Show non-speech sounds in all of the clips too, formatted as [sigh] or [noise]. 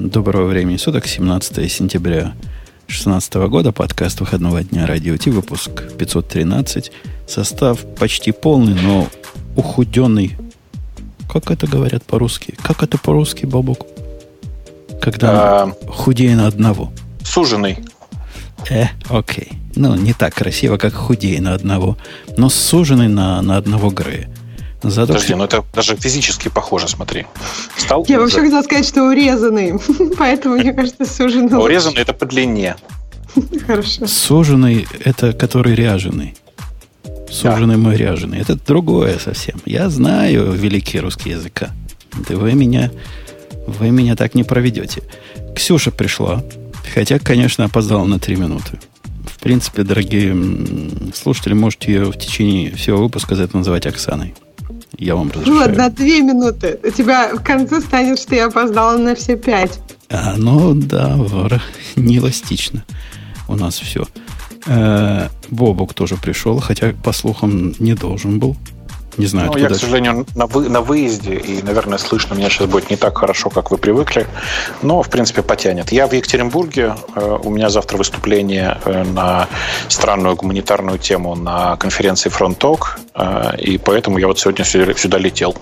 Доброго времени суток, 17 сентября 2016 года, подкаст выходного дня Радио Ти, выпуск 513. Состав почти полный, но ухуденный. Как это говорят по-русски? Как это по-русски, Бабок? Когда а, худее на одного. Суженный. Э, окей. Ну, не так красиво, как худее на одного, но суженный на, на одного Грея. Зато Подожди, ну это даже физически похоже, смотри. Стал Я вообще хотела сказать, что урезанный. [laughs] Поэтому, мне кажется, суженный. Урезанный это по длине. [laughs] Хорошо. Суженный это который ряженый. Суженный да. мой ряженый. Это другое совсем. Я знаю великий русский языка. Да вы меня, вы меня так не проведете. Ксюша пришла. Хотя, конечно, опоздала на три минуты. В принципе, дорогие слушатели, можете ее в течение всего выпуска за это называть Оксаной. Я вам разрешаю. Вот, на две минуты. У тебя в конце станет, что я опоздала на все пять. А, ну да, [laughs] не эластично. У нас все. Э, Бобок тоже пришел, хотя, по слухам, не должен был. Не знаю, ну, я, к сожалению, на, вы, на выезде, и, наверное, слышно меня сейчас будет не так хорошо, как вы привыкли, но, в принципе, потянет. Я в Екатеринбурге, э, у меня завтра выступление э, на странную гуманитарную тему на конференции Фронток, э, и поэтому я вот сегодня сюда, сюда летел.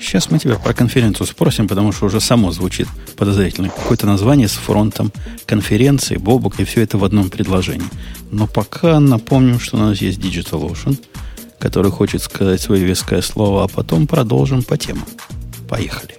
Сейчас мы тебя про конференцию спросим, потому что уже само звучит подозрительно. Какое-то название с фронтом конференции, Бобок и все это в одном предложении. Но пока напомним, что у нас есть DigitalOcean – который хочет сказать свое веское слово, а потом продолжим по темам. Поехали.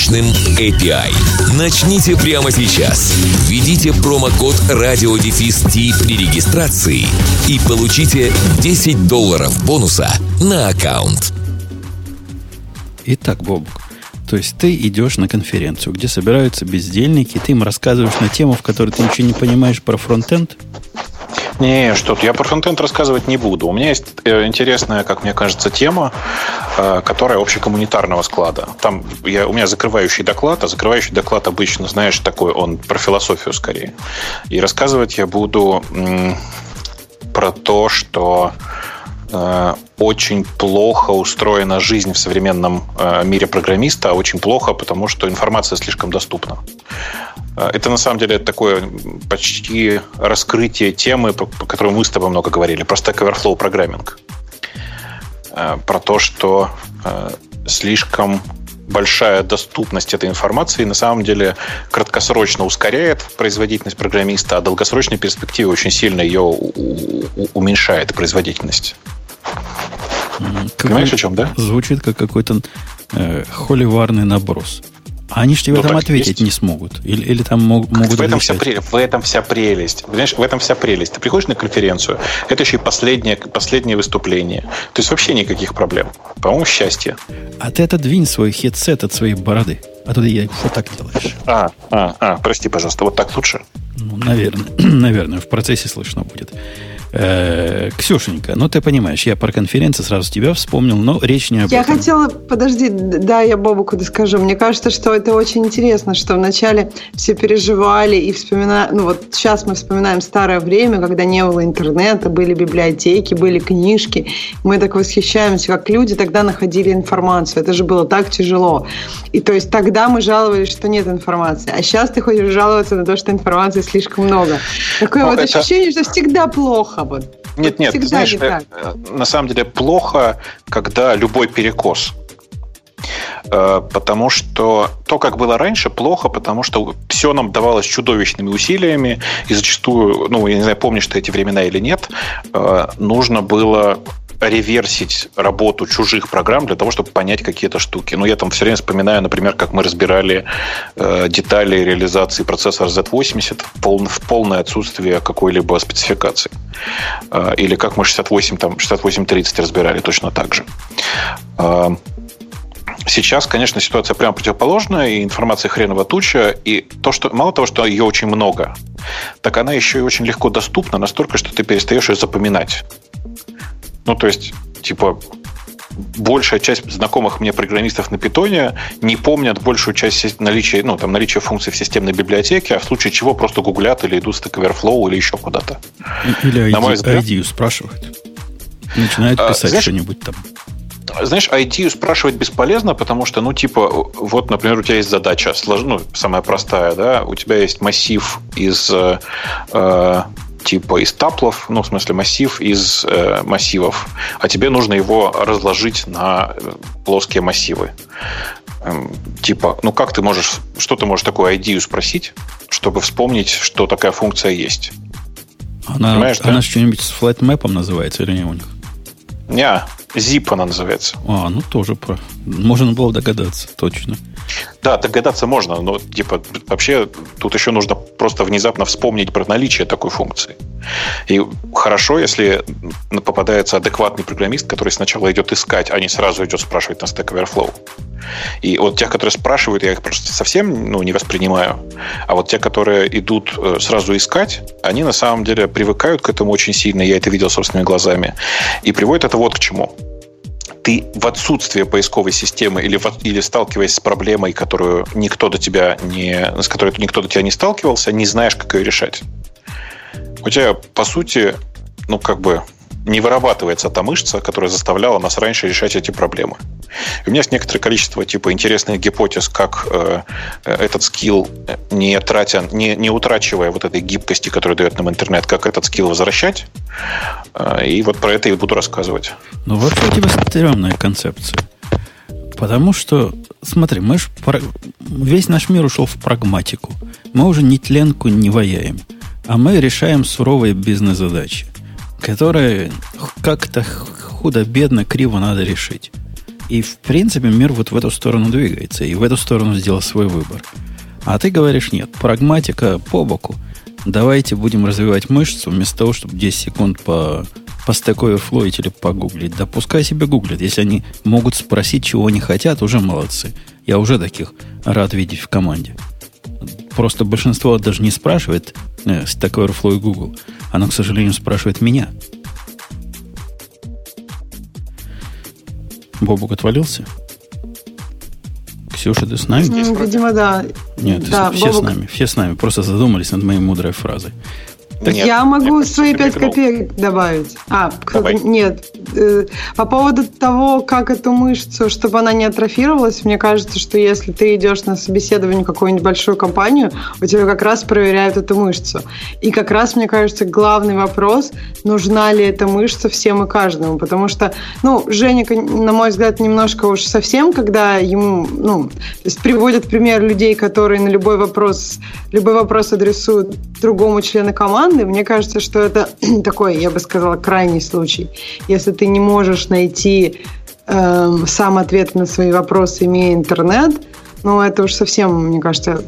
мощным API. Начните прямо сейчас. Введите промокод радиодефис при регистрации и получите 10 долларов бонуса на аккаунт. Итак, Бобук, то есть ты идешь на конференцию, где собираются бездельники, ты им рассказываешь на тему, в которой ты ничего не понимаешь про фронтенд? Не, что то я про фронтенд рассказывать не буду. У меня есть э, интересная, как мне кажется, тема, э, которая общекоммунитарного склада. Там я, у меня закрывающий доклад, а закрывающий доклад обычно, знаешь, такой, он про философию скорее. И рассказывать я буду про то, что очень плохо устроена жизнь в современном э, мире программиста, а очень плохо, потому что информация слишком доступна. Э, это на самом деле такое почти раскрытие темы, по, по которой мы с тобой много говорили, про Stack Overflow программинг. Э, про то, что слишком большая доступность этой информации на самом деле краткосрочно ускоряет производительность программиста, а долгосрочной перспективе очень сильно ее уменьшает производительность. Как Понимаешь, о чем, да? Звучит как какой-то э, холиварный наброс. А они же тебе ну, там ответить есть. не смогут. Или, или там мог, могут в этом, вся, в этом вся прелесть. Понимаешь, в этом вся прелесть. Ты приходишь на конференцию, это еще и последнее, последнее выступление. То есть вообще никаких проблем. По-моему, счастье. А ты отодвинь свой хедсет от своей бороды. А то я вот так делаешь. А, а, а, прости, пожалуйста, вот так лучше? Ну, наверное, [clears throat] наверное, в процессе слышно будет. Э, Ксюшенька, ну ты понимаешь, я про конференцию сразу тебя вспомнил, но речь не об я этом. Я хотела, подожди, да, я Бобуку скажу. Мне кажется, что это очень интересно, что вначале все переживали и вспоминали, ну вот сейчас мы вспоминаем старое время, когда не было интернета, были библиотеки, были книжки. Мы так восхищаемся, как люди тогда находили информацию. Это же было так тяжело. И то есть тогда мы жаловались, что нет информации. А сейчас ты хочешь жаловаться на то, что информации слишком много. Такое ну, вот это... ощущение, что всегда плохо плохо. Вот. Нет, нет, ты знаешь, не э, на самом деле плохо, когда любой перекос. Э, потому что то, как было раньше, плохо, потому что все нам давалось чудовищными усилиями, и зачастую, ну, я не знаю, помнишь ты эти времена или нет, э, нужно было реверсить работу чужих программ для того, чтобы понять какие-то штуки. Ну, я там все время вспоминаю, например, как мы разбирали э, детали реализации процессора Z80 в, пол, в полное отсутствие какой-либо спецификации. Э, или как мы 68, там, 6830 разбирали точно так же. Э, Сейчас, конечно, ситуация прямо противоположная, и информация хреново туча, и то, что мало того, что ее очень много, так она еще и очень легко доступна настолько, что ты перестаешь ее запоминать. Ну, то есть, типа, большая часть знакомых мне программистов на питоне не помнят большую часть наличия, ну, там, наличия функций в системной библиотеке, а в случае чего просто гуглят или идут в Stack Overflow или еще куда-то. Или ID, на мой взгляд, ID спрашивают. Начинают а, писать а, что-нибудь там. Знаешь, IT спрашивать бесполезно, потому что, ну, типа, вот, например, у тебя есть задача, ну, самая простая, да, у тебя есть массив из э, э типа из таплов, ну, в смысле массив из э, массивов, а тебе нужно его разложить на э, плоские массивы. Эм, типа, ну как ты можешь, что ты можешь такую идею спросить, чтобы вспомнить, что такая функция есть? Она, Понимаешь, она да? что-нибудь с флайтмэпом называется или не у них? Не, Zip она называется. А, ну тоже про. Можно было догадаться, точно. Да, догадаться можно, но типа вообще тут еще нужно просто внезапно вспомнить про наличие такой функции. И хорошо, если попадается адекватный программист, который сначала идет искать, а не сразу идет спрашивать на Stack Overflow. И вот тех, которые спрашивают, я их просто совсем ну, не воспринимаю. А вот те, которые идут э, сразу искать, они на самом деле привыкают к этому очень сильно. Я это видел собственными глазами. И приводит это вот к чему ты в отсутствие поисковой системы или, в, или сталкиваясь с проблемой, которую никто до тебя не, с которой никто до тебя не сталкивался, не знаешь, как ее решать. У тебя, по сути, ну, как бы не вырабатывается та мышца, которая заставляла нас раньше решать эти проблемы. И у меня есть некоторое количество типа интересных гипотез, как э, этот скилл, не, тратя, не, не утрачивая вот этой гибкости, которую дает нам интернет, как этот скилл возвращать. Э, и вот про это и буду рассказывать. Ну, вообще у тебя стрёмная концепция. Потому что, смотри, мы ж, весь наш мир ушел в прагматику. Мы уже ни тленку не ваяем, а мы решаем суровые бизнес-задачи которые как-то худо-бедно, криво надо решить. И, в принципе, мир вот в эту сторону двигается, и в эту сторону сделал свой выбор. А ты говоришь, нет, прагматика по боку. Давайте будем развивать мышцу, вместо того, чтобы 10 секунд по, по Stack Overflow или погуглить. Да пускай себе гуглят. Если они могут спросить, чего они хотят, уже молодцы. Я уже таких рад видеть в команде. Просто большинство даже не спрашивает э, Stack Overflow и Google. Оно, к сожалению, спрашивает меня. Бобук отвалился? Ксюша, ты с нами? Ну, видимо, да. Нет, да, все Бобук... с нами. Все с нами. Просто задумались над моей мудрой фразой. Так нет, я могу свои пять копеек добавить. А, Давай. нет. Э, по поводу того, как эту мышцу, чтобы она не атрофировалась, мне кажется, что если ты идешь на собеседование в какую-нибудь большую компанию, у тебя как раз проверяют эту мышцу. И как раз, мне кажется, главный вопрос, нужна ли эта мышца всем и каждому. Потому что, ну, Женя, на мой взгляд, немножко уж совсем, когда ему, ну, то есть приводят пример людей, которые на любой вопрос, любой вопрос адресуют другому члену команды, команды, мне кажется, что это [clears throat] такой, я бы сказала, крайний случай. Если ты не можешь найти э, сам ответ на свои вопросы, имея интернет, ну, это уж совсем, мне кажется,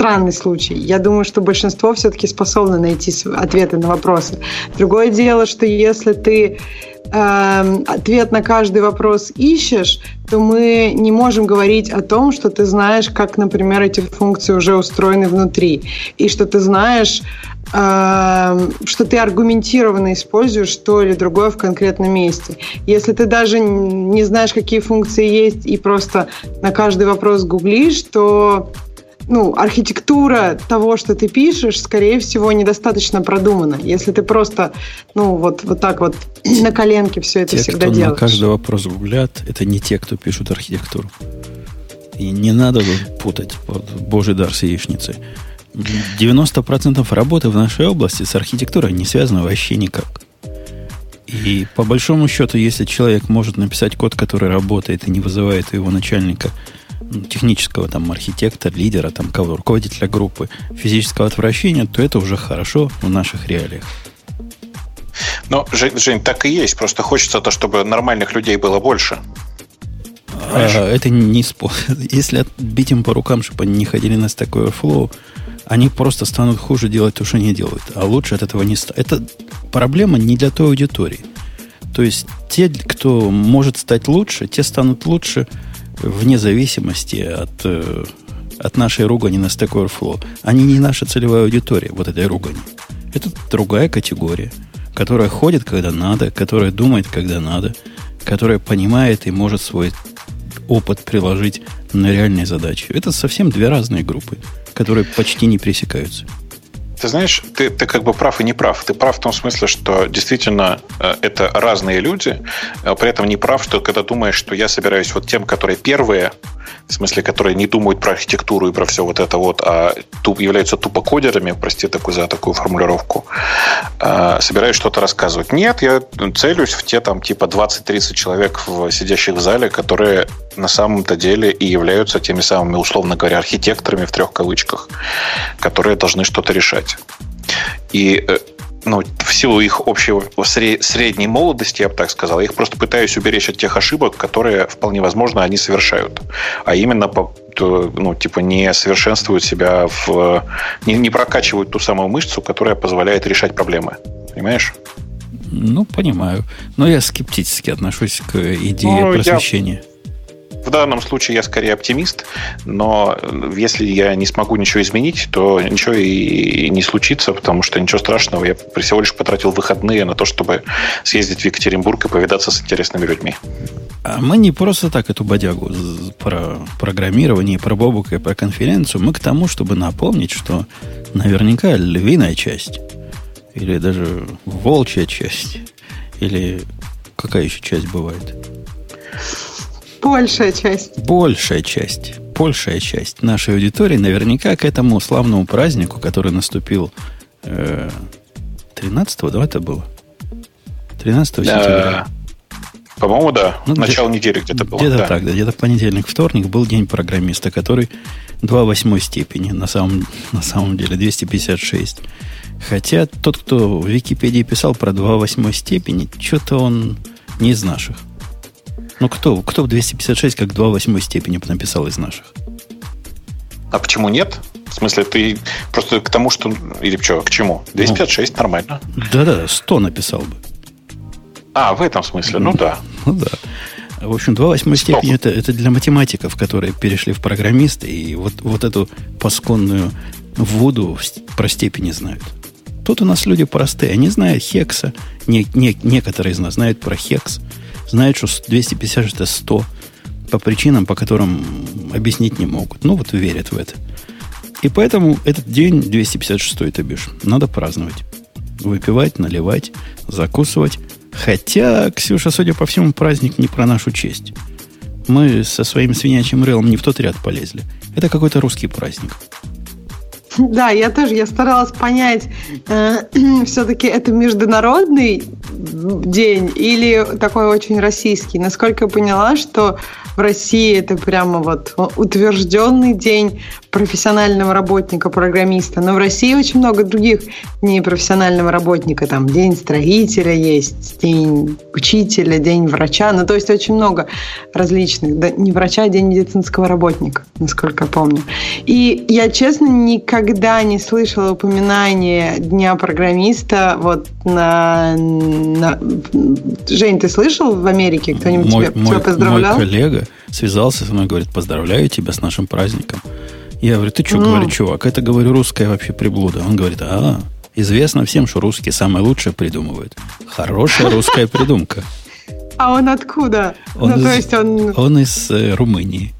странный случай. Я думаю, что большинство все-таки способны найти ответы на вопросы. Другое дело, что если ты э, ответ на каждый вопрос ищешь, то мы не можем говорить о том, что ты знаешь, как, например, эти функции уже устроены внутри, и что ты знаешь, э, что ты аргументированно используешь то или другое в конкретном месте. Если ты даже не знаешь, какие функции есть, и просто на каждый вопрос гуглишь, то ну, архитектура того, что ты пишешь, скорее всего, недостаточно продумана. Если ты просто, ну, вот, вот так вот [clears throat] на коленке все это те, всегда кто делаешь. на каждый вопрос гуглят, это не те, кто пишут архитектуру. И не надо путать вот, божий дар с яичницей. 90% работы в нашей области с архитектурой не связано вообще никак. И по большому счету, если человек может написать код, который работает и не вызывает у его начальника технического там архитектора, лидера, там кого, руководителя группы физического отвращения, то это уже хорошо в наших реалиях. Но, Жень, Жень, так и есть. Просто хочется то, чтобы нормальных людей было больше. А, это не спор. [laughs] Если бить им по рукам, чтобы они не ходили на такое флоу, они просто станут хуже делать то, что они делают. А лучше от этого не станет. Это проблема не для той аудитории. То есть те, кто может стать лучше, те станут лучше – вне зависимости от, э, от нашей ругани на Stack Overflow. Они не наша целевая аудитория, вот этой ругани. Это другая категория, которая ходит, когда надо, которая думает, когда надо, которая понимает и может свой опыт приложить на реальные задачи. Это совсем две разные группы, которые почти не пересекаются. Ты знаешь, ты, ты как бы прав и не прав. Ты прав в том смысле, что действительно э, это разные люди, а при этом не прав, что когда думаешь, что я собираюсь вот тем, которые первые, в смысле, которые не думают про архитектуру и про все вот это вот, а туп, являются тупо кодерами, прости такую, за такую формулировку, э, собираюсь что-то рассказывать. Нет, я целюсь в те там типа 20-30 человек, сидящих в зале, которые на самом-то деле и являются теми самыми, условно говоря, архитекторами в трех кавычках, которые должны что-то решать. И э, ну, в силу их общей средней молодости, я бы так сказал, я их просто пытаюсь уберечь от тех ошибок, которые, вполне возможно, они совершают. А именно, по, ну, типа, не совершенствуют себя в... Не, не прокачивают ту самую мышцу, которая позволяет решать проблемы. Понимаешь? Ну, понимаю. Но я скептически отношусь к идее ну, просвещения. Я в данном случае я скорее оптимист, но если я не смогу ничего изменить, то ничего и не случится, потому что ничего страшного. Я всего лишь потратил выходные на то, чтобы съездить в Екатеринбург и повидаться с интересными людьми. А мы не просто так эту бодягу про программирование, про Бобука и про конференцию. Мы к тому, чтобы напомнить, что наверняка львиная часть, или даже волчья часть, или какая еще часть бывает? Большая часть. Большая часть. Большая часть нашей аудитории наверняка к этому славному празднику, который наступил э, 13-го, да, это было? 13 сентября. По-моему, да. Ну, Начало где, недели где-то было. Где-то да. так, да. Где-то понедельник, вторник был день программиста, который 2 восьмой степени, на самом, на самом деле 256. Хотя тот, кто в Википедии писал про 2 восьмой степени, что-то он не из наших. Ну, кто, кто в 256 как 2 восьмой степени написал из наших? А почему нет? В смысле, ты просто к тому, что... Или что, к чему? 256 ну, нормально. Да-да, 100 написал бы. А, в этом смысле, ну да. Ну да. В общем, 2 восьмой степени это, это для математиков, которые перешли в программисты и вот, вот эту пасконную воду про степени знают. Тут у нас люди простые. Они знают Хекса. Не, не, некоторые из нас знают про Хекс знают, что 250 это 100 по причинам, по которым объяснить не могут. Ну, вот верят в это. И поэтому этот день 256, то бишь, надо праздновать. Выпивать, наливать, закусывать. Хотя, Ксюша, судя по всему, праздник не про нашу честь. Мы со своим свинячьим рылом не в тот ряд полезли. Это какой-то русский праздник. [laughs] Да, я тоже, я старалась понять, э, [clears throat] все-таки это международный день или такой очень российский. Насколько я поняла, что в России это прямо вот утвержденный день профессионального работника, программиста. Но в России очень много других дней профессионального работника. Там день строителя есть, день учителя, день врача. Ну, то есть очень много различных. Да, не врача, а день медицинского работника, насколько я помню. И я, честно, никогда не слышала упоминания Дня программиста вот на... на... Жень, ты слышал в Америке? Кто-нибудь мой, тебя, мой, тебя поздравлял? Мой коллега связался со мной, говорит, поздравляю тебя с нашим праздником. Я говорю, ты что, ну. говорю, чувак, это, говорю, русская вообще приблуда. Он говорит, а, известно всем, что русские самое лучшее придумывают. Хорошая русская придумка. А он откуда? Он ну, из, то есть он... Он из э, Румынии.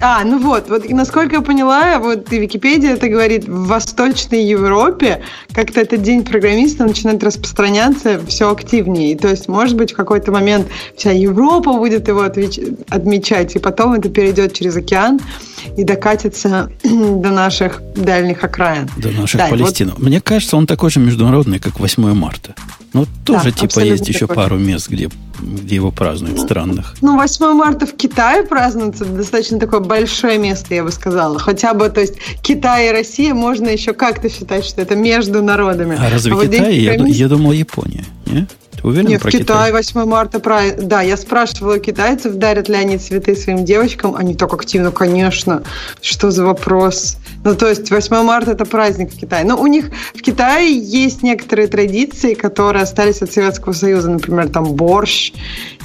А, ну вот, вот насколько я поняла, вот и Википедия это говорит, в Восточной Европе как-то этот день программиста начинает распространяться все активнее. И, то есть, может быть, в какой-то момент вся Европа будет его отмечать, и потом это перейдет через океан и докатится [clears throat] до наших дальних окраин. До наших да, Палестин. Вот... Мне кажется, он такой же международный, как 8 марта. Ну, тоже, да, типа, есть еще такой. пару мест, где, где его празднуют, странных. Ну, 8 марта в Китае празднуется достаточно такое большое место, я бы сказала. Хотя бы, то есть, Китай и Россия можно еще как-то считать, что это между народами. А разве а Китай? Вот я, я думал, Япония. Нет? Ты уверен Нет, про в Китае 8 марта. Про... Да, я спрашивала у китайцев, дарят ли они цветы своим девочкам. Они так активно, конечно. Что за вопрос? Ну, то есть 8 марта это праздник в Китае. Но у них в Китае есть некоторые традиции, которые остались от Советского Союза. Например, там борщ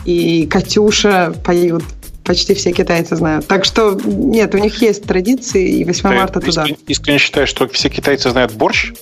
и Катюша поют почти все китайцы знают. Так что нет, у них есть традиции, и 8 Ты марта туда. Искренне считаешь, что все китайцы знают борщ?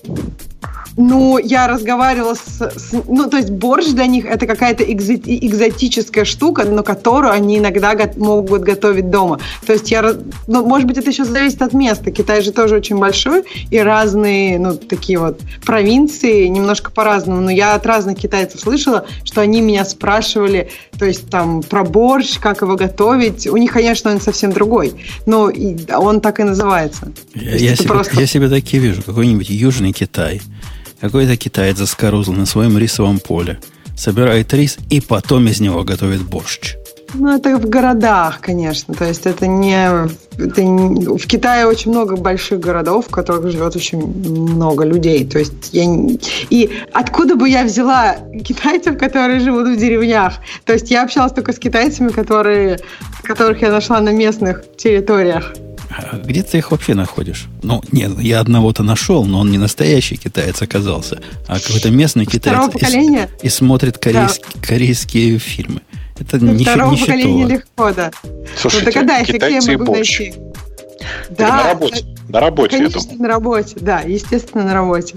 Ну, я разговаривала с, с... Ну, то есть борщ для них это какая-то экзоти, экзотическая штука, но которую они иногда го- могут готовить дома. То есть я... Ну, может быть, это еще зависит от места. Китай же тоже очень большой, и разные, ну, такие вот провинции немножко по-разному. Но я от разных китайцев слышала, что они меня спрашивали, то есть там про борщ, как его готовить. У них, конечно, он совсем другой, но он так и называется. Я, я, себе, просто... я себе такие вижу. Какой-нибудь Южный Китай – какой-то китаец заскорузл на своем рисовом поле. Собирает рис и потом из него готовит борщ. Ну, это в городах, конечно. То есть это не, это не... В Китае очень много больших городов, в которых живет очень много людей. То есть я... И откуда бы я взяла китайцев, которые живут в деревнях? То есть я общалась только с китайцами, которые... которых я нашла на местных территориях. А где ты их вообще находишь? Ну, нет, я одного-то нашел, но он не настоящий китаец оказался, а какой-то местный китаец и, и смотрит корейский, да. корейские фильмы. Это не Второго не поколения легко, да. Слушайте, ну, догадайся, где я могу найти? Да, на работе. На работе, Конечно, на работе, да, естественно, на работе.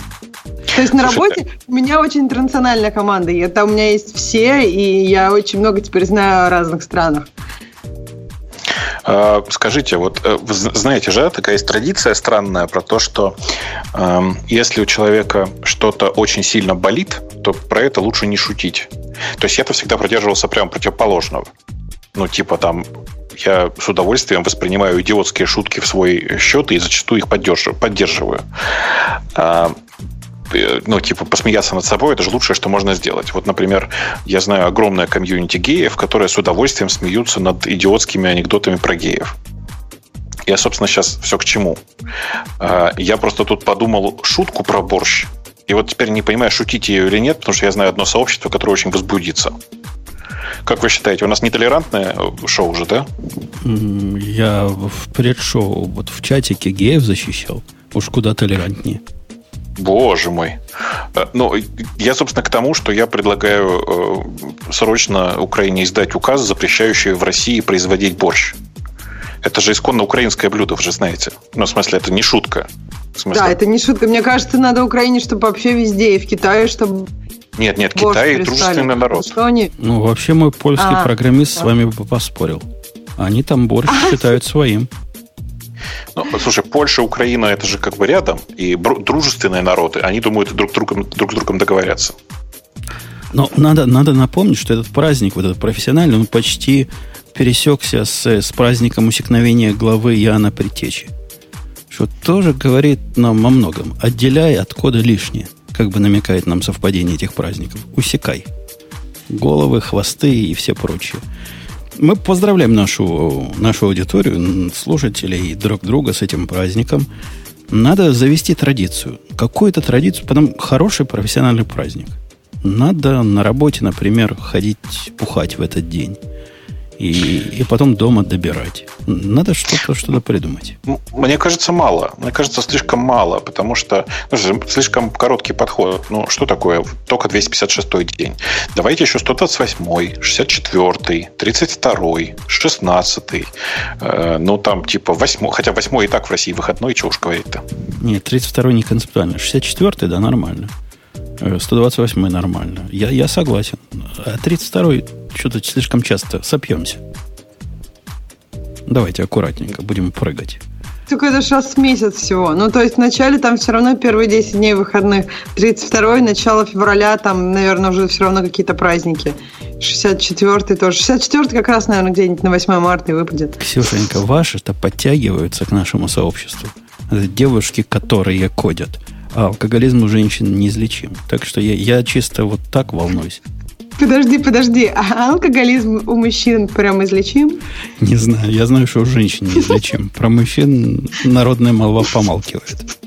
То есть на работе у меня очень интернациональная команда. И это у меня есть все, и я очень много теперь знаю о разных странах. А, скажите, вот э, знаете же, такая есть традиция странная про то, что э, если у человека что-то очень сильно болит, то про это лучше не шутить. То есть я-то всегда продерживался прямо противоположного. Ну, типа там, я с удовольствием воспринимаю идиотские шутки в свой счет и зачастую их поддерживаю. Э, ну, типа, посмеяться над собой, это же лучшее, что можно сделать. Вот, например, я знаю огромное комьюнити геев, которые с удовольствием смеются над идиотскими анекдотами про геев. Я, собственно, сейчас все к чему. А, я просто тут подумал шутку про борщ, и вот теперь не понимаю, шутить ее или нет, потому что я знаю одно сообщество, которое очень возбудится. Как вы считаете, у нас нетолерантное шоу же, да? Я в предшоу вот в чатике геев защищал. Уж куда толерантнее. Боже мой. Э, ну, я, собственно, к тому, что я предлагаю э, срочно Украине издать указ, запрещающий в России производить борщ. Это же исконно украинское блюдо, вы же знаете. Ну, в смысле, это не шутка. Да, это не шутка. Мне кажется, надо Украине, чтобы вообще везде, и в Китае, чтобы нет, нет, Китай дружественный народ. Что они... Ну, вообще мой польский а, программист да. с вами бы поспорил. Они там борщ а, считают своим. Ну, слушай, Польша, Украина, это же как бы рядом, и дружественные народы, они думают друг, другом, друг с другом договорятся. Но надо, надо напомнить, что этот праздник, вот этот профессиональный, он почти пересекся с, с праздником усекновения главы Иоанна Притечи. Что тоже говорит нам о многом. Отделяй от кода лишнее, как бы намекает нам совпадение этих праздников. Усекай. Головы, хвосты и все прочее. Мы поздравляем нашу, нашу аудиторию, слушателей друг друга с этим праздником. Надо завести традицию. Какую-то традицию, потом хороший профессиональный праздник. Надо на работе, например, ходить пухать в этот день и, и потом дома добирать. Надо что-то что придумать. Мне кажется, мало. Мне кажется, слишком мало, потому что ну, слишком короткий подход. Ну, что такое? Только 256 день. Давайте еще 128, 64, 32, 16. Э, ну, там типа 8, хотя 8 и так в России выходной, чего уж говорить-то. Нет, 32 не концептуально. 64 да, нормально. 128 э, нормально. Я, я согласен. А 32 что-то слишком часто сопьемся. Давайте аккуратненько, будем прыгать. Только это же раз в месяц всего. Ну, то есть вначале там все равно первые 10 дней выходных. 32 начало февраля, там, наверное, уже все равно какие-то праздники. 64 тоже. 64 как раз, наверное, где-нибудь на 8 марта и выпадет. Ксюшенька, ваши-то подтягиваются к нашему сообществу. Это девушки, которые кодят. А алкоголизм у женщин неизлечим. Так что я, я чисто вот так волнуюсь. Подожди, подожди, а алкоголизм у мужчин прям излечим? Не знаю, я знаю, что у женщин неизлечим. Про мужчин народная молва помалкивает.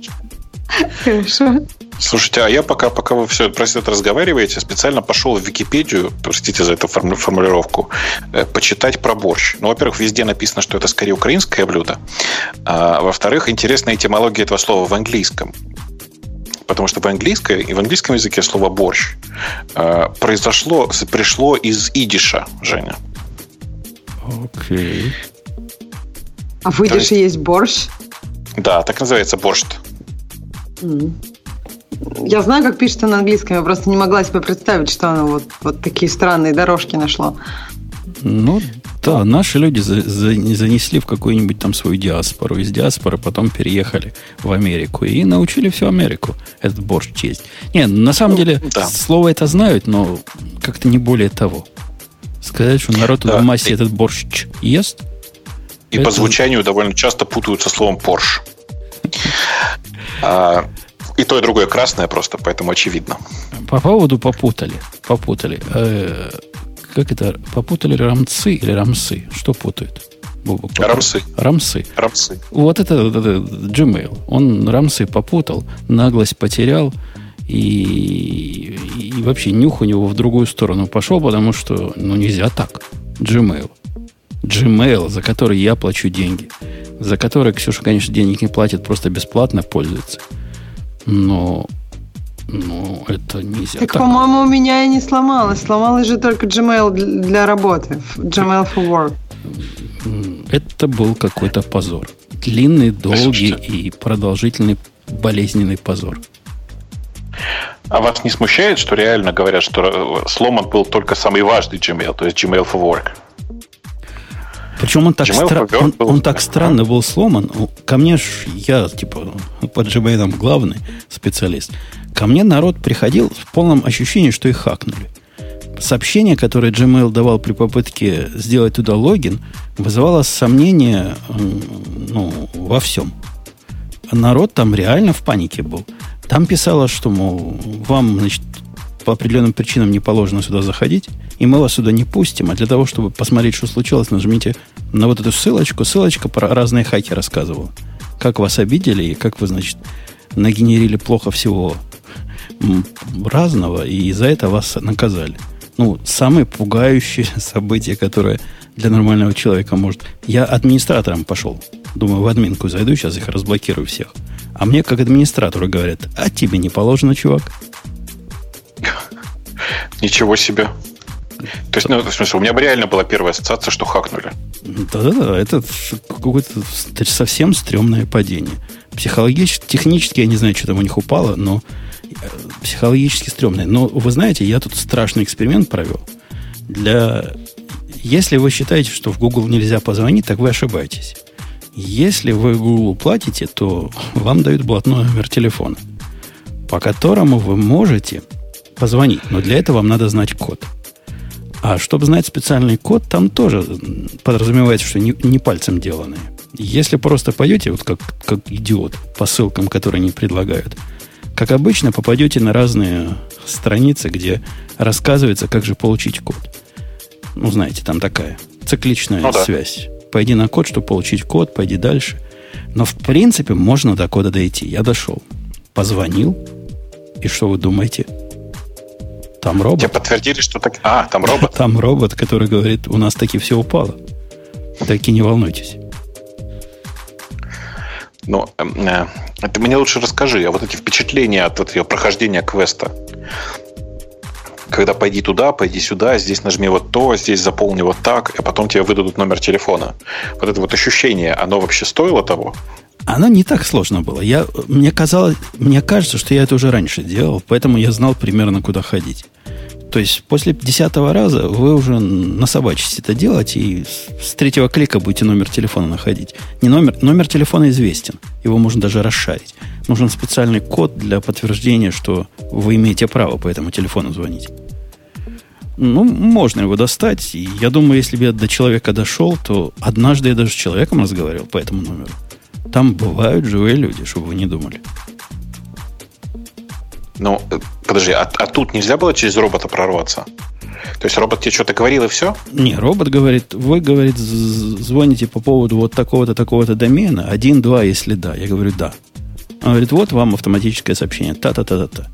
Хорошо. Слушайте, а я пока, пока вы все про это разговариваете, специально пошел в Википедию, простите за эту формулировку, э, почитать про борщ. Ну, во-первых, везде написано, что это скорее украинское блюдо. А, во-вторых, интересная этимология этого слова в английском. Потому что в английском, и в английском языке слово борщ э, произошло, пришло из идиша, Женя. Окей. А в идише есть борщ? Да, так называется борщ. Я знаю, как пишется на английском, я просто не могла себе представить, что оно вот, вот такие странные дорожки нашло. Ну, да, наши люди за, за, занесли в какую-нибудь там свою диаспору. Из диаспоры потом переехали в Америку и научили всю Америку этот борщ честь. Не, на самом ну, деле, да. слово это знают, но как-то не более того. Сказать, что народ да. в массе и... этот борщ ест. И это... по звучанию довольно часто путают со словом Порш. А, и то, и другое красное просто, поэтому очевидно. По поводу попутали. Попутали. Как это? Попутали рамцы или рамсы? Что путают? Бобок, рамсы. Рамсы. Рамсы. Вот это, это, это Gmail. Он рамсы попутал, наглость потерял и, и вообще нюх у него в другую сторону пошел, потому что ну, нельзя так. Gmail. Gmail, за который я плачу деньги. За который Ксюша, конечно, денег не платит, просто бесплатно пользуется. Но ну, это нельзя. Так, так. по-моему, у меня и не сломалось. Сломалось же только Gmail для работы. Gmail for Work. Это был какой-то позор. Длинный, долгий и продолжительный болезненный позор. А вас не смущает, что реально говорят, что э, сломан был только самый важный Gmail, то есть Gmail for Work? Причем он так, стра... он, был... он так странно был сломан. Ко мне ж я, типа, по Gmail главный специалист. Ко мне народ приходил в полном ощущении, что их хакнули. Сообщение, которое Gmail давал при попытке сделать туда логин, вызывало сомнения ну, во всем. Народ там реально в панике был. Там писало, что, мол, вам, значит, по определенным причинам не положено сюда заходить, и мы вас сюда не пустим, а для того, чтобы посмотреть, что случилось, нажмите на вот эту ссылочку. Ссылочка про разные хаки рассказывала. Как вас обидели и как вы, значит, нагенерили плохо всего разного, и за это вас наказали. Ну, самое пугающее [laughs] событие, которое для нормального человека может... Я администратором пошел. Думаю, в админку зайду, сейчас их разблокирую всех. А мне, как администратору, говорят, а тебе не положено, чувак. Ничего себе. То есть, ну, в смысле, у меня бы реально была первая ассоциация, что хакнули. Да-да-да, это какое-то совсем стрёмное падение. Психологически, технически я не знаю, что там у них упало, но психологически стрёмное. Но вы знаете, я тут страшный эксперимент провел. Для... Если вы считаете, что в Google нельзя позвонить, так вы ошибаетесь. Если вы Google платите, то вам дают блатной номер телефона, по которому вы можете позвонить. Но для этого вам надо знать код. А чтобы знать специальный код, там тоже подразумевается, что не, не пальцем деланные. Если просто пойдете, вот как, как идиот, по ссылкам, которые они предлагают – как обычно, попадете на разные страницы, где рассказывается, как же получить код. Ну, знаете, там такая цикличная ну, да. связь. Пойди на код, чтобы получить код, пойди дальше. Но, в принципе, можно до кода дойти. Я дошел. Позвонил. И что вы думаете? Там робот. Тебе подтвердили, что так... А, там робот? Там робот, который говорит, у нас таки все упало. Таки не волнуйтесь. Ну, эм, э, ты мне лучше расскажи, а вот эти впечатления от этого прохождения квеста. Когда пойди туда, пойди сюда, здесь нажми вот то, здесь заполни вот так, а потом тебе выдадут номер телефона. Вот это вот ощущение, оно вообще стоило того? Оно не так сложно было. Я, мне казалось, мне кажется, что я это уже раньше делал, поэтому я знал примерно, куда ходить. То есть после десятого раза вы уже насобачите это делать, и с третьего клика будете номер телефона находить. Не номер, номер телефона известен. Его можно даже расшарить. Нужен специальный код для подтверждения, что вы имеете право по этому телефону звонить. Ну, можно его достать. Я думаю, если бы я до человека дошел, то однажды я даже с человеком разговаривал по этому номеру. Там бывают живые люди, чтобы вы не думали. Ну, э, подожди, а, а тут нельзя было через робота прорваться? То есть робот тебе что-то говорил и все? Не, робот говорит, вы, говорит, звоните по поводу вот такого-то, такого-то домена, один, два, если да. Я говорю, да. Он говорит, вот вам автоматическое сообщение, та-та-та-та-та.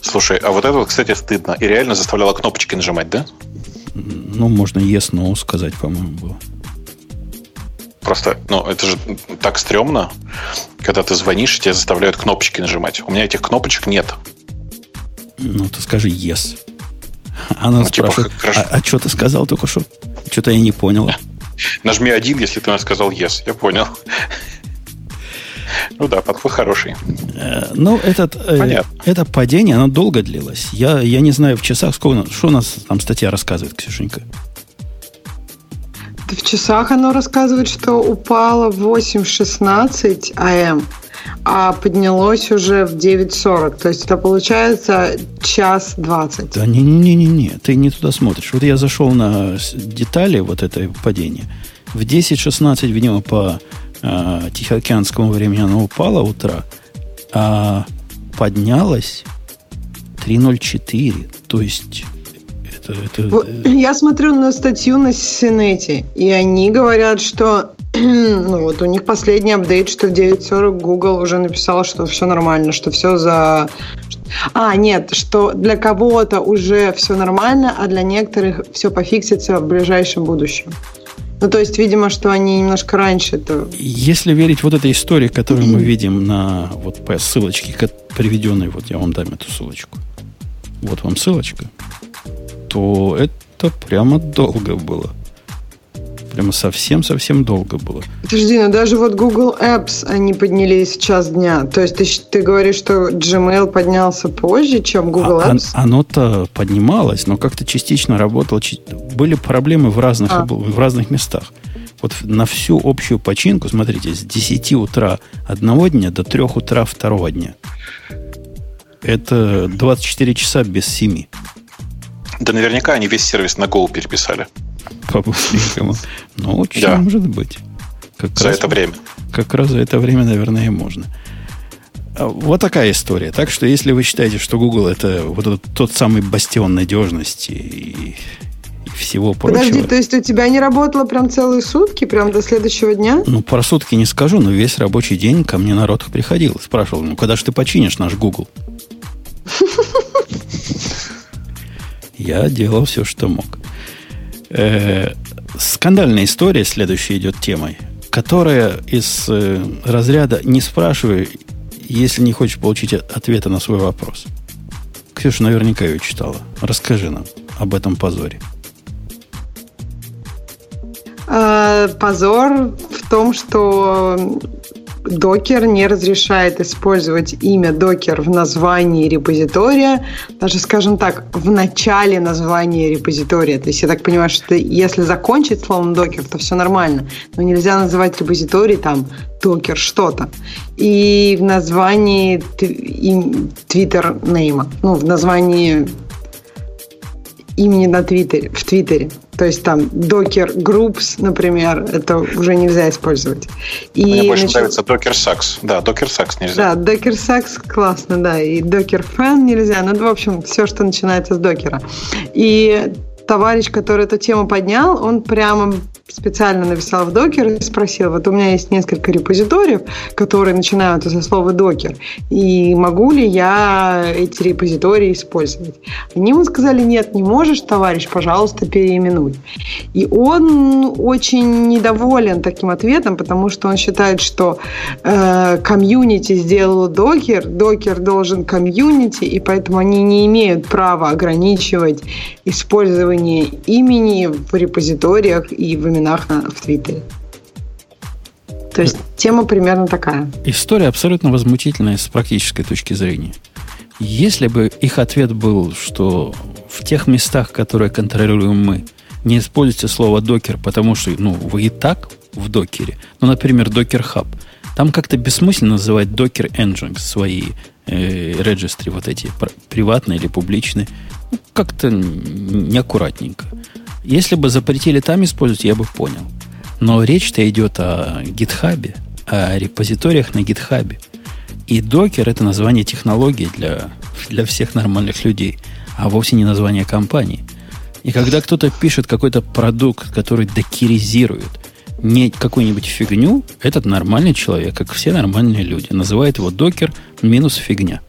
Слушай, а вот это, вот, кстати, стыдно. И реально заставляло кнопочки нажимать, да? Ну, можно yes, no сказать, по-моему, было. Просто, ну, это же так стрёмно, когда ты звонишь, и тебя заставляют кнопочки нажимать. У меня этих кнопочек нет. Ну, ты скажи yes. Она ну, типа, спрашивает, типа, а, а что ты сказал только что? Что-то я не понял. [laughs] Нажми один, если ты сказал yes. Я понял. Ну да, подход хороший. Э, ну, этот, э, это падение, оно долго длилось. Я, я не знаю в часах, сколько... Что у нас там статья рассказывает, Ксюшенька? В часах оно рассказывает, что упало в 8.16 АМ, а поднялось уже в 9.40. То есть это получается час 20. Да не-не-не-не, ты не туда смотришь. Вот я зашел на детали вот этой падения. В 10.16 в него по э, Тихоокеанскому времени оно упало утра, а поднялось 3.04. То есть это, это... Я смотрю на статью на Синете, и они говорят, что [clears throat] ну вот у них последний апдейт, что в 9.40 Google уже написал, что все нормально, что все за... А, нет, что для кого-то уже все нормально, а для некоторых все пофиксится в ближайшем будущем. Ну, то есть, видимо, что они немножко раньше это... Если верить вот этой истории, которую мы [clears throat] видим на вот по ссылочке, приведенной, вот я вам дам эту ссылочку. Вот вам ссылочка то это прямо долго было. Прямо совсем-совсем долго было. Подожди, ну даже вот Google Apps, они поднялись в час дня. То есть ты, ты говоришь, что Gmail поднялся позже, чем Google а, Apps? А, оно-то поднималось, но как-то частично работало. Были проблемы в разных, а. в разных местах. Вот на всю общую починку, смотрите, с 10 утра одного дня до 3 утра второго дня. Это 24 часа без 7. Да наверняка они весь сервис на Go переписали. По-быстренькому. Ну, очень да. может быть. Как за раз, это время. Как раз за это время, наверное, и можно. А, вот такая история. Так что, если вы считаете, что Google это вот этот, тот самый бастион надежности и, и всего прочего. Подожди, то есть у тебя не работало прям целые сутки, прям до следующего дня? Ну, про сутки не скажу, но весь рабочий день ко мне народ приходил. Спрашивал, ну, когда же ты починишь наш Google? [laughs] Я делал все, что мог. Э, скандальная история, следующая идет темой, которая из э, разряда «не спрашивай, если не хочешь получить ответа на свой вопрос». Ксюша наверняка ее читала. Расскажи нам об этом позоре. А, позор в том, что Докер не разрешает использовать имя докер в названии репозитория, даже, скажем так, в начале названия репозитория. То есть я так понимаю, что если закончить словом докер, то все нормально, но нельзя называть репозиторий там докер что-то. И в названии Twitter нейма, ну, в названии имени на Твиттере, в Твиттере. То есть там Docker Groups, например, это уже нельзя использовать. И Мне больше начал... нравится Docker Sax. Да, Docker Sax нельзя. Да, Docker Sax классно, да. И Docker Fan нельзя. Ну, в общем, все, что начинается с докера. И товарищ, который эту тему поднял, он прямо специально написал в докер и спросил, вот у меня есть несколько репозиториев, которые начинаются со слова докер, и могу ли я эти репозитории использовать? Они ему сказали, нет, не можешь, товарищ, пожалуйста, переименуй. И он очень недоволен таким ответом, потому что он считает, что э, комьюнити сделал докер, докер должен комьюнити, и поэтому они не имеют права ограничивать использование имени в репозиториях и в именах в Твиттере. То есть тема примерно такая. История абсолютно возмутительная с практической точки зрения. Если бы их ответ был, что в тех местах, которые контролируем мы, не используйте слово докер, потому что ну, вы и так в докере. Ну, например, докер хаб. Там как-то бессмысленно называть докер engine свои э, регистры, вот эти приватные или публичные. Ну, как-то неаккуратненько. Если бы запретили там использовать, я бы понял. Но речь-то идет о гитхабе, о репозиториях на гитхабе. И докер это название технологии для, для всех нормальных людей, а вовсе не название компании. И когда кто-то пишет какой-то продукт, который докеризирует не какую-нибудь фигню, этот нормальный человек, как все нормальные люди, называет его докер минус фигня.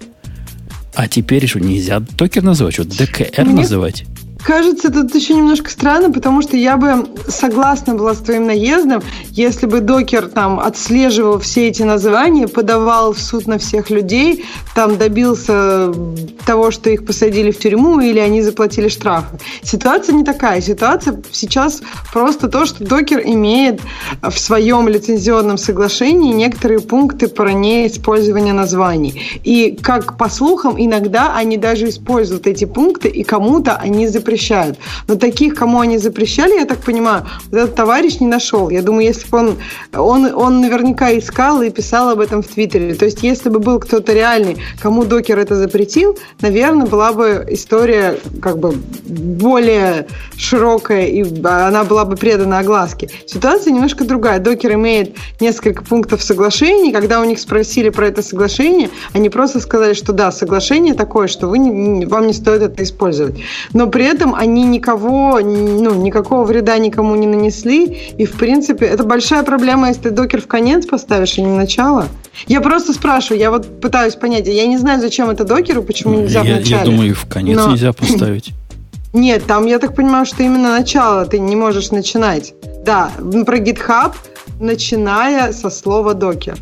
А теперь что, нельзя докер называть? Что, ДКР называть? Кажется, тут еще немножко странно, потому что я бы согласна была с твоим наездом, если бы докер там отслеживал все эти названия, подавал в суд на всех людей, там добился того, что их посадили в тюрьму или они заплатили штрафы. Ситуация не такая. Ситуация сейчас просто то, что докер имеет в своем лицензионном соглашении некоторые пункты про неиспользование названий. И, как по слухам, иногда они даже используют эти пункты, и кому-то они запрещают. Но таких, кому они запрещали, я так понимаю, этот товарищ не нашел. Я думаю, если бы он, он, он наверняка искал и писал об этом в Твиттере. То есть, если бы был кто-то реальный, кому докер это запретил, наверное, была бы история как бы более широкая, и она была бы предана огласке. Ситуация немножко другая. Докер имеет несколько пунктов соглашений. Когда у них спросили про это соглашение, они просто сказали, что да, соглашение такое, что вы вам не стоит это использовать. Но при этом они никого, ну, никакого вреда никому не нанесли. И, в принципе, это большая проблема, если ты докер в конец поставишь, а не в начало. Я просто спрашиваю, я вот пытаюсь понять, я не знаю, зачем это докеру, почему нельзя я, в начале. Я думаю, в конец но... нельзя [laughs] поставить. Нет, там я так понимаю, что именно начало ты не можешь начинать. Да, про GitHub, начиная со слова докер.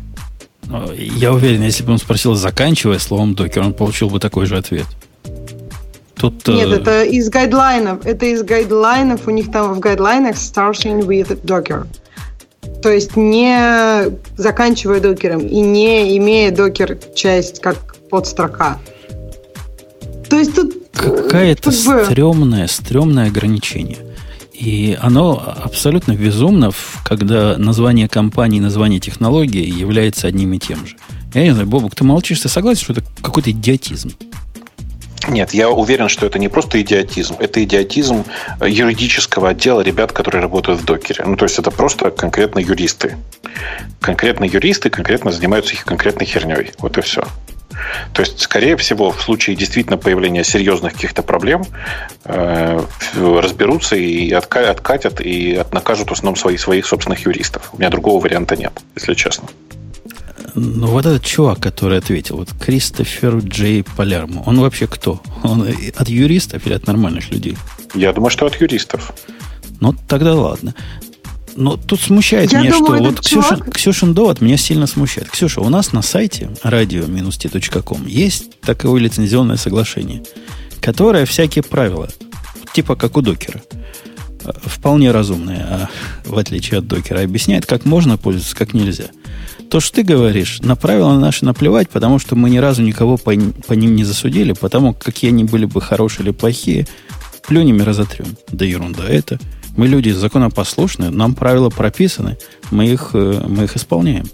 Я уверен, если бы он спросил, заканчивая словом докер, он получил бы такой же ответ. Тут, Нет, э... это из гайдлайнов. Это из гайдлайнов. У них там в гайдлайнах starting with Docker. То есть не заканчивая докером и не имея докер часть как подстрока. То есть тут какая-то как бы... стрёмное, стрёмное ограничение. И оно абсолютно безумно, когда название компании, название технологии является одним и тем же. Я не знаю, Бобук, ты молчишь, ты согласен, что это какой-то идиотизм? Нет, я уверен, что это не просто идиотизм, это идиотизм юридического отдела ребят, которые работают в докере. Ну, то есть это просто конкретно юристы. Конкретно юристы конкретно занимаются их конкретной херней. Вот и все. То есть, скорее всего, в случае действительно появления серьезных каких-то проблем э, разберутся и откатят, и накажут в основном своих, своих собственных юристов. У меня другого варианта нет, если честно. Ну, вот этот чувак, который ответил, вот Кристофер Джей Палермо, он вообще кто? Он от юристов или от нормальных людей? Я думаю, что от юристов. Ну, тогда ладно. Но тут смущает Я меня, думаю, что вот Ксюша, Ксюшин довод меня сильно смущает. Ксюша, у нас на сайте radio-t.com есть такое лицензионное соглашение, которое всякие правила, типа как у докера, вполне разумное, а в отличие от докера, объясняет, как можно пользоваться, как нельзя – то, что ты говоришь, на правила наши наплевать, потому что мы ни разу никого по, по ним не засудили, потому какие они были бы хорошие или плохие, плюнем и разотрем. Да ерунда это. Мы люди законопослушные, нам правила прописаны, мы их, э, мы их исполняем.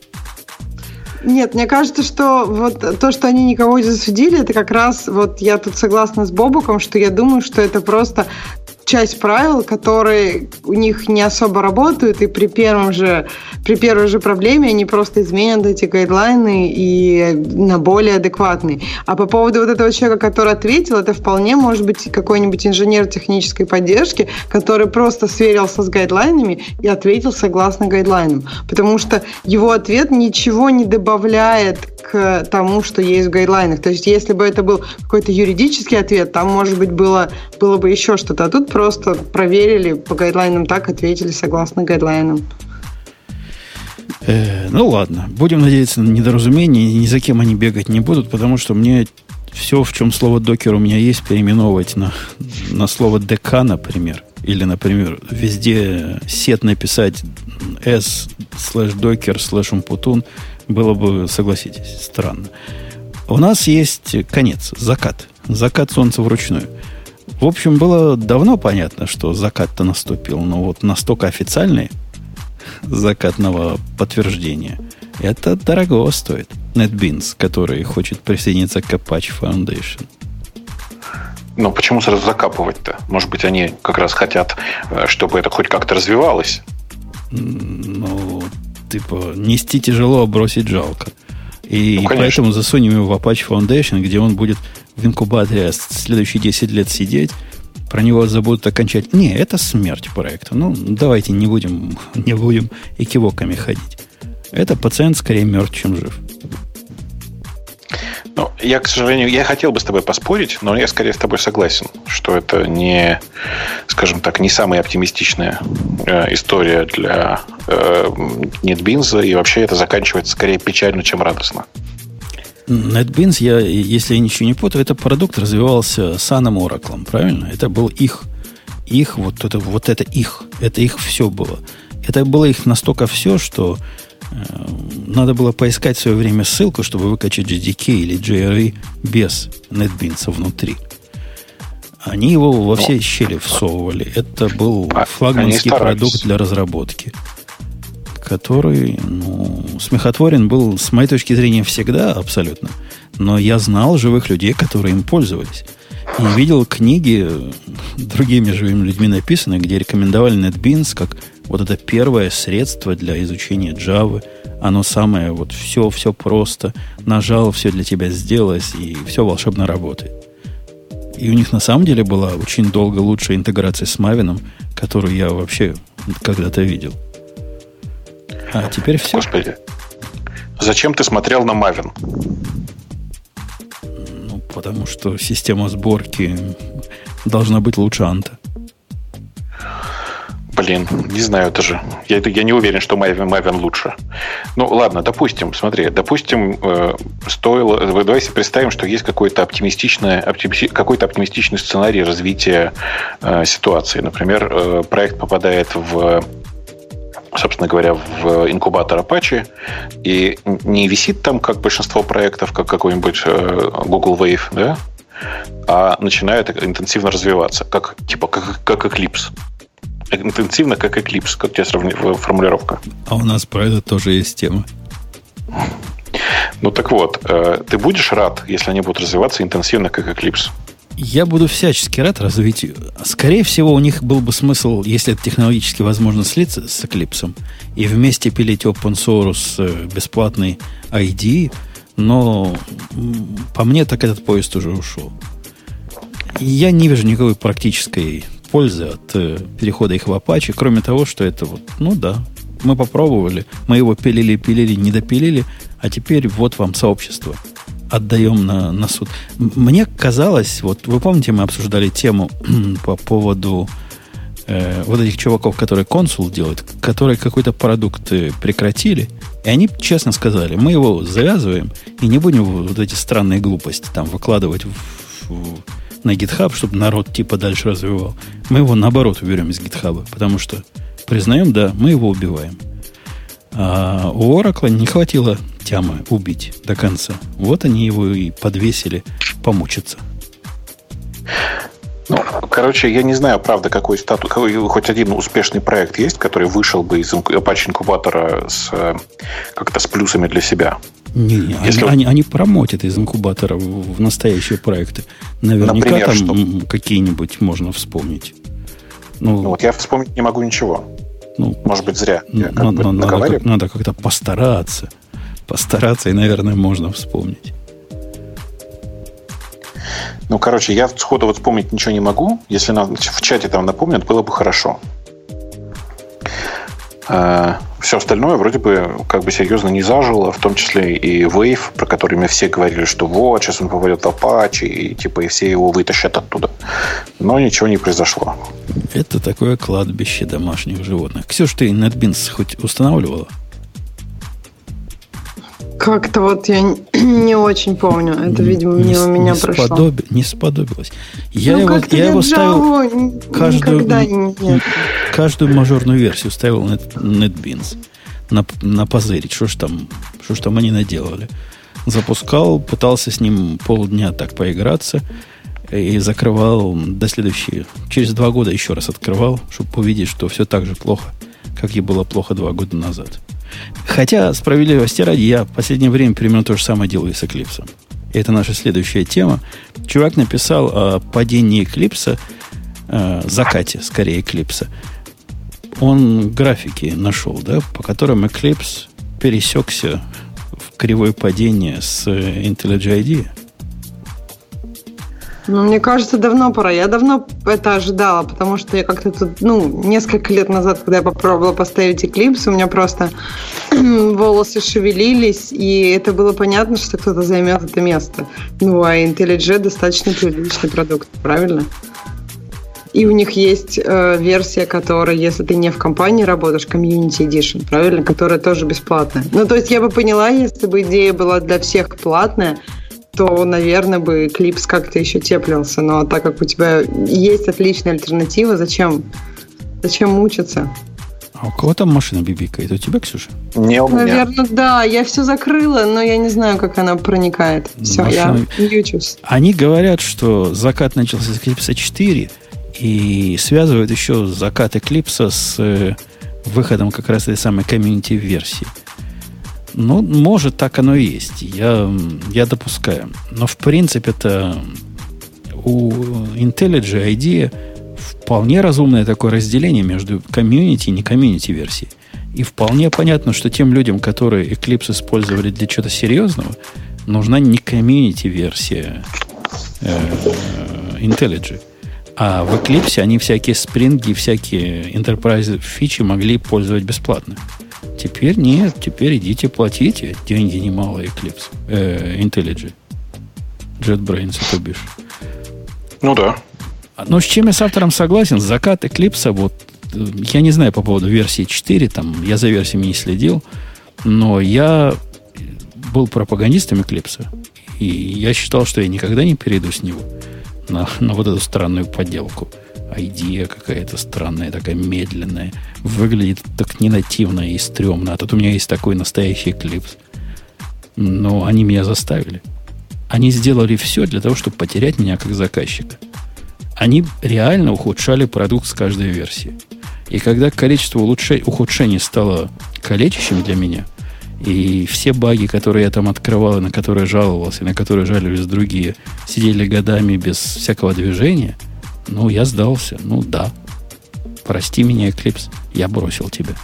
Нет, мне кажется, что вот то, что они никого не засудили, это как раз, вот я тут согласна с Бобуком, что я думаю, что это просто часть правил, которые у них не особо работают, и при первом же, при первой же проблеме они просто изменят эти гайдлайны и на более адекватные. А по поводу вот этого человека, который ответил, это вполне может быть какой-нибудь инженер технической поддержки, который просто сверился с гайдлайнами и ответил согласно гайдлайнам. Потому что его ответ ничего не добавляет к тому, что есть в гайдлайнах. То есть, если бы это был какой-то юридический ответ, там, может быть, было, было бы еще что-то. А тут просто проверили по guideline -ам так, ответили согласно guideline -ам. Э, ну ладно, будем надеяться на недоразумение, ни за кем они бегать не будут, потому что мне все, в чем слово Docker у меня есть, переименовывать на, на слово DK, например. Или, например, везде sed написать s slash docker slash umputun было бы, согласитесь, странно. У нас есть конец, закат. Закат солнца вручную. В общем, было давно понятно, что закат-то наступил, но вот настолько официальный закатного подтверждения, это дорого стоит. NetBeans, который хочет присоединиться к Apache Foundation. Но почему сразу закапывать-то? Может быть, они как раз хотят, э, чтобы это хоть как-то развивалось? Ну, типа, нести тяжело, а бросить жалко. И ну, поэтому засунем его в Apache Foundation, где он будет в инкубаторе следующие 10 лет сидеть, про него забудут окончательно. Не, это смерть проекта. Ну, давайте не будем, [laughs] не будем экивоками ходить. Это пациент скорее мертв, чем жив. Ну, я, к сожалению, я хотел бы с тобой поспорить, но я скорее с тобой согласен, что это не, скажем так, не самая оптимистичная э, история для э, NetBeans, и вообще это заканчивается скорее печально, чем радостно. NetBeans, я, если я ничего не путаю, это продукт развивался Саном Oracle, правильно? Это был их, их, вот это, вот это их, это их все было. Это было их настолько все, что надо было поискать в свое время ссылку, чтобы выкачать JDK или JRE без NetBeans внутри. Они его во все ну, щели всовывали. Это был а, флагманский продукт для разработки, который, ну, смехотворен был, с моей точки зрения, всегда абсолютно. Но я знал живых людей, которые им пользовались. И видел книги другими живыми людьми написанные, где рекомендовали NetBeans как вот это первое средство для изучения Java. Оно самое, вот все, все просто. Нажал, все для тебя сделалось, и все волшебно работает. И у них на самом деле была очень долго лучшая интеграция с Мавином, которую я вообще когда-то видел. А теперь все. Господи. Зачем ты смотрел на Мавин? Ну, потому что система сборки должна быть лучше Анта. Блин, не знаю даже. Я, я не уверен, что Maven, лучше. Ну, ладно, допустим, смотри, допустим, э, стоило... Давай себе представим, что есть какой-то оптимистичный, оптими, какой-то оптимистичный сценарий развития э, ситуации. Например, э, проект попадает в собственно говоря, в инкубатор Apache и не висит там, как большинство проектов, как какой-нибудь э, Google Wave, да, а начинает интенсивно развиваться, как, типа, как, как Eclipse интенсивно, как Eclipse, как тебя сравни... формулировка. А у нас про это тоже есть тема. Ну так вот, э, ты будешь рад, если они будут развиваться интенсивно, как Eclipse? Я буду всячески рад развитию. Скорее всего, у них был бы смысл, если это технологически возможно, слиться с Eclipse и вместе пилить open source э, бесплатный ID, но по мне так этот поезд уже ушел. Я не вижу никакой практической пользы от э, перехода их в Apache, кроме того, что это вот, ну да, мы попробовали, мы его пилили, пилили, не допилили, а теперь вот вам сообщество. Отдаем на, на суд. Мне казалось, вот вы помните, мы обсуждали тему [clears throat] по поводу э, вот этих чуваков, которые консул делают, которые какой-то продукт э, прекратили, и они честно сказали, мы его завязываем и не будем вот эти странные глупости там выкладывать в, в, на GitHub, чтобы народ типа дальше развивал. Мы его наоборот уберем из GitHub, потому что признаем, да, мы его убиваем. А у Oracle не хватило тямы убить до конца. Вот они его и подвесили помучиться. Ну, короче, я не знаю, правда, какой статус, какой, хоть один успешный проект есть, который вышел бы из Apache инкубатора с как-то с плюсами для себя. Не, Если... они, они, они промотят из инкубатора в, в настоящие проекты. Наверняка Например, там что? какие-нибудь можно вспомнить. Ну, ну, вот я вспомнить не могу ничего. Ну, Может быть, зря. Я надо, надо, надо, надо как-то постараться. Постараться, и, наверное, можно вспомнить. Ну, короче, я сходу вот вспомнить ничего не могу. Если нам в чате там напомнят, было бы хорошо. А, все остальное вроде бы как бы серьезно не зажило, в том числе и Wave, про который мы все говорили, что вот, сейчас он попадет в Apache, и типа и все его вытащат оттуда. Но ничего не произошло. Это такое кладбище домашних животных. Ксюш, ты NetBeans хоть устанавливала? Как-то вот я [clears throat] не очень помню. Это, видимо, не, у меня не прошло. Сподоби, не сподобилось. Я ну, его, я его ставил каждую, каждую мажорную версию ставил на NetBeans. На, на позырить, что ж там, что ж там они наделали. Запускал, пытался с ним полдня так поиграться и закрывал до следующей. Через два года еще раз открывал, чтобы увидеть, что все так же плохо, как и было плохо два года назад. Хотя, справедливости ради, я в последнее время примерно то же самое делаю с Eclipse. Это наша следующая тема. Чувак написал о падении Eclipse, э, закате, скорее, Eclipse. Он графики нашел, да, по которым Eclipse пересекся в кривое падение с IntelliJ IDEA. Ну, мне кажется, давно пора. Я давно это ожидала, потому что я как-то тут, ну, несколько лет назад, когда я попробовала поставить Eclipse, у меня просто [clears throat] волосы шевелились, и это было понятно, что кто-то займет это место. Ну, а IntelliJ достаточно приличный продукт, правильно? И у них есть э, версия, которая, если ты не в компании работаешь, Community Edition, правильно, которая тоже бесплатная. Ну, то есть я бы поняла, если бы идея была для всех платная, то, наверное, бы клипс как-то еще теплился. Но так как у тебя есть отличная альтернатива, зачем, зачем мучиться? А у кого там машина бибикает? У тебя, Ксюша? Не у меня. Наверное, да. Я все закрыла, но я не знаю, как она проникает. Все, машина... я мьючусь. Они говорят, что закат начался с Eclipse 4 и связывают еще закат Eclipse с э, выходом как раз этой самой community-версии. Ну, может, так оно и есть. Я, я допускаю. Но, в принципе, это у IntelliJ IDEA вполне разумное такое разделение между community и не community версией. И вполне понятно, что тем людям, которые Eclipse использовали для чего-то серьезного, нужна не комьюнити версия э, IntelliJ. А в Eclipse они всякие спринги, всякие enterprise фичи могли пользовать бесплатно. Теперь нет, теперь идите платите. Деньги немалые Eclipse. Э, IntelliJ. JetBrains, то бишь. Ну да. Но с чем я с автором согласен, закат Eclipse, вот, э, я не знаю по поводу версии 4, там, я за версиями не следил, но я был пропагандистом Eclipse, и я считал, что я никогда не перейду с него на, на вот эту странную подделку идея какая-то странная, такая медленная. Выглядит так ненативно и стрёмно. А тут у меня есть такой настоящий клипс. Но они меня заставили. Они сделали все для того, чтобы потерять меня как заказчика. Они реально ухудшали продукт с каждой версии. И когда количество улучшений, ухудшений стало калечащим для меня, и все баги, которые я там открывал, и на которые жаловался, и на которые жалились другие, сидели годами без всякого движения – ну, я сдался. Ну, да. Прости меня, Эклипс. Я бросил тебя.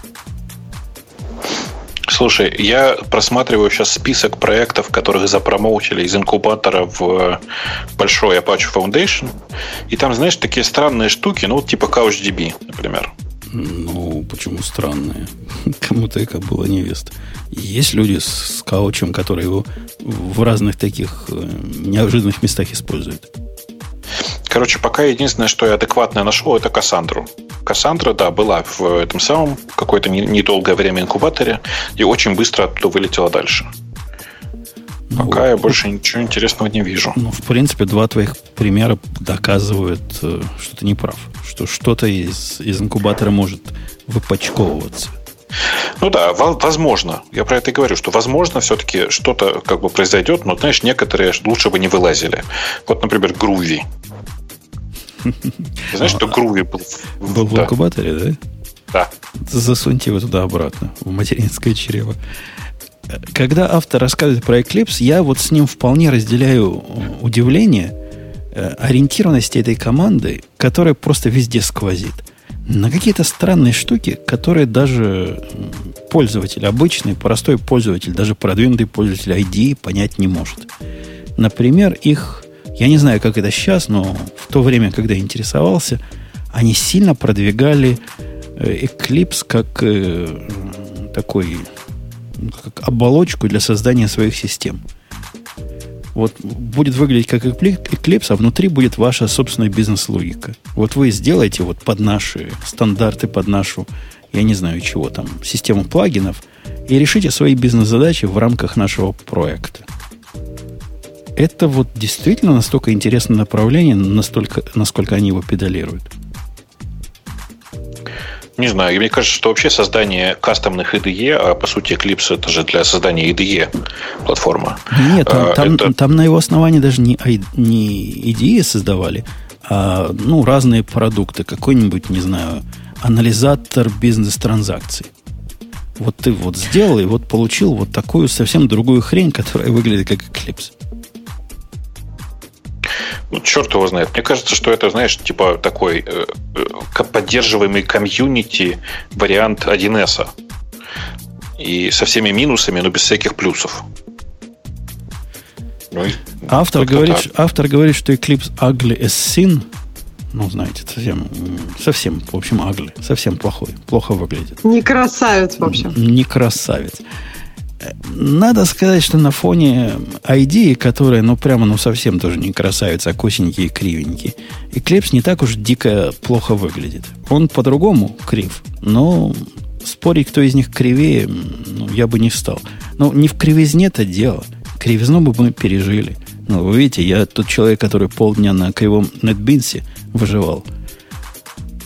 Слушай, я просматриваю сейчас список проектов, которых запромоутили из инкубатора в большой Apache Foundation. И там, знаешь, такие странные штуки, ну, типа CouchDB, например. Ну, почему странные? [laughs] Кому-то это было невеста. Есть люди с каучем, которые его в разных таких э, неожиданных местах используют. Короче, пока единственное, что я адекватное нашел, это Кассандру. Кассандра, да, была в этом самом какое-то недолгое время инкубаторе и очень быстро оттуда вылетела дальше. Ну, Пока я больше ничего интересного не вижу. Ну, в принципе, два твоих примера доказывают, э, что ты не прав. Что что-то из, из инкубатора может выпачковываться. Ну да, возможно. Я про это и говорю, что возможно все-таки что-то как бы произойдет, но, знаешь, некоторые лучше бы не вылазили. Вот, например, Груви. [laughs] Знаешь, что Груви был? Был в инкубаторе, да? Да. Засуньте его туда обратно, в материнское чрево. Когда автор рассказывает про Eclipse, я вот с ним вполне разделяю удивление э, ориентированности этой команды, которая просто везде сквозит. На какие-то странные штуки, которые даже пользователь, обычный, простой пользователь, даже продвинутый пользователь ID понять не может. Например, их я не знаю, как это сейчас, но в то время, когда я интересовался, они сильно продвигали э, Eclipse как э, такой как оболочку для создания своих систем. Вот будет выглядеть как Eclipse, а внутри будет ваша собственная бизнес-логика. Вот вы сделаете вот под наши стандарты, под нашу, я не знаю чего там, систему плагинов, и решите свои бизнес-задачи в рамках нашего проекта это вот действительно настолько интересное направление, настолько, насколько они его педалируют? Не знаю, мне кажется, что вообще создание кастомных IDE, а по сути Eclipse это же для создания IDE платформа. Нет, там, а, там, это... там на его основании даже не, не IDE создавали, а ну, разные продукты. Какой-нибудь, не знаю, анализатор бизнес-транзакций. Вот ты вот сделал и вот получил вот такую совсем другую хрень, [laughs] которая выглядит как Eclipse. Ну, черт его знает. Мне кажется, что это, знаешь, типа такой э, э поддерживаемый комьюнити вариант 1С. И со всеми минусами, но без всяких плюсов. Ну, автор, говорит, автор говорит, что Eclipse ugly as sin. Ну, знаете, совсем, совсем, в общем, ugly. Совсем плохой. Плохо выглядит. Не красавец, в общем. Не красавец. Надо сказать, что на фоне ID, которая, ну, прямо, ну, совсем тоже не красавица, а косенький и кривенький, Eclipse не так уж дико плохо выглядит. Он по-другому крив, но спорить, кто из них кривее, ну, я бы не стал. Но не в кривизне это дело. Кривизну бы мы пережили. Ну, вы видите, я тот человек, который полдня на кривом NetBeans выживал.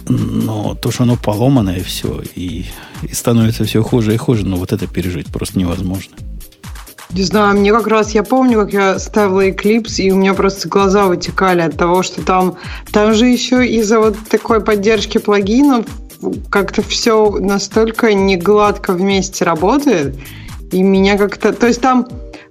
Но то, что оно поломанное все, и, и становится все хуже и хуже, но вот это пережить просто невозможно. Не знаю, мне как раз, я помню, как я ставила Eclipse, и у меня просто глаза вытекали от того, что там, там же еще из-за вот такой поддержки плагинов как-то все настолько негладко вместе работает, и меня как-то... То есть там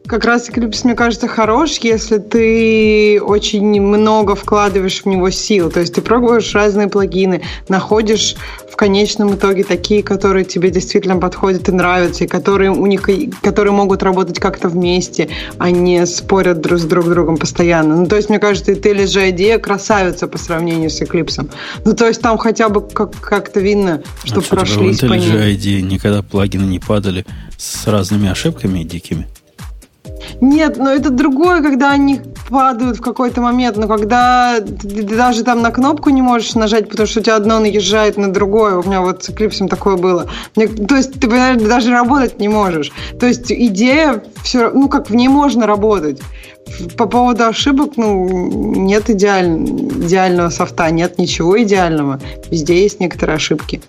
как раз Eclipse, мне кажется, хорош, если ты очень много вкладываешь в него сил. То есть ты пробуешь разные плагины, находишь в конечном итоге такие, которые тебе действительно подходят и нравятся, и которые, у них, которые могут работать как-то вместе, а не спорят друг с друг другом постоянно. Ну, то есть, мне кажется, и же идея красавица по сравнению с Eclipse. Ну, то есть там хотя бы как- как-то видно, что а прошлись что, по ним. никогда плагины не падали с разными ошибками дикими? Нет, но это другое, когда они падают в какой-то момент, но когда ты даже там на кнопку не можешь нажать, потому что у тебя одно наезжает на другое. У меня вот с Eclipse такое было. Мне, то есть ты, понимаешь, даже работать не можешь. То есть идея все, ну как в ней можно работать. По поводу ошибок, ну, нет идеаль, идеального софта, нет ничего идеального. Везде есть некоторые ошибки.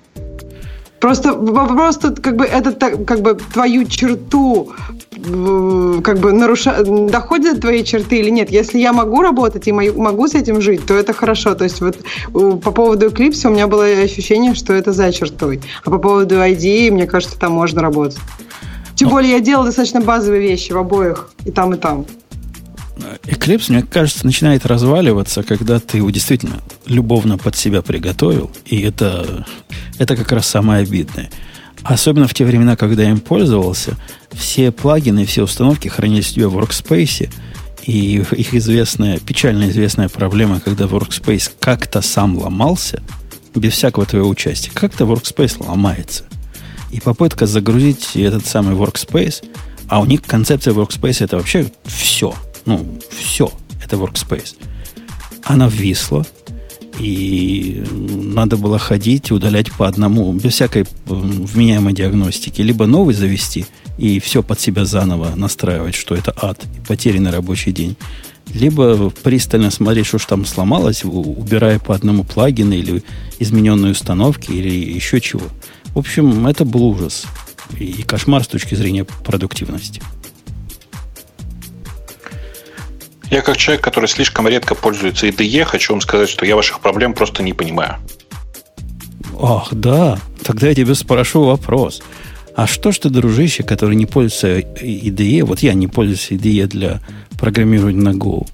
Просто просто как бы это как бы твою черту как бы наруша... доходят до твоей черты или нет. Если я могу работать и могу с этим жить, то это хорошо. То есть вот по поводу Eclipse у меня было ощущение, что это за чертой. А по поводу ID, мне кажется, там можно работать. Тем более я делал достаточно базовые вещи в обоих, и там, и там. Eclipse, мне кажется, начинает разваливаться, когда ты его действительно любовно под себя приготовил, и это, это как раз самое обидное. Особенно в те времена, когда я им пользовался, все плагины, все установки хранились у тебя в Workspace, и их известная, печально известная проблема, когда Workspace как-то сам ломался, без всякого твоего участия, как-то Workspace ломается. И попытка загрузить этот самый Workspace, а у них концепция Workspace это вообще все – ну, все, это workspace. Она ввисла, и надо было ходить, удалять по одному, без всякой вменяемой диагностики. Либо новый завести и все под себя заново настраивать, что это ад, потерянный рабочий день. Либо пристально смотреть, что ж там сломалось, убирая по одному плагин или измененные установки, или еще чего. В общем, это был ужас и кошмар с точки зрения продуктивности. Я как человек, который слишком редко пользуется IDE, хочу вам сказать, что я ваших проблем просто не понимаю. Ах, да. Тогда я тебе спрошу вопрос. А что ж ты, дружище, который не пользуется IDE, вот я не пользуюсь IDE для программирования на Go,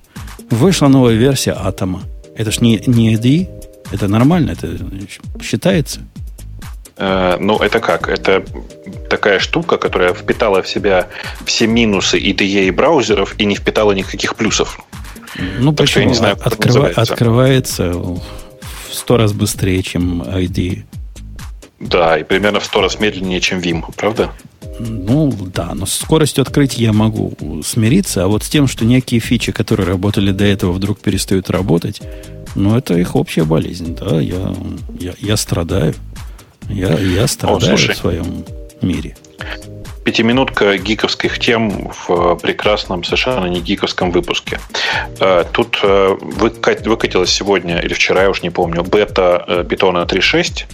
вышла новая версия Атома. Это ж не, не IDE, это нормально, это считается. Э, ну, это как? Это такая штука, которая впитала в себя все минусы IDE и браузеров и не впитала никаких плюсов. Ну, так почему? Я не знаю, Открыва- открывается в сто раз быстрее, чем IDE. Да, и примерно в сто раз медленнее, чем Vim, правда? Ну, да, но с скоростью открытия я могу смириться, а вот с тем, что некие фичи, которые работали до этого, вдруг перестают работать, ну, это их общая болезнь, да, я, я, я страдаю. Я, я страдаю О, в своем мире. Пятиминутка гиковских тем в прекрасном, совершенно не гиковском выпуске. Э, тут э, выкатилась сегодня или вчера, я уж не помню, бета питона 3.6,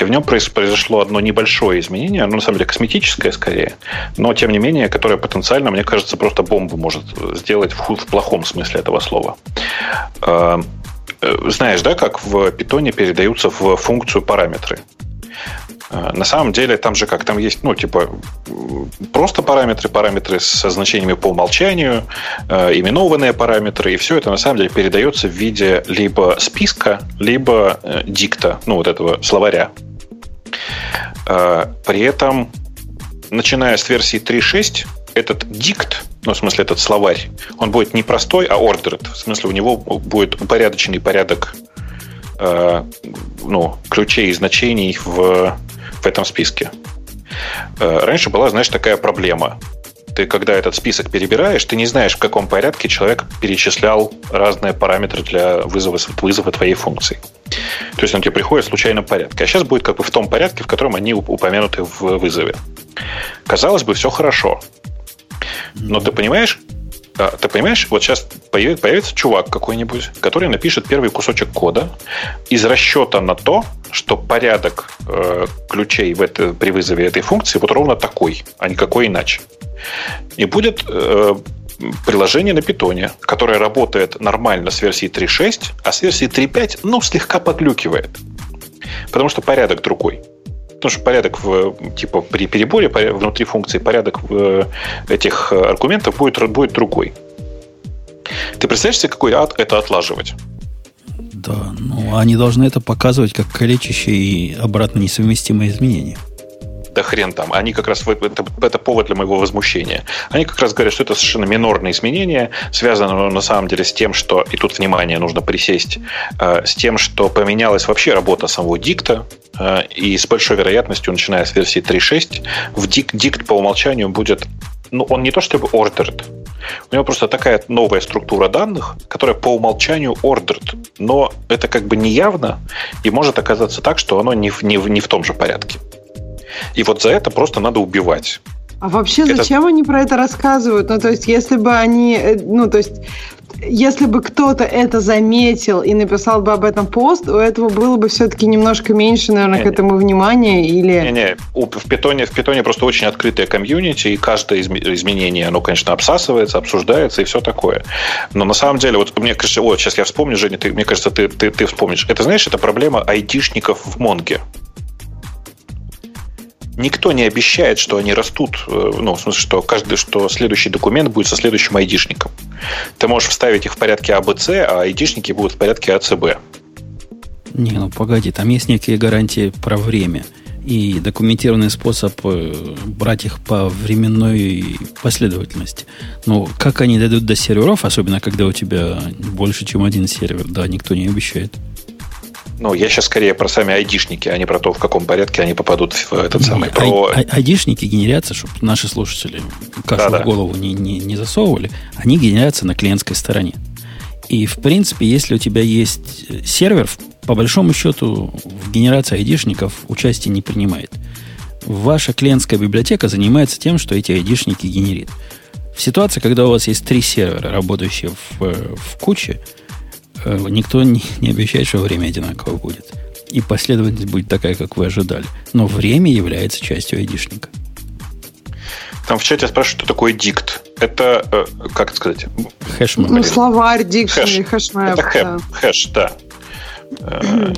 и в нем произошло одно небольшое изменение, ну, на самом деле, косметическое скорее, но, тем не менее, которое потенциально, мне кажется, просто бомбу может сделать в, в плохом смысле этого слова. Э, знаешь, да, как в питоне передаются в функцию параметры? А, на самом деле там же как, там есть, ну, типа, просто параметры, параметры со значениями по умолчанию, э, именованные параметры, и все это на самом деле передается в виде либо списка, либо э, дикта, ну, вот этого словаря. Э, при этом, начиная с версии 3.6, этот дикт ну, в смысле, этот словарь, он будет не простой, а ordered. В смысле, у него будет упорядоченный порядок э, ну, ключей и значений в, в этом списке. Э, раньше была, знаешь, такая проблема. Ты, когда этот список перебираешь, ты не знаешь, в каком порядке человек перечислял разные параметры для вызова, вызова твоей функции. То есть он тебе приходит в случайном порядке. А сейчас будет как бы в том порядке, в котором они упомянуты в вызове. Казалось бы, все хорошо. Но ты понимаешь, ты понимаешь, вот сейчас появится чувак какой-нибудь, который напишет первый кусочек кода из расчета на то, что порядок э, ключей в это, при вызове этой функции вот ровно такой, а никакой иначе. И будет э, приложение на питоне, которое работает нормально с версии 3.6, а с версии 3.5, ну, слегка поглюкивает. Потому что порядок другой. Потому что порядок в, типа при переборе внутри функции порядок э, этих аргументов будет, будет другой. Ты представляешь себе, какой ад это отлаживать? Да, ну они должны это показывать как калечащие и обратно несовместимые изменения да хрен там. Они как раз, это, это повод для моего возмущения. Они как раз говорят, что это совершенно минорные изменения, связано на самом деле с тем, что, и тут внимание, нужно присесть, э, с тем, что поменялась вообще работа самого дикта, э, и с большой вероятностью, начиная с версии 3.6, в дик, дикт по умолчанию будет ну, он не то чтобы ordered, у него просто такая новая структура данных, которая по умолчанию ordered, но это как бы не явно, и может оказаться так, что оно не в, не в, не в том же порядке. И вот за это просто надо убивать. А вообще это... зачем они про это рассказывают? Ну, то есть, если бы они, э, ну, то есть, если бы кто-то это заметил и написал бы об этом пост, у этого было бы все-таки немножко меньше, наверное, не, к этому внимания или... Не-не, в питоне, в питоне просто очень открытая комьюнити, и каждое изменение, оно, конечно, обсасывается, обсуждается и все такое. Но на самом деле, вот мне кажется, вот сейчас я вспомню, Женя, ты, мне кажется, ты, ты, ты вспомнишь. Это, знаешь, это проблема айтишников в Монге никто не обещает, что они растут, э, ну, в смысле, что каждый, что следующий документ будет со следующим айдишником. Ты можешь вставить их в порядке АБЦ, а айдишники будут в порядке АЦБ. Не, ну погоди, там есть некие гарантии про время и документированный способ э, брать их по временной последовательности. Но как они дойдут до серверов, особенно когда у тебя больше, чем один сервер, да, никто не обещает. Ну, я сейчас скорее про сами айдишники, а не про то, в каком порядке они попадут в этот самый... Про... Ай, айдишники генерятся, чтобы наши слушатели кашу да, в голову не, не, не засовывали, они генерятся на клиентской стороне. И, в принципе, если у тебя есть сервер, по большому счету в генерации айдишников участие не принимает. Ваша клиентская библиотека занимается тем, что эти айдишники генерит. В ситуации, когда у вас есть три сервера, работающие в, в куче, Э, никто не, не обещает, что время одинаково будет. И последовательность будет такая, как вы ожидали. Но время является частью айдишника. Там в чате спрашивают, что такое дикт. Это, э, как сказать? HashMap. Ну, словарь, dictionary, хэш. HashMap. Это map, да. хэш, да. Э,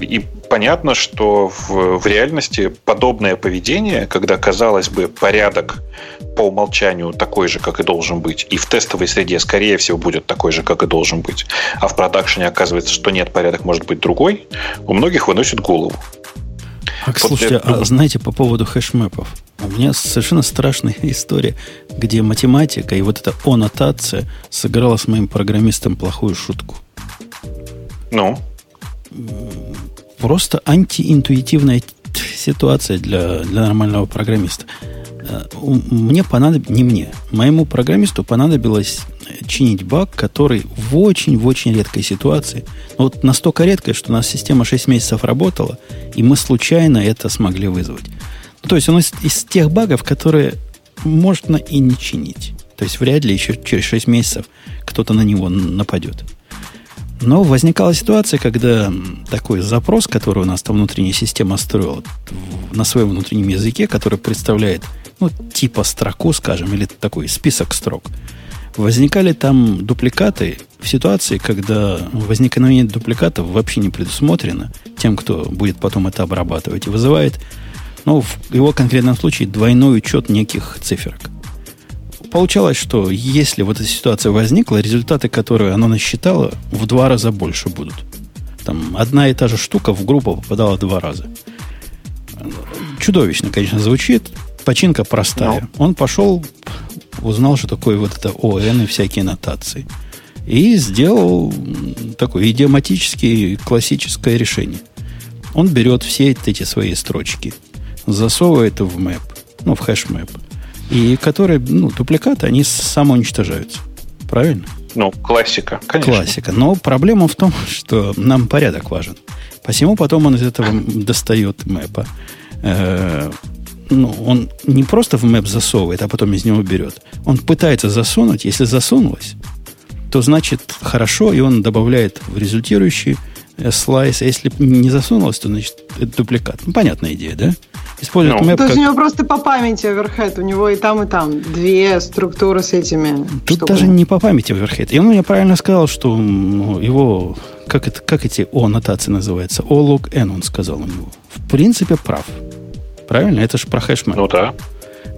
и понятно, что в, в реальности подобное поведение, когда, казалось бы, порядок по умолчанию такой же, как и должен быть, и в тестовой среде, скорее всего, будет такой же, как и должен быть, а в продакшене оказывается, что нет, порядок может быть другой, у многих выносит голову. А, вот слушайте, это... а знаете, по поводу HashMap -ов, у меня совершенно страшная [laughs] история, где математика и вот эта аннотация сыграла с моим программистом плохую шутку. Ну? Просто антиинтуитивная ситуация для, для нормального программиста. Э, мне понадобилось, не мне, моему программисту понадобилось чинить баг, который в очень, в редкой ситуации, ну, вот настолько редкой, что у нас система 6 месяцев работала, и мы случайно это смогли вызвать. Ну, то есть он из, из тех багов, которые можно и не чинить. То есть вряд ли еще через 6 месяцев кто-то на него нападет. Но возникала ситуация, когда такой запрос, который у нас там внутренняя система строила на своем внутреннем языке, который представляет, ну, типа строку, скажем, или такой список строк, возникали там дупликаты в ситуации, когда возникновение дупликатов вообще не предусмотрено тем, кто будет потом это обрабатывать, и вызывает, ну, в его конкретном случае двойной учет неких циферок получалось, что если вот эта ситуация возникла, результаты, которые она насчитала, в два раза больше будут. Там одна и та же штука в группу попадала два раза. Чудовищно, конечно, звучит. Починка простая. No. Ну. Он пошел, Узнал, что такое вот это ОН и всякие нотации. И сделал такое идиоматическое классическое решение. Он берет все эти свои строчки, засовывает в map, ну, в HashMap, и которые, ну, дубликаты, они самоуничтожаются. Правильно? Ну, классика, конечно. Классика. Но проблема в том, [laughs] что нам порядок важен. Посему потом он из этого достает map -а. Э, ну, он не просто в map засовывает, а потом из него берет. Он пытается засунуть. Если засунулось, то значит хорошо, и он добавляет в результирующий слайс. А если не засунулось, то значит это дубликат. Ну, понятная идея, да? Использует ну, мэп. То есть как... у него просто по памяти оверхед. У него и там, и там две структуры с этими. Тут штуками. даже не по памяти оверхед. И он мне правильно сказал, что ну, его. Как, это, как эти О нотации называются? О лог N, он сказал у него. В принципе, прав. Правильно? Это же про хэшмэп. Ну да.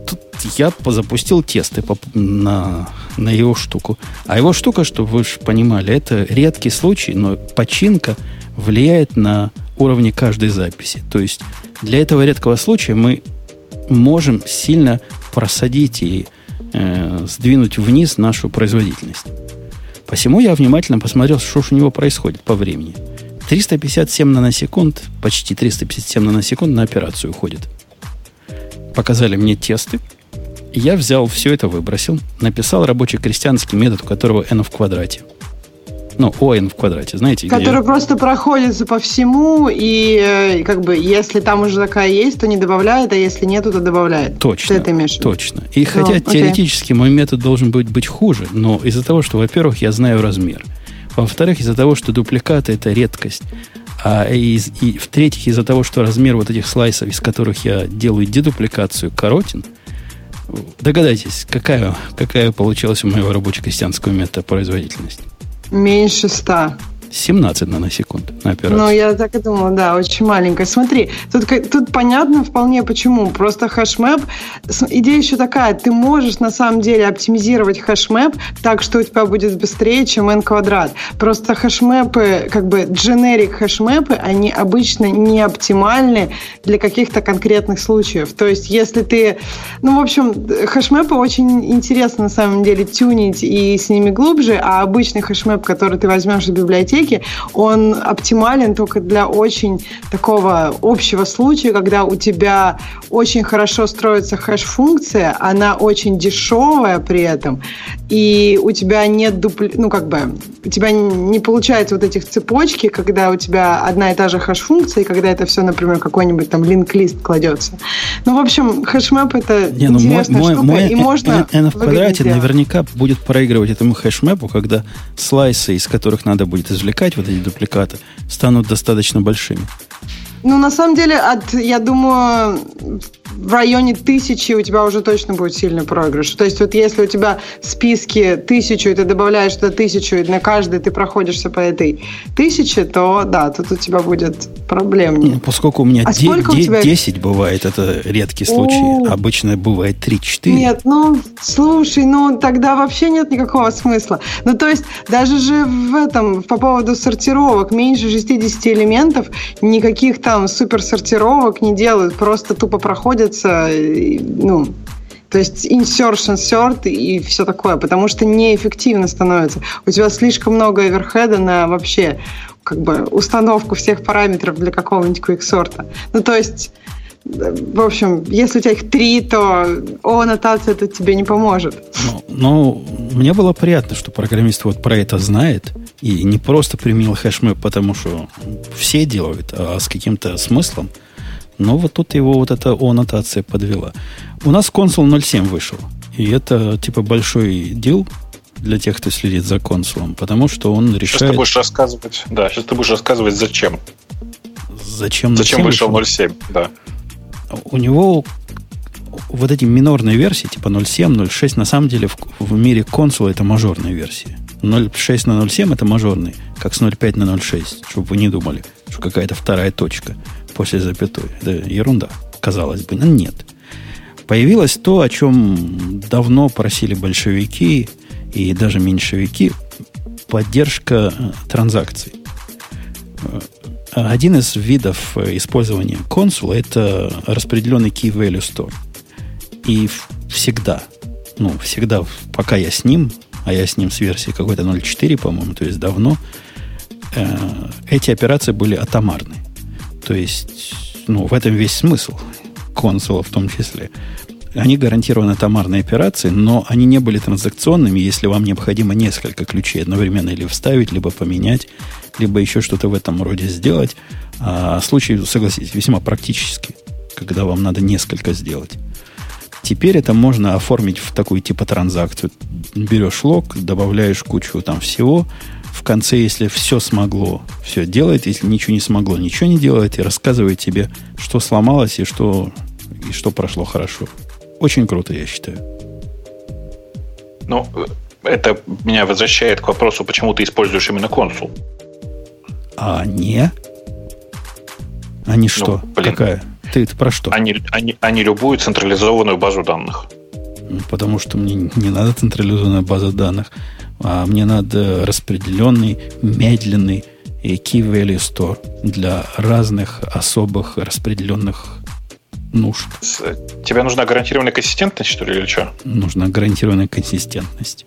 Тут я запустил тесты на, на его штуку. А его штука, чтобы вы понимали, это редкий случай, но починка влияет на уровни каждой записи. То есть для этого редкого случая мы можем сильно просадить и э, сдвинуть вниз нашу производительность. Посему я внимательно посмотрел, что же у него происходит по времени. 357 наносекунд, почти 357 наносекунд на операцию уходит. Показали мне тесты. Я взял все это, выбросил, написал рабочий крестьянский метод, у которого n в квадрате – ну, ОН в квадрате, знаете? Который где... просто проходится по всему, и э, как бы, если там уже такая есть, то не добавляет, а если нету, то добавляет. Точно, это точно. И ну, хотя окей. теоретически мой метод должен быть, быть хуже, но из-за того, что, во-первых, я знаю размер, во-вторых, из-за того, что дубликаты – это редкость, а из, и в-третьих, из-за того, что размер вот этих слайсов, из которых я делаю дедупликацию, коротен, догадайтесь, какая, какая получилась у моего рабоче-крестьянского метода производительность? Меньше ста. 17 наносекунд на операцию. Ну, я так и думала, да, очень маленькая. Смотри, тут, тут понятно вполне почему. Просто HashMap, идея еще такая, ты можешь на самом деле оптимизировать HashMap так, что у тебя будет быстрее, чем n квадрат. Просто HashMap -ы, как бы generic HashMap -ы, они обычно не оптимальны для каких-то конкретных случаев. То есть, если ты... Ну, в общем, хэшмэпы очень интересно на самом деле тюнить и с ними глубже, а обычный хэшмэп, который ты возьмешь из библиотеки, библиотеки, он оптимален только для очень такого общего случая, когда у тебя очень хорошо строится хэш-функция, она очень дешевая при этом, и у тебя нет дупли... ну как бы у тебя не получается вот этих цепочки, когда у тебя одна и та же хэш-функция, и когда это все, например, какой-нибудь там линк-лист кладется. Ну, в общем, хэшмэп это не, ну, интересная мой, штука, мой, и можно n в квадрате наверняка будет проигрывать этому хэшмэпу, когда слайсы, из которых надо будет извлекать вот эти дупликаты, станут достаточно большими. Ну, на самом деле, от, я думаю, в районе тысячи у тебя уже точно будет сильный проигрыш. То есть вот если у тебя списки тысячу, и ты добавляешь туда тысячу, и на каждой ты проходишься по этой тысяче, то да, тут у тебя будет проблемнее. Ну, поскольку у меня а де- де- тебя... 10 бывает, это редкий случай. О, Обычно бывает 3-4. Нет, ну, слушай, ну тогда вообще нет никакого смысла. Ну, то есть даже же в этом, по поводу сортировок, меньше 60 элементов, никаких там суперсортировок не делают, просто тупо проходятся, ну, то есть insertion, sort и все такое, потому что неэффективно становится. У тебя слишком много оверхеда на вообще как бы установку всех параметров для какого-нибудь квиксорта. Ну, то есть в общем, если у тебя их три, то о-аннотация это тебе не поможет. Ну, ну, мне было приятно, что программист вот про это знает и не просто применил хэшмэп, потому что все делают, а с каким-то смыслом. Но вот тут его вот эта о-аннотация подвела. У нас консул 0.7 вышел. И это типа большой дел для тех, кто следит за консулом, потому что он решает... Сейчас ты будешь рассказывать, да, сейчас ты будешь рассказывать, зачем. Зачем, зачем вышел 0.7, да. У него вот эти минорные версии, типа 0.7, 0.6, на самом деле в, в мире консула это мажорные версии. 0.6 на 0.7 это мажорный, как с 0.5 на 0.6, чтобы вы не думали, что какая-то вторая точка после запятой. Это ерунда, казалось бы, но нет. Появилось то, о чем давно просили большевики и даже меньшевики, поддержка э, транзакций. Э, один из видов э, использования консула – это распределенный key value store. И всегда, ну, всегда, пока я с ним, а я с ним с версии какой-то 0.4, по-моему, то есть давно, эти операции были атомарны. То есть, ну, в этом весь смысл консула в том числе. Они гарантированы атомарные операции, но они не были транзакционными, если вам необходимо несколько ключей одновременно или вставить, либо поменять, либо еще что-то в этом роде сделать. А случай, согласитесь, весьма практический, когда вам надо несколько сделать. Теперь это можно оформить в такую типа транзакцию. Берешь лог, добавляешь кучу там всего. В конце, если все смогло, все делает. Если ничего не смогло, ничего не делает. И рассказывает тебе, что сломалось и что, и что прошло хорошо. Очень круто, я считаю. Ну, это меня возвращает к вопросу, почему ты используешь именно консул. А не? Не ну, что? Ну, блин. Какая? Ты это про что? Они, они, они любую централизованную базу данных. Потому что мне не надо централизованная база данных, а мне надо распределенный, медленный key value store для разных особых распределенных нужд. Тебе нужна гарантированная консистентность, что ли, или что? Нужна гарантированная консистентность.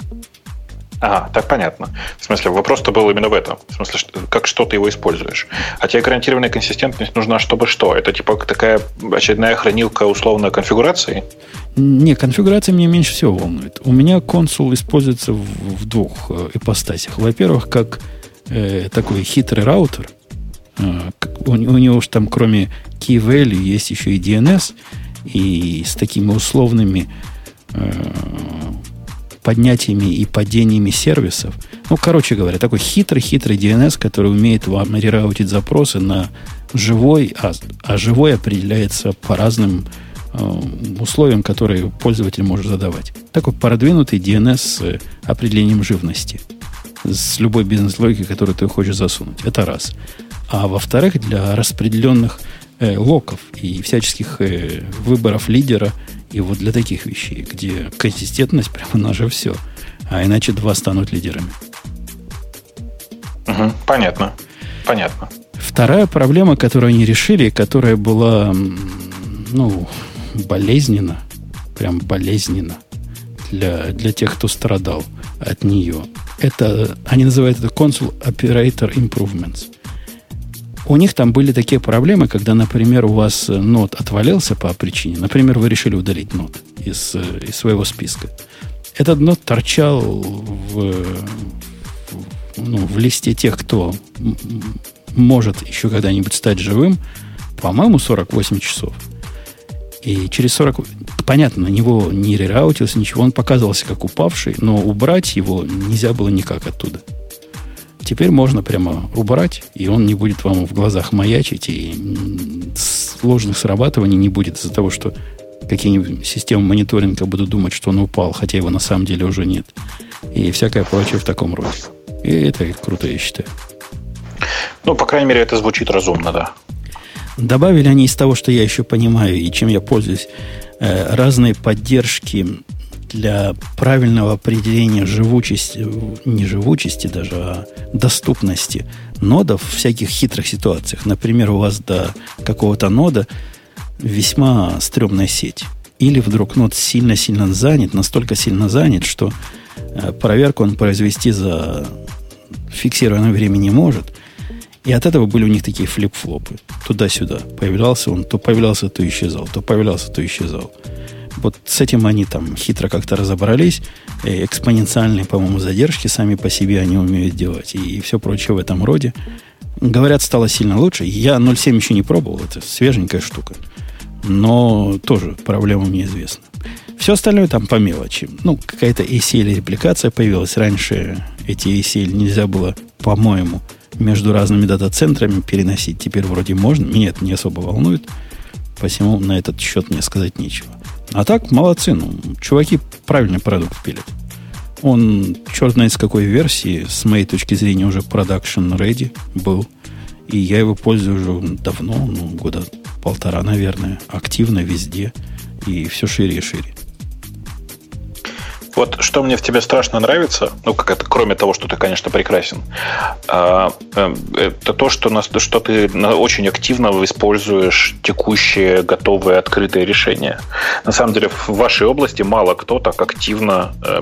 Ага, так понятно. В смысле, вопрос-то был именно в этом. В смысле, как что ты его используешь. А тебе гарантированная консистентность нужна, чтобы что? Это типа такая очередная хранилка условно конфигурации? Не, конфигурация меня меньше всего волнует. У меня консул используется в, в двух э, ипостасях. Во-первых, как э, такой хитрый раутер. Э, у, у него же там кроме key value есть еще и DNS. И с такими условными э, поднятиями и падениями сервисов. Ну, короче говоря, такой хитрый-хитрый DNS, который умеет вам рераутить запросы на живой, а, а живой определяется по разным э, условиям, которые пользователь может задавать. Такой продвинутый DNS с определением живности. С любой бизнес-логикой, которую ты хочешь засунуть. Это раз. А во-вторых, для распределенных э, локов и всяческих э, выборов лидера – и вот для таких вещей, где консистентность прямо наше все. А иначе два станут лидерами. Угу, понятно. Понятно. Вторая проблема, которую они решили, которая была, ну, болезненна, прям болезненна для, для тех, кто страдал от нее. Это, они называют это Console Operator Improvements. У них там были такие проблемы, когда, например, у вас нот отвалился по причине. Например, вы решили удалить нот из, из своего списка. Этот нот торчал в, ну, в листе тех, кто может еще когда-нибудь стать живым, по-моему, 48 часов. И через 40... Понятно, на него не рераутился, ничего. Он показывался как упавший, но убрать его нельзя было никак оттуда. Теперь можно прямо убрать, и он не будет вам в глазах маячить, и сложных срабатываний не будет из-за того, что какие-нибудь системы мониторинга будут думать, что он упал, хотя его на самом деле уже нет. И всякое прочее в таком роде. И это круто, я считаю. Ну, по крайней мере, это звучит разумно, да. Добавили они из того, что я еще понимаю и чем я пользуюсь, э, разные поддержки для правильного определения живучести, не живучести даже, а доступности нодов в всяких хитрых ситуациях. Например, у вас до какого-то нода весьма стрёмная сеть. Или вдруг нод сильно-сильно занят, настолько сильно занят, что э, проверку он произвести за фиксированное время не может. И от этого были у них такие флип-флопы. Туда-сюда. Появлялся он, то появлялся, то исчезал, то появлялся, то исчезал. Вот с этим они там хитро как-то разобрались. Экспоненциальные, по-моему, задержки сами по себе они умеют делать. И, и все прочее в этом роде. Говорят, стало сильно лучше. Я 0.7 еще не пробовал. Это свеженькая штука. Но тоже проблема мне известна. Все остальное там по мелочи. Ну, какая-то ACL репликация появилась. Раньше эти ACL нельзя было, по-моему, между разными дата-центрами переносить. Теперь вроде можно. Меня это не особо волнует. Посему на этот счет мне сказать нечего. А так, молодцы. Ну, чуваки правильный продукт пилят. Он, черт знает с какой версии, с моей точки зрения, уже production ready был. И я его пользую уже давно, ну, года полтора, наверное, активно везде. И все шире и шире. Вот что мне в тебе страшно нравится, ну, как это, кроме того, что ты, конечно, прекрасен, а, э, это то, что, нас, что ты очень активно используешь текущие готовые открытые решения. На самом деле, в вашей области мало кто так активно э,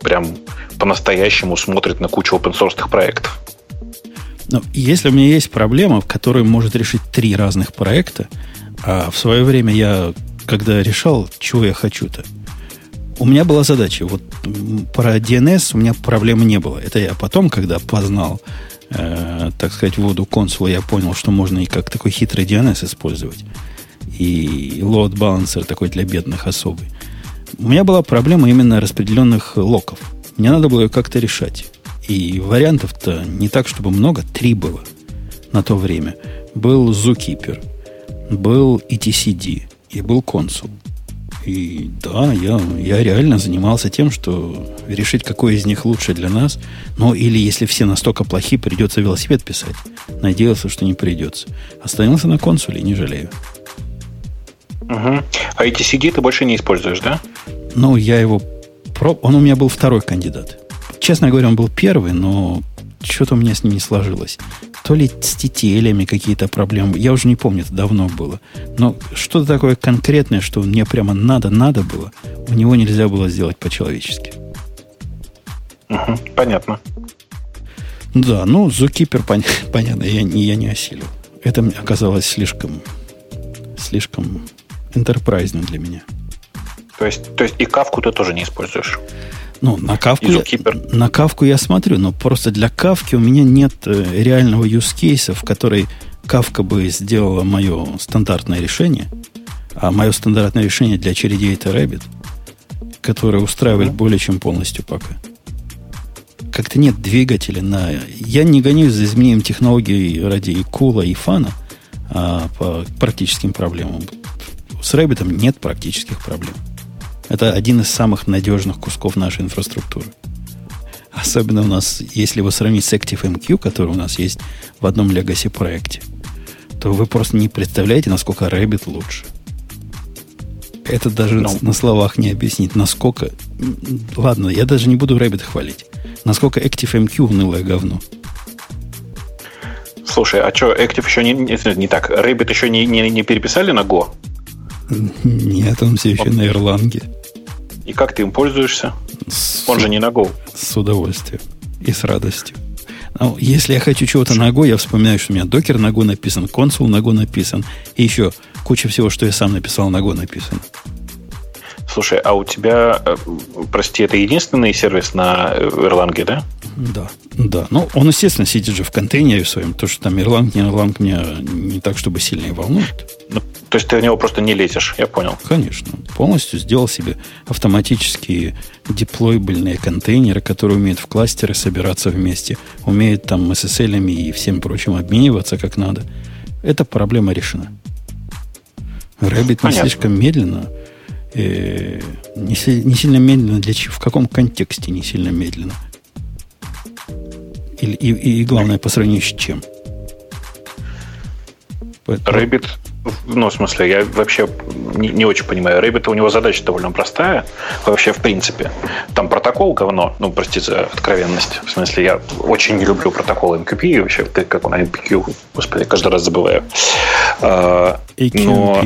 прям по-настоящему смотрит на кучу open-source проектов. Ну, если у меня есть проблема, которую может решить три разных проекта, а в свое время я, когда решал, чего я хочу-то, у меня была задача. Вот про DNS у меня проблемы не было. Это я потом, когда познал, э, так сказать, воду консула, я понял, что можно и как такой хитрый DNS использовать. И load balancer такой для бедных особый. У меня была проблема именно распределенных локов. Мне надо было ее как-то решать. И вариантов-то не так, чтобы много, три было на то время. Был Zookeeper, был etcd и был консул. И да, я, я реально занимался тем, что решить, какой из них лучше для нас. Но или если все настолько плохи, придется велосипед писать. Надеялся, что не придется. Остановился на консуле, не жалею. Угу. А etcd ты больше не используешь, да? Ну, я его... Он у меня был второй кандидат. Честно говоря, он был первый, но что-то у меня с ним не сложилось. То ли с тетелями какие-то проблемы. Я уже не помню, это давно было. Но что-то такое конкретное, что мне прямо надо-надо было, у него нельзя было сделать по-человечески. Угу, понятно. Да, ну, Zookeeper, пон- [laughs] понятно, я, я не осилил. Это оказалось слишком, слишком энтерпрайзным для меня. То есть, то есть и кавку ты тоже не используешь? Ну, на кавку, я, на кавку я смотрю, но просто для кавки у меня нет э, реального use case, в который кавка бы сделала мое стандартное решение, а мое стандартное решение для очередей это Rabbit, которое устраивает mm-hmm. более чем полностью пока. Как-то нет двигателя на... Я не гонюсь за изменением технологий ради и кула, и фана, а по практическим проблемам. С Rabbit нет практических проблем. Это один из самых надежных кусков нашей инфраструктуры. Особенно у нас, если его сравнить с ActiveMQ, который у нас есть в одном Legacy проекте, то вы просто не представляете, насколько Rabbit лучше. Это даже no. Ну. на словах не объяснить, насколько... Ладно, я даже не буду Rabbit хвалить. Насколько ActiveMQ унылое говно. Слушай, а что, Active еще не, не, не так? Rabbit еще не, не, не переписали на Go? Нет, он все еще он... на Ирланге. И как ты им пользуешься? С... Он же не на Go. С удовольствием и с радостью. Ну, если я хочу чего-то на Go, я вспоминаю, что у меня докер на Go написан, консул на Go написан, и еще куча всего, что я сам написал, на Go написано. Слушай, а у тебя, э, прости, это единственный сервис на Erlang, да? Да, да. Ну, он, естественно, сидит же в контейнере своем. То, что там Erlang, не Erlang, меня не так, чтобы сильно и волнует. Ну, то есть ты в него просто не лезешь, я понял. Конечно. Полностью сделал себе автоматические деплойбельные контейнеры, которые умеют в кластеры собираться вместе, умеют там SSL и всем прочим обмениваться как надо. Эта проблема решена. Rabbit не слишком медленно, э, не, не сильно медленно для чего? В каком контексте не сильно медленно? И, и, и главное, по сравнению с чем? Поэтому... Rabbit, ну, в смысле, я вообще не, не очень понимаю. Rabbit, у него задача довольно простая, вообще, в принципе. Там протокол говно, ну, простите за откровенность. В смысле, я очень не люблю протокол MQP, и вообще, ты как он, MPQ, господи, каждый раз забываю. А, но...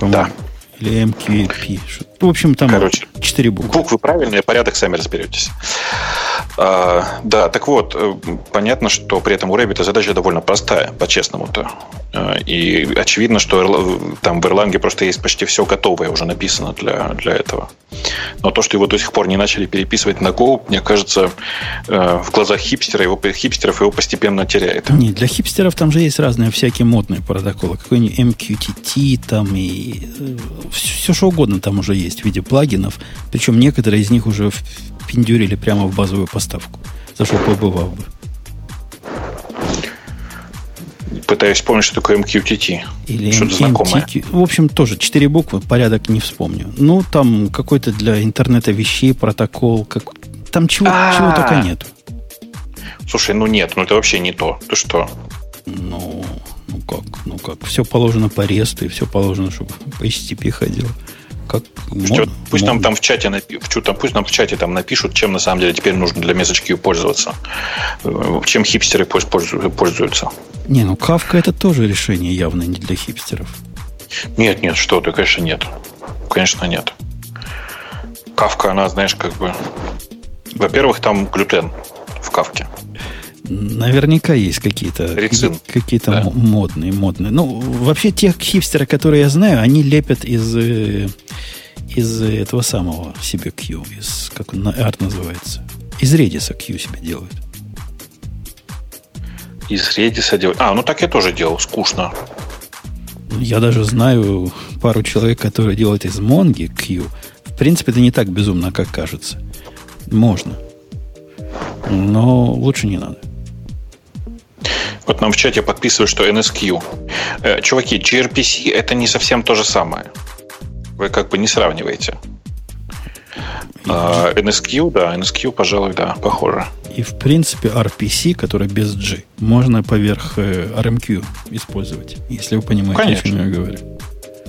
Да. Или MQP. В общем, там Короче, четыре буквы. Буквы правильные, порядок сами разберетесь. А, да, так вот, э, понятно, что при этом у Rabbit задача довольно простая, по-честному-то. А, и очевидно, что там в Erlang просто есть почти все готовое уже написано для, для этого. Но то, что его до сих пор не начали переписывать на Go, мне кажется, э, в глазах хипстера его, хипстеров его постепенно теряет. Не, для хипстеров там же есть разные всякие модные протоколы. Какой-нибудь MQTT там и все, э, что угодно там уже есть в виде плагинов. Причем некоторые из них уже впендюрили прямо в базовую поставку. За что побывал бы. Пытаюсь вспомнить, что такое MQTT. Или Что-то знакомое. В общем, тоже четыре буквы, порядок не вспомню. Ну, там какой-то для интернета вещей протокол. Как... Там чего, чего только нет. Слушай, ну нет, ну это вообще не то. Ты что? Ну, ну как, ну как. Все положено по ресту, и все положено, чтобы по HTTP ходило. Как, мод, пусть нам там в чате там, пусть нам в чате там напишут, чем на самом деле теперь нужно для Message пользоваться. Э, чем хипстеры пользуются. Не, ну Кавка это тоже решение явно не для хипстеров. Нет, нет, что ты, конечно, нет. Конечно, нет. Кавка, она, знаешь, как бы... Во-первых, там глютен в кавке. Наверняка есть какие-то какие-то да. модные, модные. Ну, вообще тех хипстеров, которые я знаю, они лепят из э, из этого самого себе Q, из как он арт называется. Из Redis Q себе делают. Из Redis делают. А, ну так я тоже делал, скучно. Я даже знаю пару человек, которые делают из Монги Q. В принципе, это не так безумно, как кажется. Можно. Но лучше не надо. Вот нам в чате подписывают, что NSQ. Э, чуваки, gRPC это не совсем то же самое. Вы как бы не сравниваете. Uh, а, NSQ, да, NSQ, пожалуй, да, похоже. И в принципе RPC, который без G, можно поверх э, RMQ использовать, если вы понимаете, конечно. о чем я говорю.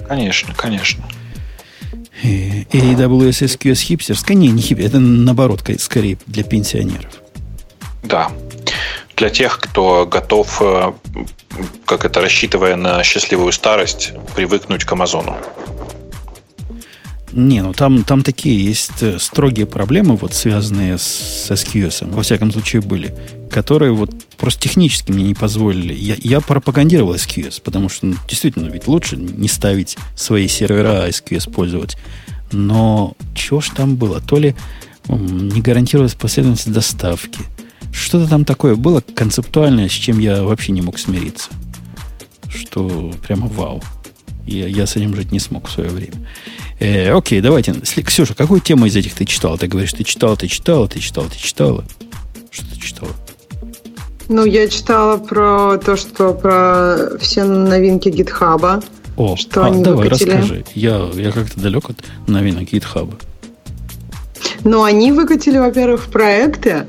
Конечно, конечно. И AWS SQS хипстерская, не, не хипстер, это наоборот, скорее для пенсионеров. Да, для тех, кто готов, э, как это, рассчитывая на счастливую старость, привыкнуть к Амазону. Не, ну там, там такие есть э, строгие проблемы, вот связанные с SQS, во всяком случае были, которые вот просто технически мне не позволили. Я, я пропагандировал SQS, потому что ну, действительно ведь лучше не ставить свои сервера, а SQS пользовать. Но чего ж там было? То ли не гарантировалась последовательность доставки – что-то там такое было концептуальное, с чем я вообще не мог смириться. Что прямо вау. Я, я с этим жить не смог в свое время. Э, окей, давайте. Ксюша, какую тему из этих ты читала? Ты говоришь, ты читала, ты читала, ты читала, ты читала. Что ты читала? Ну, я читала про то, что про все новинки гитхаба. О, что а, они давай, выкатили. расскажи. Я, я как-то далек от новинок гитхаба. Ну, они выкатили, во-первых, проекты,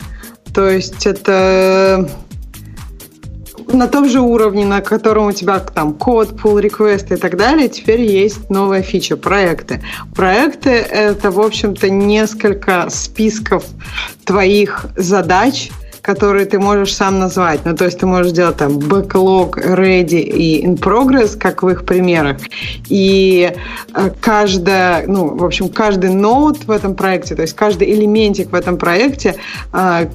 то есть это на том же уровне, на котором у тебя там код, pull request и так далее, теперь есть новая фича – проекты. Проекты – это, в общем-то, несколько списков твоих задач, которые ты можешь сам назвать. Ну, то есть ты можешь делать там backlog, ready и in progress, как в их примерах. И э, каждая, ну, в общем, каждый ноут в этом проекте, то есть каждый элементик в этом проекте э,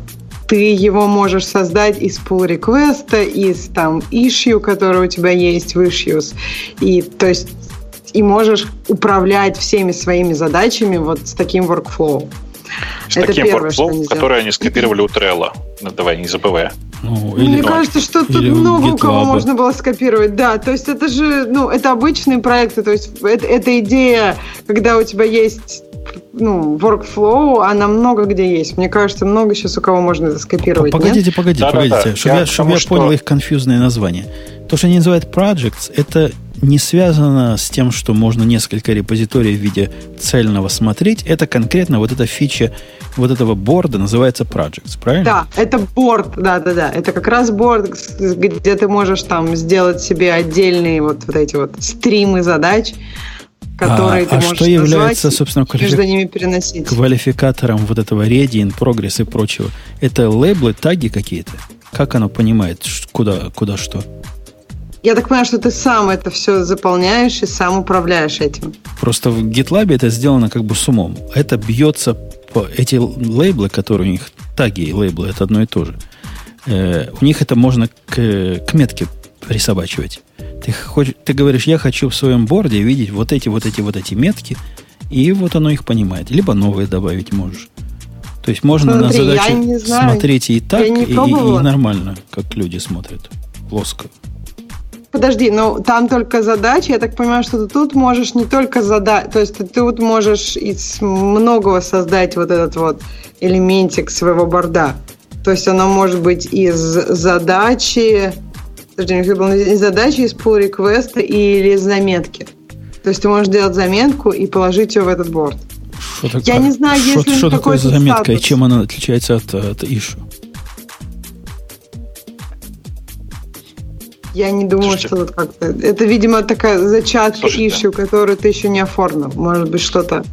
ты его можешь создать из pull request, из там issue, который у тебя есть в issues. И то есть и можешь управлять всеми своими задачами вот с таким workflow. С Это таким первое, workflow, которое они скопировали у Trello. Ну, давай, не забывай. Ну, или, Мне кажется, что тут много у кого можно было скопировать. Да, то есть это же, ну, это обычные проекты. То есть это, это идея, когда у тебя есть ну, workflow, она много где есть. Мне кажется, много сейчас у кого можно это скопировать. Погодите, нет? погодите, да, погодите. Да, да. Чтобы я, я, чтобы я что... понял их конфьюзное название. То, что они называют projects, это не связано с тем, что можно несколько репозиторий в виде цельного смотреть. Это конкретно вот эта фича вот этого борда называется projects, правильно? Да, это борд, да-да-да. Это как раз борд, где ты можешь там сделать себе отдельные вот, вот эти вот стримы задач, которые а, ты а можешь что является, собственно, квалифи... между ними переносить. квалификатором вот этого in progress и прочего? Это лейблы, таги какие-то? Как оно понимает, куда, куда что? Я так понимаю, что ты сам это все заполняешь и сам управляешь этим. Просто в GitLab это сделано как бы с умом. Это бьется по... Эти лейблы, которые у них, таги и лейблы, это одно и то же. Э, у них это можно к, к метке присобачивать. Ты, хочешь, ты говоришь, я хочу в своем борде видеть вот эти, вот эти, вот эти метки, и вот оно их понимает. Либо новые добавить можешь. То есть можно Смотри, на задачу смотреть и так, и, и, и нормально, как люди смотрят. Плоско. Подожди, ну там только задачи. Я так понимаю, что ты тут можешь не только задать, то есть ты тут можешь из многого создать вот этот вот элементик своего борда. То есть оно может быть из задачи, подожди, у них была задача из pull реквеста или заметки. То есть ты можешь делать заметку и положить ее в этот борт. Что Я не знаю, есть ли Что такое заметка статус. и чем она отличается от, от issue? Я не думаю, Слушайте, что вот как-то... Это, видимо, такая зачатка ищу, которую ты еще не оформил. Может быть, что-то...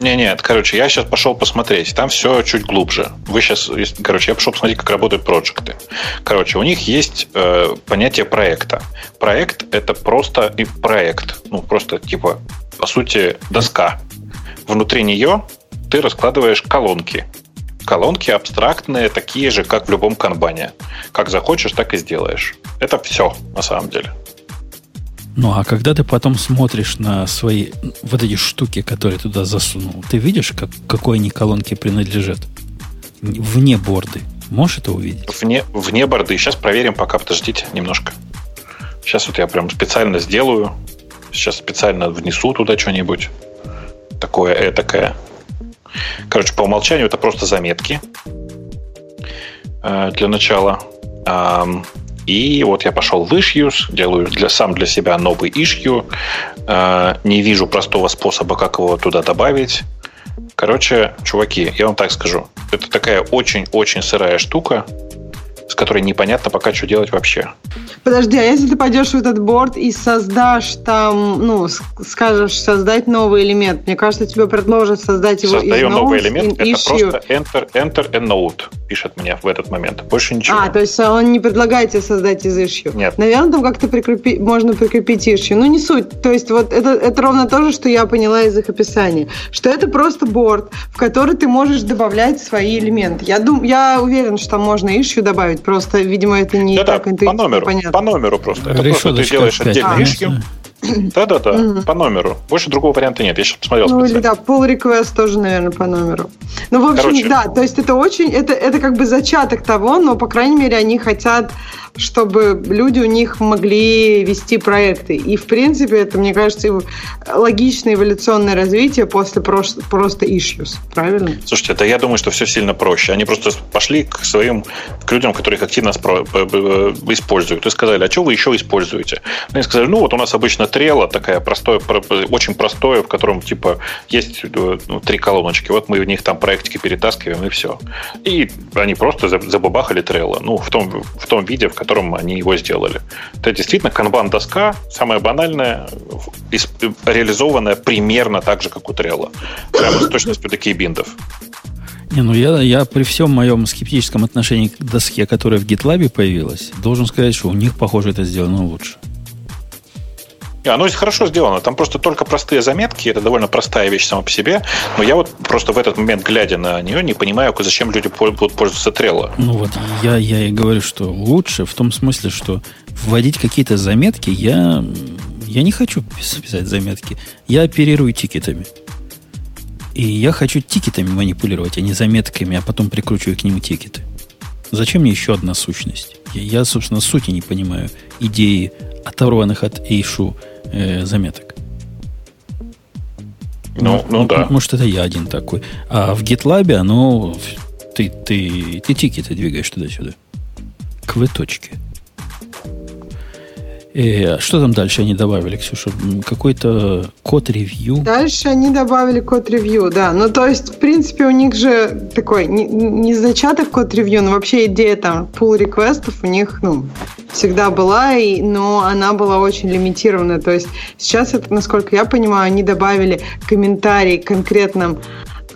Не, нет, короче, я сейчас пошел посмотреть. Там все чуть глубже. Вы сейчас, короче, я пошел посмотреть, как работают проекты. Короче, у них есть э, понятие проекта. Проект это просто и проект. Ну, просто типа, по сути, доска. Внутри нее ты раскладываешь колонки. Колонки абстрактные, такие же, как в любом канбане. Как захочешь, так и сделаешь. Это все, на самом деле. Ну, а когда ты потом смотришь на свои вот эти штуки, которые туда засунул, ты видишь, как, какой они колонке принадлежат? Вне борды. Можешь это увидеть? Вне, вне борды. Сейчас проверим пока. Подождите немножко. Сейчас вот я прям специально сделаю. Сейчас специально внесу туда что-нибудь. Такое этакое. Короче, по умолчанию это просто заметки э, для начала. И вот я пошел в issues, делаю для, сам для себя новый issue. Э, не вижу простого способа, как его туда добавить. Короче, чуваки, я вам так скажу. Это такая очень-очень сырая штука, с которой непонятно пока, что делать вообще. Подожди, а если ты пойдешь в этот борт и создашь там, ну, скажешь создать новый элемент, мне кажется, тебе предложат создать его Создаем из новый элемент, это issue. просто enter, enter a node, пишет мне в этот момент. Больше ничего. А, то есть он не предлагает тебе создать из issue. Нет. Наверное, там как-то прикрепи, можно прикрепить issue. Ну, не суть. То есть вот это, это ровно то же, что я поняла из их описания. Что это просто борт, в который ты можешь добавлять свои элементы. Я, дум, я уверен, что там можно issue добавить, просто, видимо, это не да, так да, интуитивно по номеру, понятно. По номеру просто. Это Решеточка просто ты делаешь отдельно issue. [clears throat] Да-да-да, угу. по номеру. Больше другого варианта нет. Я сейчас посмотрел Ну, или да, pull request тоже, наверное, по номеру. Ну, в общем, Короче. да, то есть это очень, это, это как бы зачаток того, но, по крайней мере, они хотят чтобы люди у них могли вести проекты. И, в принципе, это, мне кажется, логичное эволюционное развитие после просто, просто issues. Правильно? Слушайте, это я думаю, что все сильно проще. Они просто пошли к своим к людям, которые их активно используют, и сказали, а что вы еще используете? Они сказали, ну, вот у нас обычно трела такая простое, очень простое, в котором, типа, есть э, ну, три колоночки. Вот мы в них там проектики перетаскиваем, и все. И они просто забабахали трела. Ну, в том, в том виде, в котором они его сделали. Это действительно канбан-доска, самая банальная, реализованная примерно так же, как у Trello. Прямо с точностью до кейбиндов. Не, ну я, я при всем моем скептическом отношении к доске, которая в GitLab появилась, должен сказать, что у них, похоже, это сделано лучше. Не, оно хорошо сделано. Там просто только простые заметки. Это довольно простая вещь сама по себе. Но я вот просто в этот момент, глядя на нее, не понимаю, зачем люди будут пользоваться Trello. Ну вот, я, я и говорю, что лучше в том смысле, что вводить какие-то заметки я, я не хочу писать заметки. Я оперирую тикетами. И я хочу тикетами манипулировать, а не заметками, а потом прикручиваю к ним тикеты. Зачем мне еще одна сущность? Я, я собственно, сути не понимаю идеи, оторванных от Ишу э, заметок. Ну, ну, ну да. Может, это я один такой. А в GitLab оно... Ты, ты, ты тикеты двигаешь туда-сюда. К V-точке. Э, что там дальше они добавили, Ксюша? Какой-то код ревью? Дальше они добавили код ревью, да. Ну, то есть, в принципе, у них же такой не, не зачаток код ревью, но вообще идея там pull реквестов у них, ну, всегда была, и, но она была очень лимитированная. То есть сейчас, это, насколько я понимаю, они добавили комментарий конкретным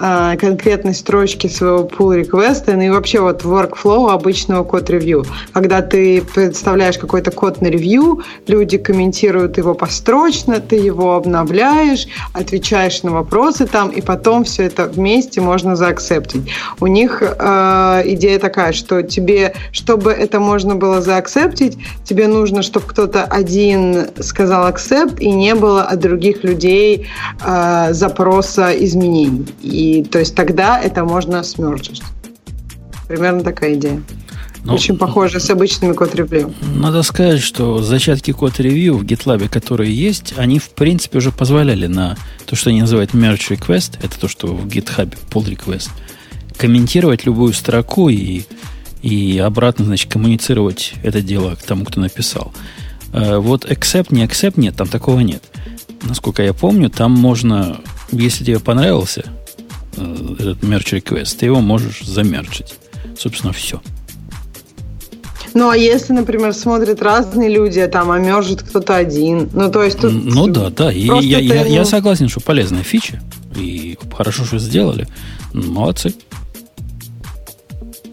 а, конкретной строчки своего pull реквеста ну и вообще вот workflow обычного код ревью. Когда ты представляешь какой-то код на ревью, люди комментируют его построчно, ты его обновляешь, отвечаешь на вопросы там, и потом все это вместе можно заакцептить. У них э, идея такая, что тебе, чтобы это можно было заакцептить, тебе нужно, чтобы кто-то один сказал accept, и не было от других людей э, запроса изменений. И то есть тогда это можно смерджить. Примерно такая идея. Ну, Очень похоже с обычными код-ревью. Надо сказать, что зачатки код-ревью в GitLab, которые есть, они, в принципе, уже позволяли на то, что они называют merge request, это то, что в GitHub pull request, комментировать любую строку и, и обратно, значит, коммуницировать это дело к тому, кто написал. Э, вот accept, не accept, нет, там такого нет. Насколько я помню, там можно, если тебе понравился этот мерч request, ты его можешь замерчить. Собственно, все. Ну, а если, например, смотрят разные люди, а там, а может кто-то один. Ну, то есть тут... Ну, да, да. И я, я, я согласен, что полезная фича. И хорошо, что сделали. Молодцы.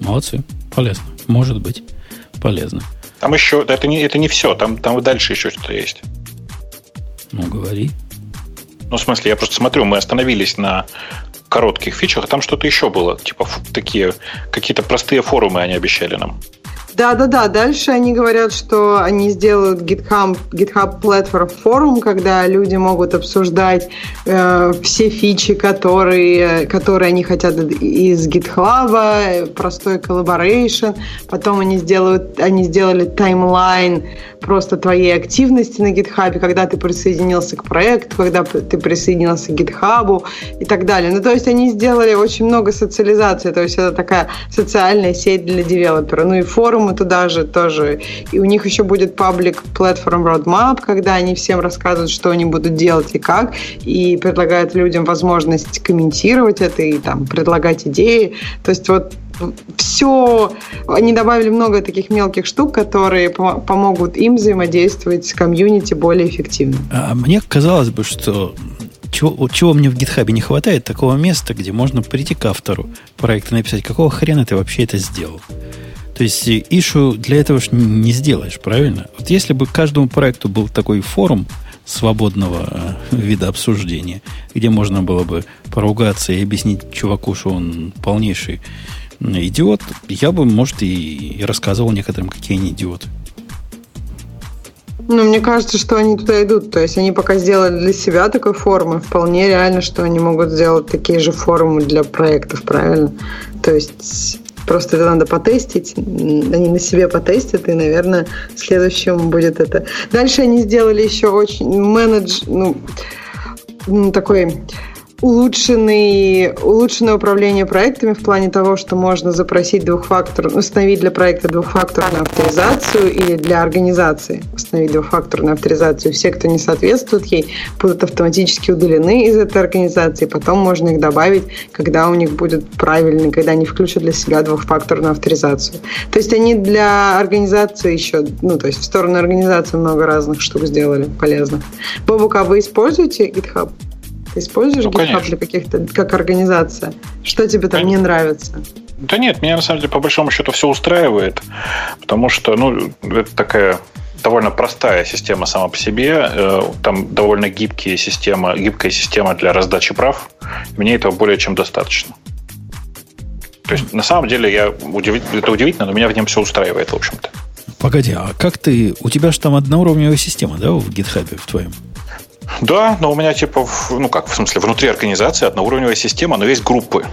Молодцы. Полезно. Может быть. Полезно. Там еще... Это не, это не все. Там, там дальше еще что-то есть. Ну, говори. Ну, в смысле, я просто смотрю, мы остановились на коротких фичах, а там что-то еще было. Типа такие какие-то простые форумы они обещали нам. Да-да-да, дальше они говорят, что они сделают GitHub, GitHub Platform Forum, когда люди могут обсуждать э, все фичи, которые, которые они хотят из GitHub, простой collaboration. Потом они, сделают, они сделали таймлайн просто твоей активности на GitHub, когда ты присоединился к проекту, когда ты присоединился к GitHub и так далее. Ну, то есть они сделали очень много социализации, то есть это такая социальная сеть для девелопера. Ну и форум платформы туда же тоже. И у них еще будет паблик Platform Roadmap, когда они всем рассказывают, что они будут делать и как, и предлагают людям возможность комментировать это и там предлагать идеи. То есть вот все, они добавили много таких мелких штук, которые помогут им взаимодействовать с комьюнити более эффективно. А мне казалось бы, что чего, чего мне в гитхабе не хватает, такого места, где можно прийти к автору проекта и написать, какого хрена ты вообще это сделал. То есть ишу для этого ж не сделаешь, правильно? Вот если бы каждому проекту был такой форум свободного э, вида обсуждения, где можно было бы поругаться и объяснить чуваку, что он полнейший идиот, я бы, может, и, рассказывал некоторым, какие они идиоты. Ну, мне кажется, что они туда идут. То есть они пока сделали для себя такой форумы. Вполне реально, что они могут сделать такие же форумы для проектов, правильно? То есть Просто это надо потестить. Они на себе потестят, и, наверное, следующим будет это. Дальше они сделали еще очень менедж, ну, такой улучшенный, улучшенное управление проектами в плане того, что можно запросить двухфактор, установить для проекта двухфакторную авторизацию или для организации установить двухфакторную авторизацию. Все, кто не соответствует ей, будут автоматически удалены из этой организации. Потом можно их добавить, когда у них будет правильный, когда они включат для себя двухфакторную авторизацию. То есть они для организации еще, ну, то есть в сторону организации много разных штук сделали полезных. Бобук, а вы используете GitHub? Ты используешь ну, GitHub для каких-то, как организация? Что тебе там конечно. не нравится? Да нет, меня на самом деле по большому счету все устраивает, потому что, ну, это такая довольно простая система сама по себе. Э, там довольно гибкие система, гибкая система для раздачи прав. Мне этого более чем достаточно. То есть, на самом деле, я удив... это удивительно, но меня в нем все устраивает, в общем-то. Погоди, а как ты... У тебя же там одноуровневая система, да, в GitHub в твоем? Да, но у меня типа, ну как, в смысле, внутри организации одноуровневая система, но есть группы.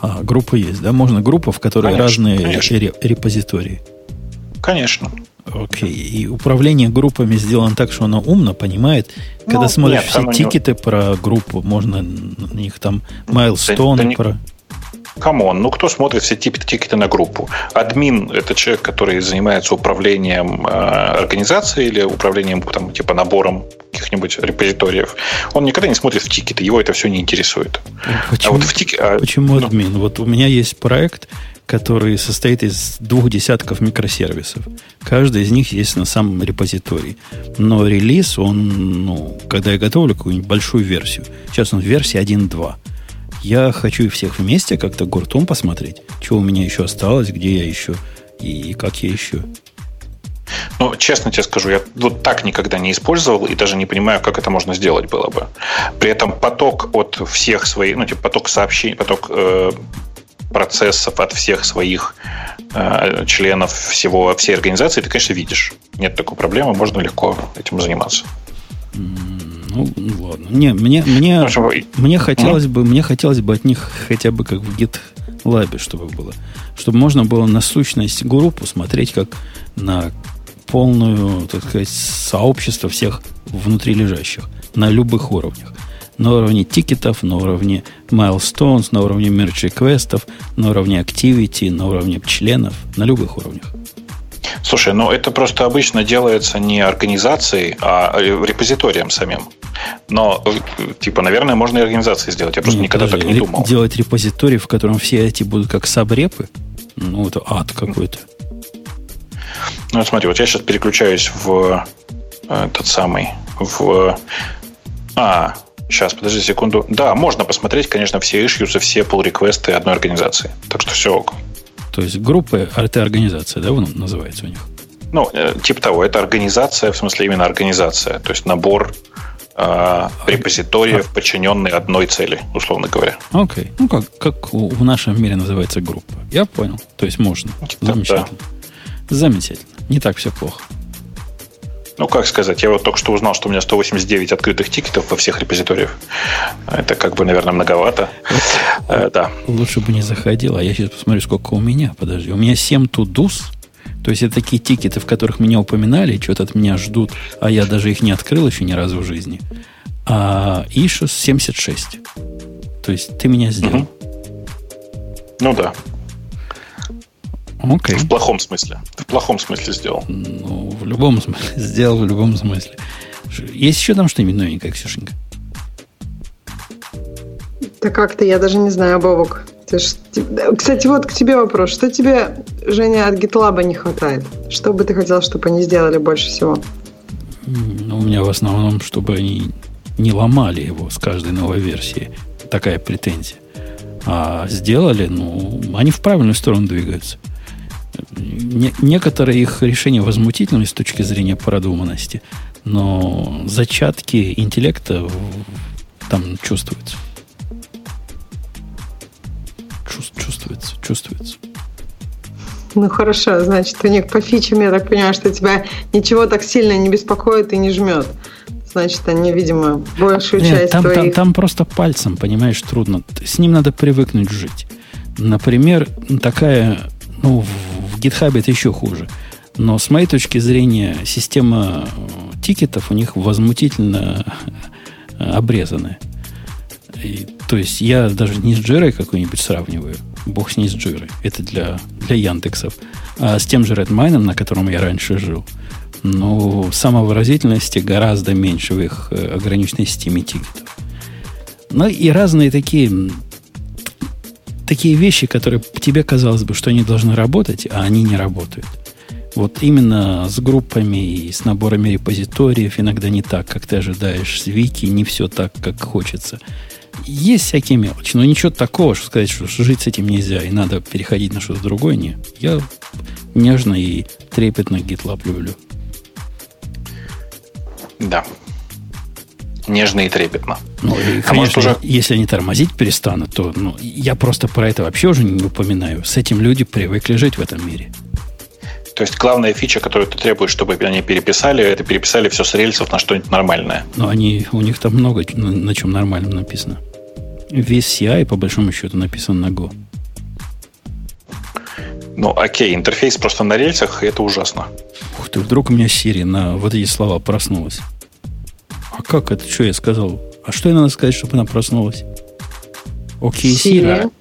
А, группы есть, да? Можно группа, в которой конечно, разные конечно. репозитории. Конечно. Окей. И управление группами сделано так, что оно умно понимает. Когда ну, смотришь нет, все тикеты не... про группу, можно на них там майлстоны да, да про... Come on, ну кто смотрит все, типа, тикеты на группу? Админ – это человек, который занимается управлением э, организацией или управлением там, типа набором каких-нибудь репозиториев. Он никогда не смотрит в тикеты, его это все не интересует. Почему, а вот в тик... а, почему ну... админ? Вот у меня есть проект, который состоит из двух десятков микросервисов. Каждый из них есть на самом репозитории. Но релиз, он, ну, когда я готовлю какую-нибудь большую версию, сейчас он в версии 1.2, я хочу их всех вместе как-то гуртом посмотреть, что у меня еще осталось, где я еще и как я еще. Ну, честно тебе скажу, я вот так никогда не использовал и даже не понимаю, как это можно сделать было бы. При этом поток от всех своих, ну, типа поток сообщений, поток э, процессов от всех своих э, членов всего, всей организации ты, конечно, видишь. Нет такой проблемы, можно легко этим заниматься. Ну, ну, ладно. Не, мне, мне, ну, мне хотелось бы, мне хотелось бы от них хотя бы как в GitLab, чтобы было. Чтобы можно было на сущность группу смотреть как на полную, так сказать, сообщество всех внутри лежащих на любых уровнях. На уровне тикетов, на уровне milestones, на уровне merge реквестов, на уровне activity, на уровне членов, на любых уровнях. Слушай, ну это просто обычно делается не организацией, а репозиторием самим. Но, типа, наверное, можно и организации сделать. Я просто Нет, никогда подожди, так не думал. Делать репозиторий, в котором все эти будут как сабрепы? Ну, это ад какой-то. Ну, смотри, вот я сейчас переключаюсь в э, тот самый, в... А, сейчас, подожди секунду. Да, можно посмотреть, конечно, все issues и все pull реквесты одной организации. Так что все ок. То есть группы, это организация, да, называется у них? Ну, э, типа того, это организация, в смысле именно организация, то есть набор э, репозиториев, а. подчиненные одной цели, условно говоря. Окей. Okay. Ну, как, как в нашем мире называется группа. Я понял. То есть можно. Да, Замечательно. Да. Замечательно. Не так все плохо. Ну, как сказать, я вот только что узнал, что у меня 189 открытых тикетов во всех репозиториях. Это как бы, наверное, многовато. Э, да. Лучше бы не заходил, а я сейчас посмотрю, сколько у меня. Подожди, у меня 7 тудус, то есть это такие тикеты, в которых меня упоминали, что-то от меня ждут, а я даже их не открыл еще ни разу в жизни. А Issues 76. То есть ты меня сделал. Ну да. Окей. В плохом смысле. В плохом смысле сделал. Ну, в любом смысле. [laughs] Сделал в любом смысле. Есть еще там что-нибудь новенькое, Ксюшенька? Да как-то я даже не знаю, Бобок. Ж... Кстати, вот к тебе вопрос. Что тебе, Женя, от GitLab не хватает? Что бы ты хотел, чтобы они сделали больше всего? Ну, у меня в основном, чтобы они не ломали его с каждой новой версии. Такая претензия. А сделали, ну, они в правильную сторону двигаются. Не, некоторые их решения возмутительны с точки зрения продуманности, но зачатки интеллекта там чувствуются. Чувствуется, чувствуется. Ну хорошо, значит, у них по фичам, я так понимаю, что тебя ничего так сильно не беспокоит и не жмет. Значит, они, видимо, большую Нет, часть там, твоих... там, там просто пальцем, понимаешь, трудно. С ним надо привыкнуть жить. Например, такая, ну, в, в GitHub это еще хуже. Но с моей точки зрения, система тикетов у них возмутительно обрезанная. И, то есть я даже не с Джирой какой-нибудь сравниваю. Бог с ней с Джирой. Это для, для Яндексов. А с тем же Redmine, на котором я раньше жил, ну, самовыразительности гораздо меньше в их э, ограниченной системе тикетов. Ну и разные такие, такие вещи, которые тебе казалось бы, что они должны работать, а они не работают. Вот именно с группами и с наборами репозиториев иногда не так, как ты ожидаешь. С вики не все так, как хочется. Есть всякие мелочи, но ничего такого, что сказать, что жить с этим нельзя и надо переходить на что-то другое, нет. Я нежно и трепетно GitLab люблю. Да. Нежно и трепетно. Ну, и, конечно, а может уже... если они тормозить перестанут, то ну, я просто про это вообще уже не упоминаю. С этим люди привыкли жить в этом мире. То есть главная фича, которую ты требуешь, чтобы они переписали, это переписали все с рельсов на что-нибудь нормальное. Но они, у них там много на, на чем нормальном написано. Весь CI, по большому счету, написан на Go. Ну, окей, интерфейс просто на рельсах, и это ужасно. Ух ты, вдруг у меня Siri на вот эти слова проснулась. А как это? Что я сказал? А что я надо сказать, чтобы она проснулась? Окей, Siri.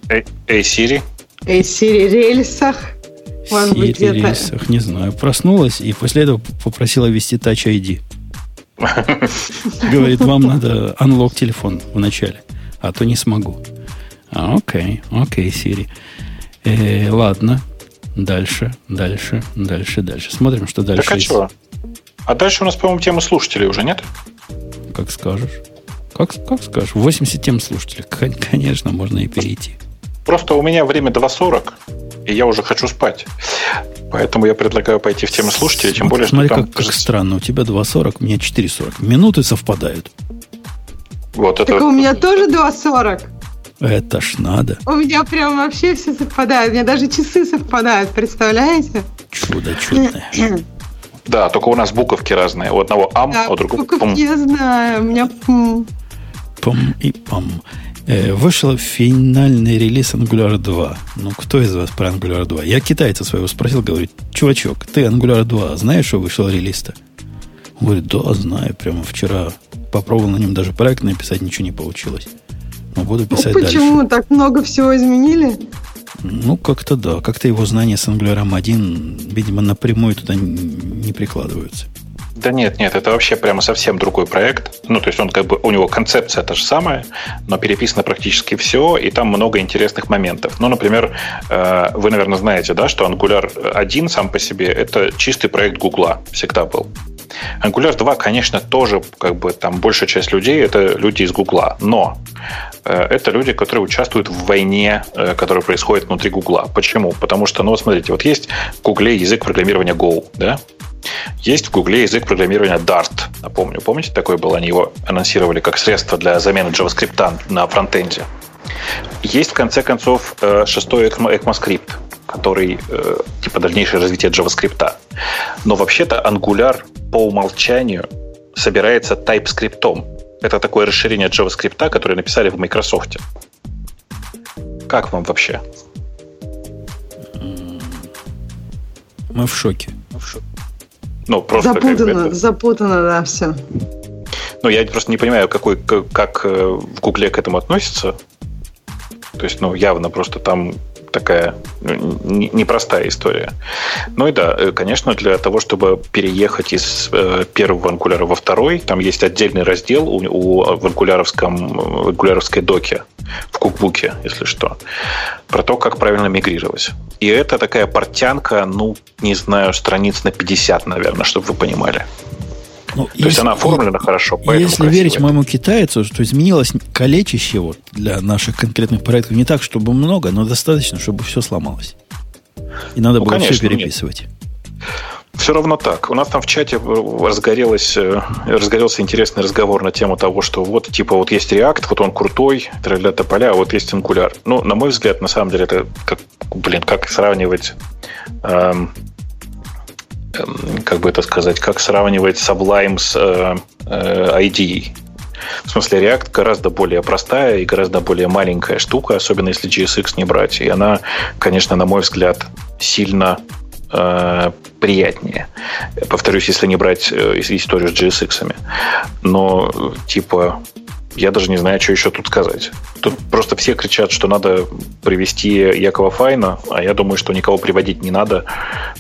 Эй, Siri. Эй, Siri, рельсах. Siri, рельсах, не знаю. Проснулась и после этого попросила ввести Touch ID. [laughs] Говорит, вам надо unlock телефон вначале, а то не смогу. А, окей, окей, Siri. Э, ладно, дальше, дальше, дальше, дальше. Смотрим, что дальше. Так а есть. что? А дальше у нас, по-моему, тема слушателей уже, нет? Как скажешь. Как, как скажешь. 80 тем слушателей. [laughs] Конечно, можно и перейти. Просто у меня время 2.40, и я уже хочу спать. Поэтому я предлагаю пойти в тему слушателей, тем более, Смотри, что там... как, как странно. У тебя 2.40, у меня 4.40. Минуты совпадают. Вот это... Так у меня тоже 2.40. Это ж надо. У меня прям вообще все совпадает. У меня даже часы совпадают, представляете? Чудо чудное. [clears throat] Да, только у нас буковки разные. У одного ам, да, а у другого пум. Я знаю, у меня пум. Пум и пум. Э, вышел финальный релиз Angular 2. Ну, кто из вас про Angular 2? Я китайца своего спросил, говорит, чувачок, ты Angular 2 знаешь, что вышел релиз-то? Он говорит, да, знаю, прямо вчера попробовал на нем даже проект написать, ничего не получилось. Но буду ну, писать ну, почему? дальше. Так много всего изменили? Ну, как-то да. Как-то его знания с Angular 1, видимо, напрямую туда не прикладываются. Да нет, нет, это вообще прямо совсем другой проект. Ну, то есть он как бы, у него концепция та же самая, но переписано практически все, и там много интересных моментов. Ну, например, э, вы, наверное, знаете, да, что Angular 1 сам по себе это чистый проект Гугла всегда был. Angular 2, конечно, тоже как бы там большая часть людей это люди из Гугла, но э, это люди, которые участвуют в войне, э, которая происходит внутри Гугла. Почему? Потому что, ну, вот смотрите, вот есть в Гугле язык программирования Go, да? Есть в Гугле язык программирования Dart. Напомню, помните, такой был? Они его анонсировали как средство для замены JavaScript на фронтенде. Есть, в конце концов, э, шестой ECMAScript, который э, типа дальнейшее развитие JavaScript. Но вообще-то Angular по умолчанию собирается TypeScript. Это такое расширение JavaScript, которое написали в Microsoft. Как вам вообще? Мы в шоке. Ну, просто запутано, как бы, запутано, да, все. Ну, я просто не понимаю, какой, как э, в Гугле к этому относится. То есть, ну, явно просто там такая ну, непростая история. Ну и да, э, конечно, для того, чтобы переехать из э, первого анкуляра во второй, там есть отдельный раздел у, у анкуляровском, в анкуляровской доке, в кукбуке, если что, про то, как правильно мигрировать. И это такая портянка, ну, не знаю, страниц на 50, наверное, чтобы вы понимали. Ну, То если, есть она оформлена хорошо. Если верить моему китайцу, что изменилось калечище вот для наших конкретных проектов не так, чтобы много, но достаточно, чтобы все сломалось. И надо ну, было конечно, все переписывать. Нет. Все равно так. У нас там в чате разгорелось, э, разгорелся интересный разговор на тему того, что вот типа вот есть React, вот он крутой, для тополя, а вот есть Angular. Ну, на мой взгляд, на самом деле, это как, блин, как сравнивать Эм, как бы это сказать, как сравнивать Sublime с э, э, IDE. В смысле, React гораздо более простая и гораздо более маленькая штука, особенно если GSX не брать. И она, конечно, на мой взгляд, сильно э, приятнее. Повторюсь, если не брать э, историю с GSX. Но, типа, я даже не знаю, что еще тут сказать. Тут просто все кричат, что надо привести Якова Файна, а я думаю, что никого приводить не надо.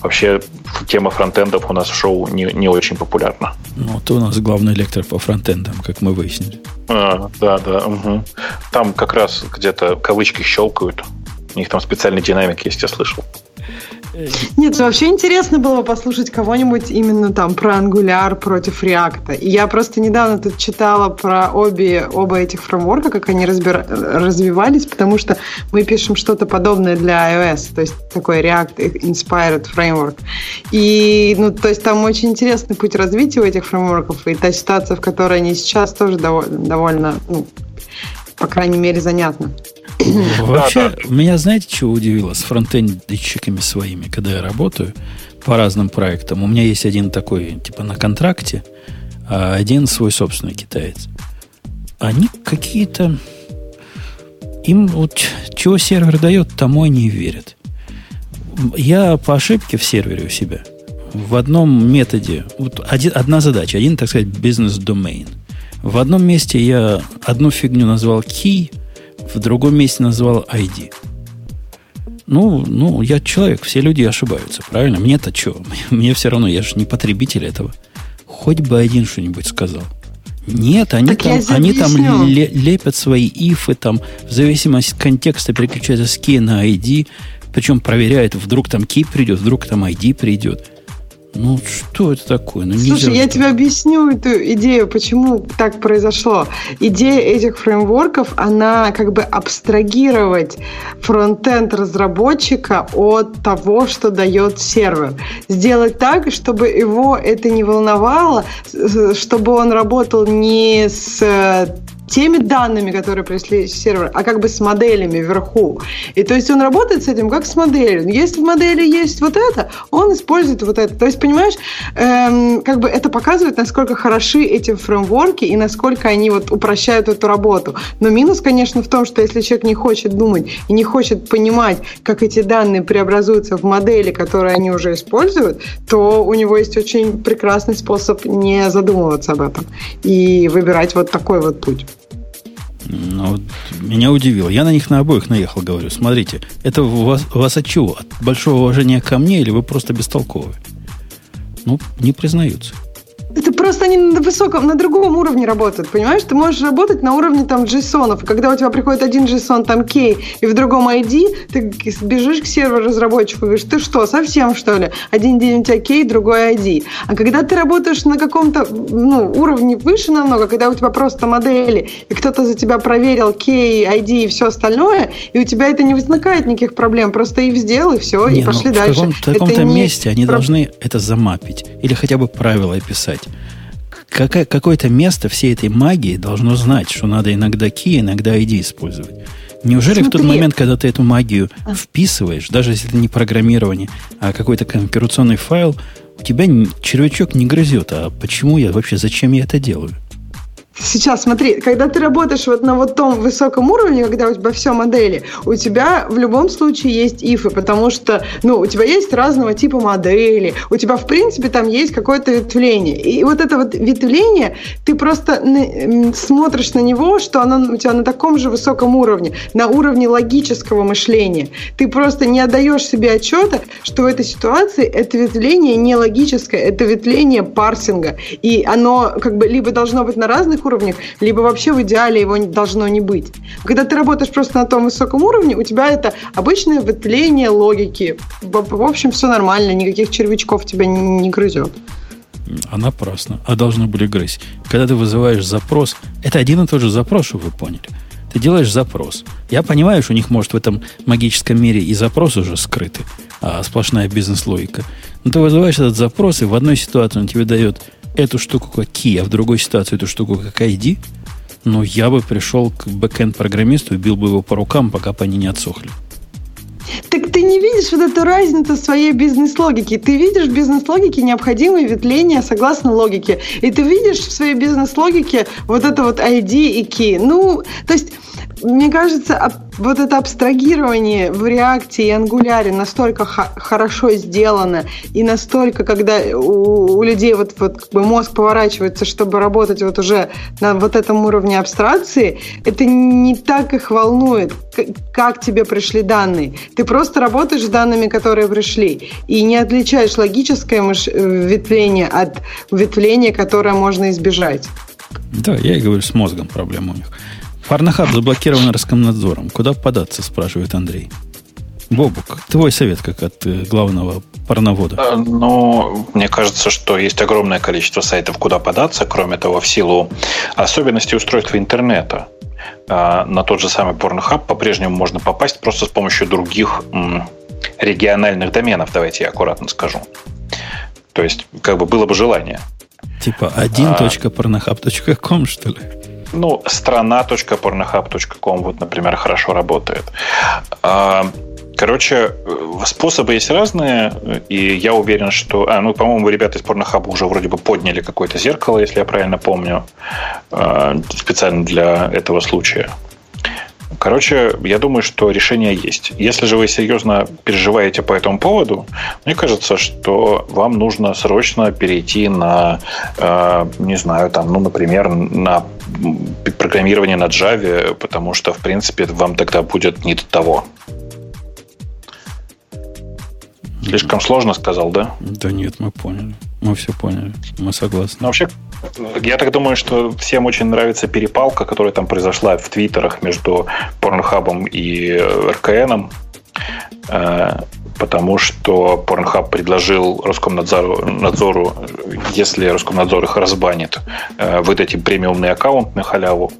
Вообще тема фронтендов у нас в шоу не, не очень популярна. Ну, ты у нас главный лектор по фронтендам, как мы выяснили. А, да, да. Угу. Там как раз где-то кавычки щелкают. У них там специальный динамик есть, я слышал. Нет, вообще интересно было бы послушать кого-нибудь именно там про Angular против React. И я просто недавно тут читала про обе, оба этих фреймворка, как они разбира... развивались, потому что мы пишем что-то подобное для iOS, то есть такой React Inspired Framework. И, ну, то есть там очень интересный путь развития у этих фреймворков, и та ситуация, в которой они сейчас, тоже довольно, довольно ну, по крайней мере, занятна. [coughs] Вообще, меня знаете, чего удивило с фронтендщиками своими, когда я работаю по разным проектам? У меня есть один такой, типа, на контракте, а один свой собственный китаец. Они какие-то... Им вот чего сервер дает, тому они и верят. Я по ошибке в сервере у себя в одном методе, вот один, одна задача, один, так сказать, бизнес-домейн. В одном месте я одну фигню назвал key, в другом месте назвал ID. Ну, ну, я человек, все люди ошибаются, правильно? Мне-то что? [laughs] Мне все равно, я же не потребитель этого. Хоть бы один что-нибудь сказал. Нет, они так там, они там лепят свои ифы, там, в зависимости от контекста переключаются с key на ID, причем проверяют, вдруг там key придет, вдруг там ID придет. Ну, что это такое? Ну, Слушай, я тебе объясню эту идею, почему так произошло. Идея этих фреймворков, она как бы абстрагировать фронтенд разработчика от того, что дает сервер. Сделать так, чтобы его это не волновало, чтобы он работал не с теми данными, которые пришли с сервера, а как бы с моделями вверху. И то есть он работает с этим как с моделью. Если в модели есть вот это, он использует вот это. То есть, понимаешь, эм, как бы это показывает, насколько хороши эти фреймворки и насколько они вот упрощают эту работу. Но минус, конечно, в том, что если человек не хочет думать и не хочет понимать, как эти данные преобразуются в модели, которые они уже используют, то у него есть очень прекрасный способ не задумываться об этом и выбирать вот такой вот путь. Ну, меня удивило. Я на них на обоих наехал, говорю. Смотрите, это вас, вас от чего? От большого уважения ко мне или вы просто бестолковы? Ну, не признаются. Это просто они на высоком, на другом уровне работают, понимаешь? Ты можешь работать на уровне там JSON, и когда у тебя приходит один JSON, там key, и в другом ID, ты бежишь к серверу разработчику и говоришь, ты что, совсем что ли? Один день у тебя key, другой ID. А когда ты работаешь на каком-то ну, уровне выше намного, когда у тебя просто модели, и кто-то за тебя проверил key, ID и все остальное, и у тебя это не возникает никаких проблем, просто if сделал, и все, не, и пошли ну, дальше. В каком-то месте они должны это замапить, или хотя бы правила описать какое- какое-то место всей этой магии должно знать, что надо иногда key, иногда ID использовать. Неужели Смотри. в тот момент, когда ты эту магию а. вписываешь, даже если это не программирование, а какой-то конфигурационный файл, у тебя червячок не грызет, а почему я вообще, зачем я это делаю? Сейчас смотри, когда ты работаешь вот на вот том высоком уровне, когда у тебя все модели, у тебя в любом случае есть ифы, потому что, ну, у тебя есть разного типа модели, у тебя, в принципе, там есть какое-то ветвление. И вот это вот ветвление, ты просто смотришь на него, что оно у тебя на таком же высоком уровне, на уровне логического мышления. Ты просто не отдаешь себе отчета, что в этой ситуации это ветвление не логическое, это ветвление парсинга. И оно как бы либо должно быть на разных либо вообще в идеале его должно не быть. Когда ты работаешь просто на том высоком уровне, у тебя это обычное ветвление логики. В общем, все нормально, никаких червячков тебя не грызет. А напрасно. А должны были грызть. Когда ты вызываешь запрос, это один и тот же запрос, чтобы вы поняли. Ты делаешь запрос. Я понимаю, что у них, может, в этом магическом мире и запрос уже скрыты, а сплошная бизнес-логика. Но ты вызываешь этот запрос, и в одной ситуации он тебе дает эту штуку как key, а в другой ситуации эту штуку как ID, но я бы пришел к бэкэнд-программисту и бил бы его по рукам, пока они не отсохли. Так ты не видишь вот эту разницу своей бизнес-логики. Ты видишь в бизнес-логике необходимые ветвления согласно логике. И ты видишь в своей бизнес-логике вот это вот ID и key. Ну, то есть мне кажется, вот это абстрагирование в реакции и ангуляре настолько хорошо сделано, и настолько, когда у, у людей вот, вот как бы мозг поворачивается, чтобы работать вот уже на вот этом уровне абстракции, это не так их волнует, как тебе пришли данные. Ты просто работаешь с данными, которые пришли, и не отличаешь логическое ветвление от ветвления, которое можно избежать. Да, я и говорю, с мозгом проблема у них. Порнохаб заблокирован Роскомнадзором. Куда податься, спрашивает Андрей. Бобук, твой совет как от э, главного порновода? Э, ну, мне кажется, что есть огромное количество сайтов, куда податься. Кроме того, в силу особенностей устройства интернета э, на тот же самый Pornhub по-прежнему можно попасть просто с помощью других региональных доменов, давайте я аккуратно скажу. То есть, как бы было бы желание. Типа 1.pornhub.com, что ли? Ну, страна.pornohub.com, вот, например, хорошо работает. А, короче, способы есть разные, и я уверен, что... А, ну, по-моему, ребята из Порнохаба уже вроде бы подняли какое-то зеркало, если я правильно помню, а, специально для этого случая. Короче, я думаю, что решение есть. Если же вы серьезно переживаете по этому поводу, мне кажется, что вам нужно срочно перейти на, э, не знаю, там, ну, например, на программирование на Java, потому что, в принципе, вам тогда будет не до того. Слишком сложно сказал, да? Да нет, мы поняли. Мы все поняли. Мы согласны. Но вообще, я так думаю, что всем очень нравится перепалка, которая там произошла в твиттерах между Порнхабом и РКНом э, потому что Pornhub предложил Роскомнадзору, надзору, если Роскомнадзор их разбанит, э, выдать им премиумный аккаунт на халяву.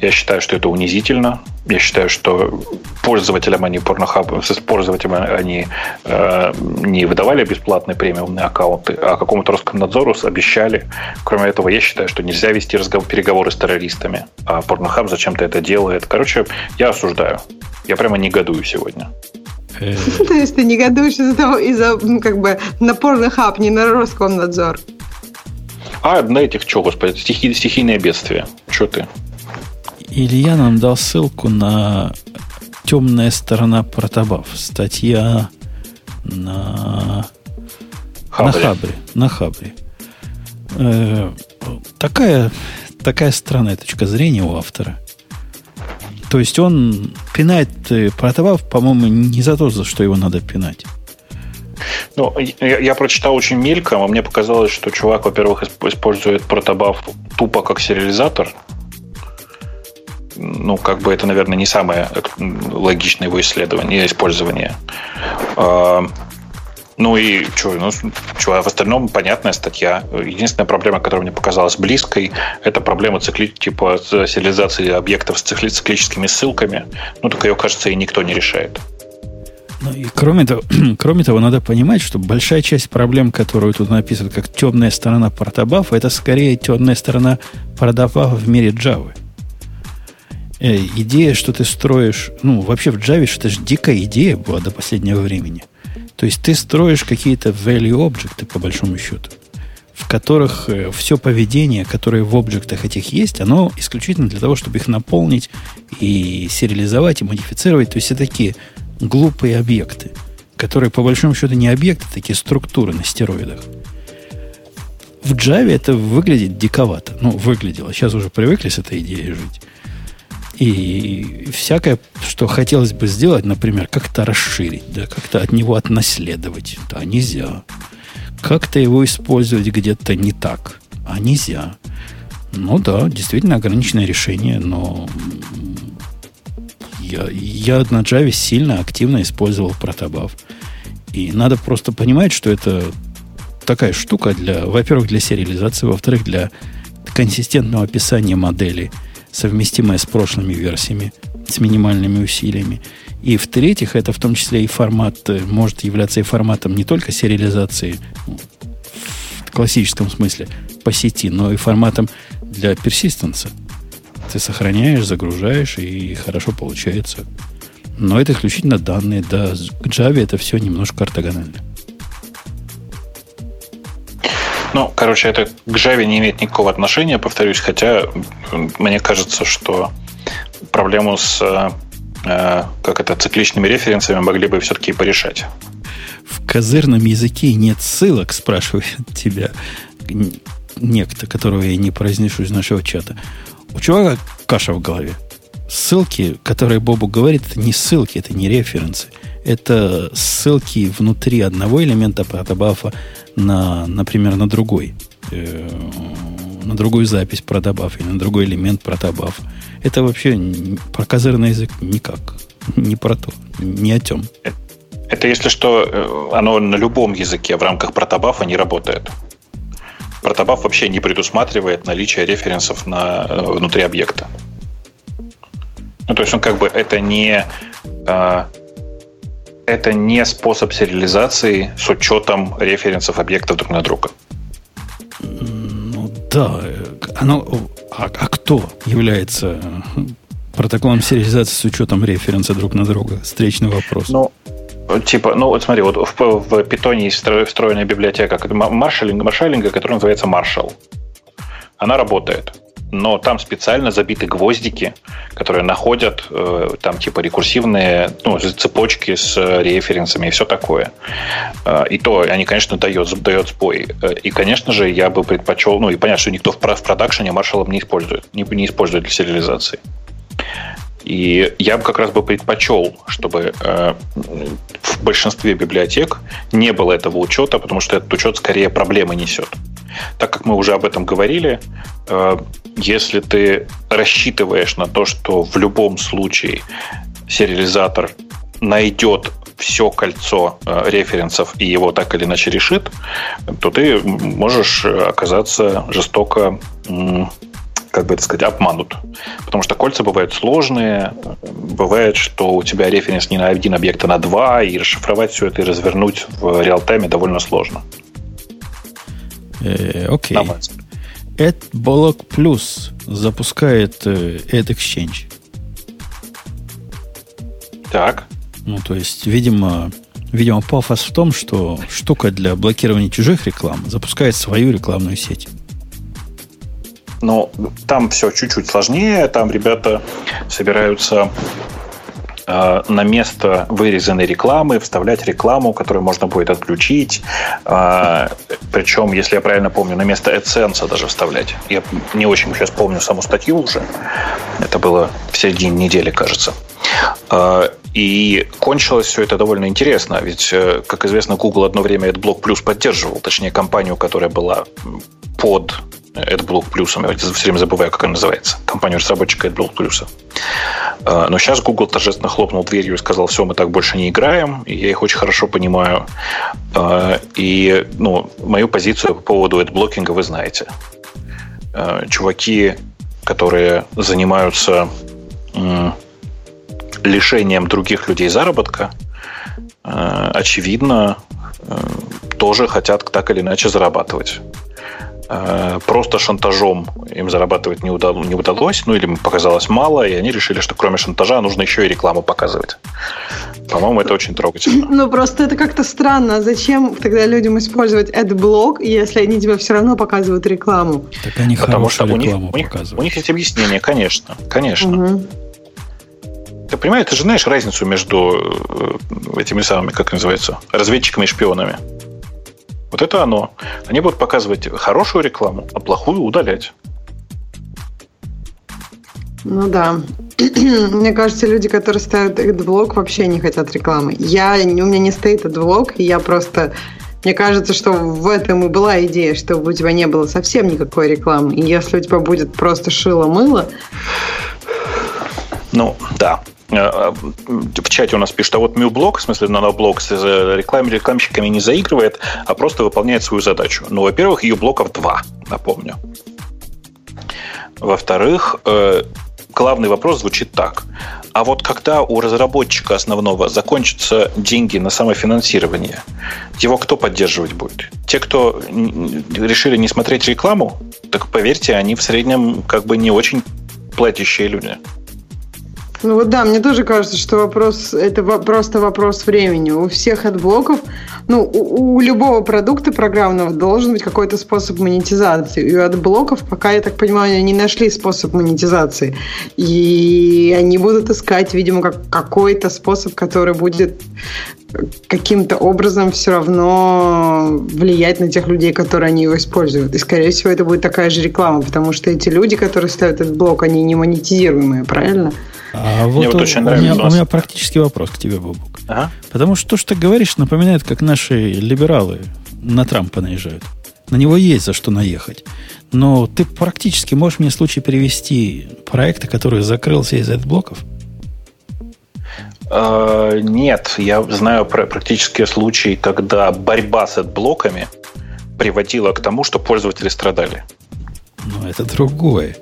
Я считаю, что это унизительно. Я считаю, что пользователям они Pornhub, с пользователям они э, не выдавали бесплатные премиумные аккаунты, а какому-то Роскомнадзору обещали. Кроме этого, я считаю, что нельзя вести разговор, переговоры с террористами. А Pornhub зачем-то это делает. Короче, я осуждаю. Я прямо негодую сегодня. Э. [laughs] То есть ты негодуешь из-за того, из-за ну, как бы напорный хаб, не на Роскомнадзор. А на этих что, господи, стихи, стихийное бедствие. Что ты? Илья нам дал ссылку на темная сторона протобав. Статья на Хабре. на Хабре. На Хабре. Э, такая, такая странная точка зрения у автора. То есть он пинает э, протовав, по-моему, не за то, за что его надо пинать. Ну, я, я прочитал очень мельком, а мне показалось, что чувак, во-первых, использует протобаф тупо как сериализатор. Ну, как бы это, наверное, не самое логичное его исследование, использование. А, ну и что, ну, что, а в остальном понятная статья. Единственная проблема, которая мне показалась близкой, это проблема цикли, типа сериализации объектов с цикли, циклическими ссылками. Ну, так ее, кажется, и никто не решает. Ну и кроме того, [clears throat] кроме того, надо понимать, что большая часть проблем, которую тут написано как темная сторона протобафа, это скорее темная сторона протобафа в мире Java. Э, идея, что ты строишь, ну, вообще в Java, это же дикая идея была до последнего времени. То есть ты строишь какие-то value объекты, по большому счету, в которых э, все поведение, которое в объектах этих есть, оно исключительно для того, чтобы их наполнить и сериализовать, и модифицировать. То есть это такие глупые объекты, которые по большому счету не объекты, а такие структуры на стероидах. В Java это выглядит диковато. Ну, выглядело. Сейчас уже привыкли с этой идеей жить. И всякое, что хотелось бы сделать, например, как-то расширить, да, как-то от него отнаследовать, да, нельзя. Как-то его использовать где-то не так, а нельзя. Ну да, действительно ограниченное решение, но я, я на Java сильно активно использовал протобаф. И надо просто понимать, что это такая штука для, во-первых, для сериализации, во-вторых, для консистентного описания модели, совместимая с прошлыми версиями, с минимальными усилиями. И в-третьих, это в том числе и формат, э, может являться и форматом не только сериализации в классическом смысле по сети, но и форматом для персистенса. Ты сохраняешь, загружаешь, и хорошо получается. Но это исключительно данные. Да, к Java это все немножко ортогонально. Ну, короче, это к Java не имеет никакого отношения, повторюсь, хотя мне кажется, что проблему с э, как это, цикличными референсами могли бы все-таки порешать. В козырном языке нет ссылок, [laughs] спрашивает тебя некто, которого я не произнесу из нашего чата. У чувака каша в голове. Ссылки, которые Бобу говорит, это не ссылки, это не референсы. Это ссылки внутри одного элемента протобафа на, например, на другой. Э, на другую запись протобафа или на другой элемент протобафа. Это вообще про козырный язык никак. Не про то. Не о тем. Это, если что, э, оно на любом языке в рамках протобафа не работает. Протобаф вообще не предусматривает наличие референсов на, э, внутри объекта. Ну, то есть он как бы это не э, это не способ сериализации с учетом референсов объекта друг на друга. Ну да, оно, а, а кто является протоколом сериализации с учетом референса друг на друга? Встречный вопрос. Ну, Типа, ну вот смотри, вот в, в Python есть встроенная библиотека маршалинга, маршалинга, которая называется Marshall. Она работает. Но там специально забиты гвоздики, которые находят э, там типа рекурсивные ну, цепочки с референсами и все такое. Э, и то они, конечно, дают, дают сбой. Э, и, конечно же, я бы предпочел, ну и понятно, что никто в, в продакшене маршалом не использует, не, не использует для сериализации. И я бы как раз бы предпочел, чтобы э, в большинстве библиотек не было этого учета, потому что этот учет скорее проблемы несет. Так как мы уже об этом говорили, э, если ты рассчитываешь на то, что в любом случае сериализатор найдет все кольцо э, референсов и его так или иначе решит, то ты можешь оказаться жестоко как бы это сказать, обманут. Потому что кольца бывают сложные, бывает, что у тебя референс не на один объект, а на два, и расшифровать все это и развернуть в реал-тайме довольно сложно. Э, окей. AdBlock Plus запускает э, AdExchange. Так. Ну, то есть, видимо, видимо, пафос в том, что штука для блокирования чужих реклам запускает свою рекламную сеть. Но там все чуть-чуть сложнее. Там ребята собираются э, на место вырезанной рекламы вставлять рекламу, которую можно будет отключить. Э, причем, если я правильно помню, на место AdSense даже вставлять. Я не очень сейчас помню саму статью уже. Это было в середине недели, кажется. Э, И кончилось все это довольно интересно, ведь, как известно, Google одно время AdBlock Plus поддерживал, точнее, компанию, которая была под AdBlock Plus, я все время забываю, как она называется, компанию разработчика AdBlock Plus. Э, но сейчас Google торжественно хлопнул дверью и сказал, все, мы так больше не играем, и я их очень хорошо понимаю. Э, и ну, мою позицию по поводу AdBlocking вы знаете. Чуваки, которые занимаются лишением других людей заработка, очевидно, э, тоже хотят так или иначе зарабатывать. Э, просто шантажом им зарабатывать не, удалось, не удалось, ну или им показалось мало, и они решили, что кроме шантажа нужно еще и рекламу показывать. По-моему, это очень трогательно. Ну, просто это как-то странно. Зачем тогда людям использовать AdBlock, если они тебе все равно показывают рекламу? Так они Потому что у них, у, них, у них есть объяснение, конечно. Конечно. Угу. Ты понимаешь, ты же знаешь разницу между э, этими самыми, как называется, разведчиками и шпионами. Вот это оно. Они будут показывать хорошую рекламу, а плохую удалять. Ну да. [clears throat] Мне кажется, люди, которые ставят AdBlock, вообще не хотят рекламы. Я, у меня не стоит AdBlock, и я просто... Мне кажется, что в этом и была идея, чтобы у тебя не было совсем никакой рекламы. И если у тебя будет просто шило-мыло... Ну, да. Э, в чате у нас пишут, а вот MuBlock, в смысле наноблок, с э, реклам, рекламщиками не заигрывает, а просто выполняет свою задачу. Ну, во-первых, ее блоков два, напомню. Во-вторых, э, главный вопрос звучит так. А вот когда у разработчика основного закончатся деньги на самофинансирование, его кто поддерживать будет? Те, кто решили не смотреть рекламу, так поверьте, они в среднем как бы не очень платящие люди. Ну вот да, мне тоже кажется, что вопрос это просто вопрос времени. У всех адблоков, ну, у, у любого продукта программного должен быть какой-то способ монетизации. И у адблоков, пока, я так понимаю, они не нашли способ монетизации. И они будут искать, видимо, как, какой-то способ, который будет каким-то образом все равно влиять на тех людей, которые они его используют. И, скорее всего, это будет такая же реклама, потому что эти люди, которые ставят adblock, они не монетизируемые, правильно? А вот, Мне вот очень у, меня, у меня практический вопрос к тебе, Бобук. Ага. Потому что то, что ты говоришь, напоминает, как наши либералы на Трампа наезжают. На него есть за что наехать. Но ты практически можешь мне случай привести проекта, который закрылся из блоков? Uh, нет, я знаю про практические случаи, когда борьба с блоками приводила к тому, что пользователи страдали. Ну, это другое.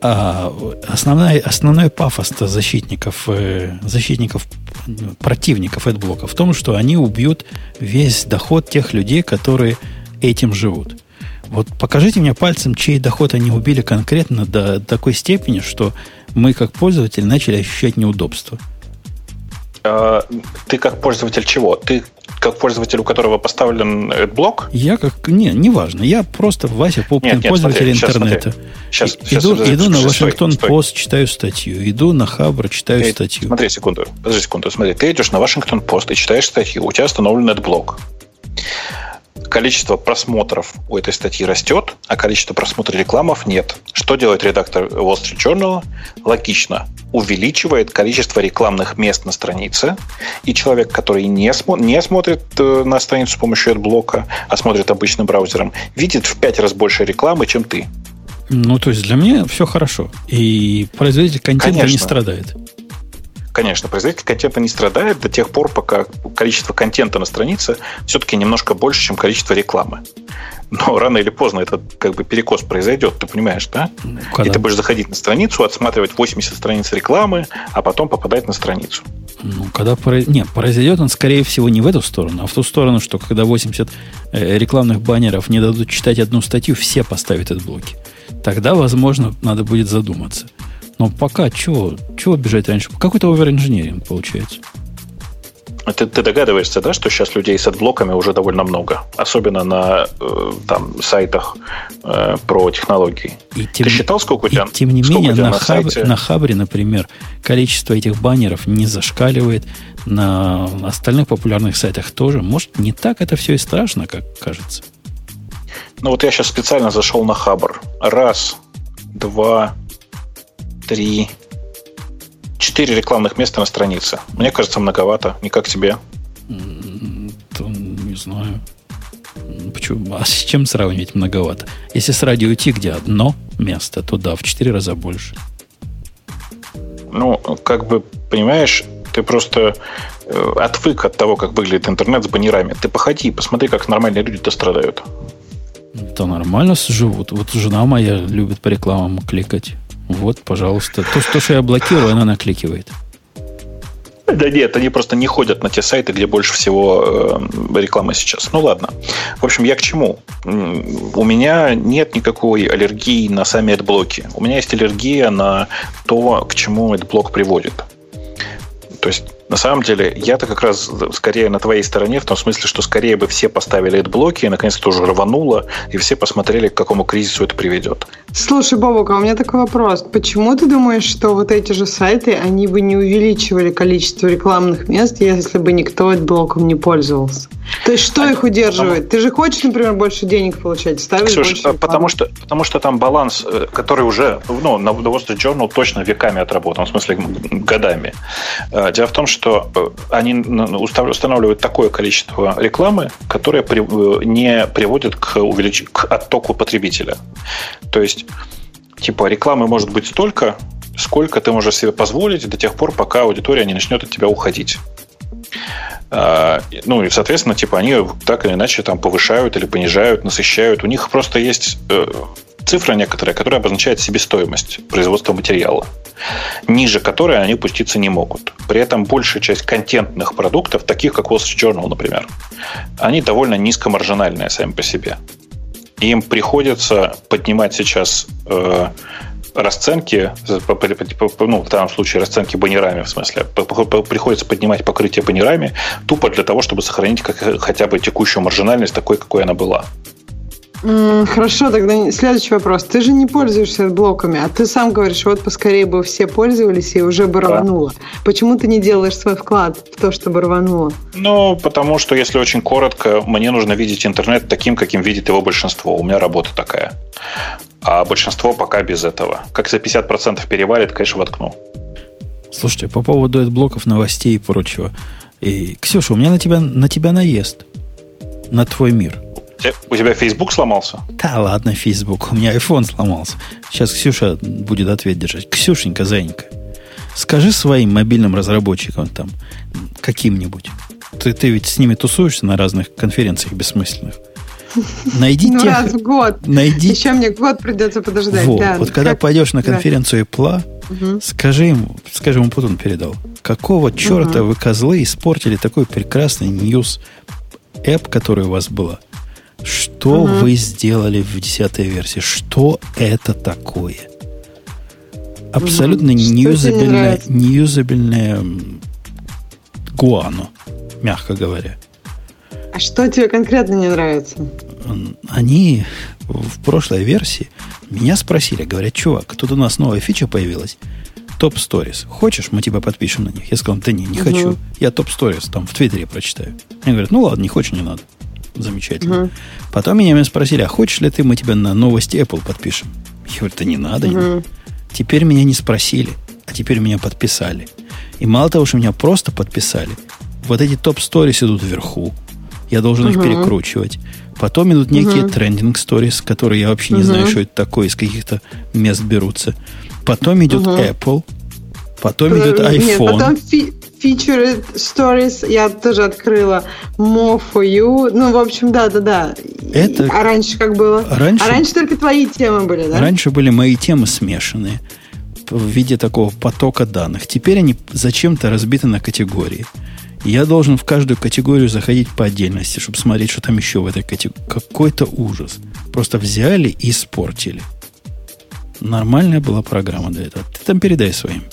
А основной, основной пафос защитников, э, защитников противников AdBlock в том, что они убьют весь доход тех людей, которые этим живут. Вот покажите мне пальцем, чей доход они убили конкретно до такой степени, что мы, как пользователи, начали ощущать неудобство. А, ты как пользователь чего? Ты как пользователь, у которого поставлен блок? Я как... Не, неважно. Я просто Вася Пупкин, пользователь смотри, интернета. Сейчас, смотри. сейчас, иду сейчас, иду на Вашингтон Пост, читаю статью. Иду на Хабр, читаю ты, статью. Смотри секунду. Подожди секунду. Смотри, ты идешь на Вашингтон Пост и читаешь статью. У тебя установлен блок количество просмотров у этой статьи растет, а количество просмотров рекламов нет. Что делает редактор Wall Street Journal? Логично. Увеличивает количество рекламных мест на странице, и человек, который не, смо- не смотрит э, на страницу с помощью блока, а смотрит обычным браузером, видит в пять раз больше рекламы, чем ты. Ну, то есть для меня все хорошо. И производитель контента Конечно. не страдает конечно, производитель контента не страдает до тех пор, пока количество контента на странице все-таки немножко больше, чем количество рекламы. Но рано или поздно это как бы перекос произойдет, ты понимаешь, да? Когда? И ты будешь заходить на страницу, отсматривать 80 страниц рекламы, а потом попадать на страницу. Ну, когда не, произойдет он, скорее всего, не в эту сторону, а в ту сторону, что когда 80 э, рекламных баннеров не дадут читать одну статью, все поставят adblock -и. Тогда, возможно, надо будет задуматься. Но пока чего, чего бежать раньше? Какой-то overengineering получается. Ты, ты догадываешься, да, что сейчас людей с адблоками уже довольно много, особенно на э, там, сайтах э, про технологии. И тем, ты считал, сколько у тебя? И, тем не менее, на, на, хаб, сайте... на Хабре, например, количество этих баннеров не зашкаливает. На остальных популярных сайтах тоже. Может, не так это все и страшно, как кажется. Ну вот я сейчас специально зашел на Хабр. Раз, два, три, четыре рекламных места на странице. Мне кажется, многовато. Не как тебе. То, не знаю. Почему? А с чем сравнивать многовато? Если с радио Ти, где одно место, то да, в четыре раза больше. Ну, как бы, понимаешь, ты просто э, отвык от того, как выглядит интернет с баннерами. Ты походи, посмотри, как нормальные люди-то страдают. Да нормально живут. Вот жена моя любит по рекламам кликать. Вот, пожалуйста. То, то что я блокирую, она накликивает. Да нет, они просто не ходят на те сайты, где больше всего э, рекламы сейчас. Ну ладно. В общем, я к чему? У меня нет никакой аллергии на сами блоки. У меня есть аллергия на то, к чему этот блок приводит. То есть на самом деле, я-то как раз скорее на твоей стороне, в том смысле, что скорее бы все поставили блоки, и наконец-то тоже рвануло, и все посмотрели, к какому кризису это приведет. Слушай, Бобок, а у меня такой вопрос. Почему ты думаешь, что вот эти же сайты, они бы не увеличивали количество рекламных мест, если бы никто блоком не пользовался? То есть что а, их удерживает? Потому... Ты же хочешь, например, больше денег получать, ставишь Ксюш, больше потому что, потому что там баланс, э, который уже ну, на Wall Street Journal точно веками отработан, в смысле годами. Э, дело в том, что э, они устанавливают такое количество рекламы, которое не приводит к, увелич... к оттоку потребителя. То есть, типа, рекламы может быть столько, сколько ты можешь себе позволить до тех пор, пока аудитория не начнет от тебя уходить. А, ну и, соответственно, типа они так или иначе там повышают или понижают, насыщают. У них просто есть э, цифра некоторая, которая обозначает себестоимость производства материала, ниже которой они пуститься не могут. При этом большая часть контентных продуктов, таких как Wall Street Journal, например, они довольно низкомаржинальные сами по себе. Им приходится поднимать сейчас э, расценки, ну, в данном случае расценки баннерами, в смысле, приходится поднимать покрытие баннерами тупо для того, чтобы сохранить хотя бы текущую маржинальность такой, какой она была. Хорошо, тогда следующий вопрос. Ты же не пользуешься блоками, а ты сам говоришь, вот поскорее бы все пользовались и уже бы рвануло. Да. Почему ты не делаешь свой вклад в то, чтобы рвануло? Ну, потому что, если очень коротко, мне нужно видеть интернет таким, каким видит его большинство. У меня работа такая. А большинство пока без этого. Как за 50% перевалит, конечно, воткну. Слушайте, по поводу блоков, новостей и прочего. И, Ксюша, у меня на тебя, на тебя наезд. На твой мир. У тебя Facebook сломался? Да ладно, Facebook. У меня iPhone сломался. Сейчас Ксюша будет ответ держать. Ксюшенька, Зайенька, скажи своим мобильным разработчикам там, каким-нибудь. Ты, ты ведь с ними тусуешься на разных конференциях бессмысленных. [laughs] Найди ну, тех... раз в год. Найди... Еще мне год придется подождать. Вот, да. вот когда как... пойдешь на конференцию да. угу. скажи им, скажи ему, Путун передал, какого черта угу. вы, козлы, испортили такой прекрасный news app, который у вас была? Что угу. вы сделали в десятой версии? Что это такое? Абсолютно угу. неюзабельное, неюзабельное гуано, мягко говоря. А что тебе конкретно не нравится? Они в прошлой версии меня спросили, говорят, чувак, тут у нас новая фича появилась. Топ Stories. Хочешь, мы тебя подпишем на них? Я сказал, да не, не угу. хочу. Я Топ Stories там в Твиттере прочитаю. Они говорят, ну ладно, не хочешь, не надо. Замечательно. Угу. Потом меня спросили, а хочешь ли ты, мы тебя на новости Apple подпишем? Я говорю, да не надо. Угу. Теперь меня не спросили, а теперь меня подписали. И мало того, что меня просто подписали, вот эти топ-сторис идут вверху. Я должен угу. их перекручивать. Потом идут некие угу. трендинг сторис, которые я вообще не угу. знаю, что это такое, из каких-то мест берутся. Потом идет угу. Apple. Потом Подожди, идет iPhone. Нет, потом фи- Featured Stories я тоже открыла. More for you. Ну, в общем, да-да-да. Это... А раньше как было? Раньше... А раньше только твои темы были, да? Раньше были мои темы смешанные в виде такого потока данных. Теперь они зачем-то разбиты на категории. Я должен в каждую категорию заходить по отдельности, чтобы смотреть, что там еще в этой категории. Какой-то ужас. Просто взяли и испортили. Нормальная была программа для этого. Ты там передай своим.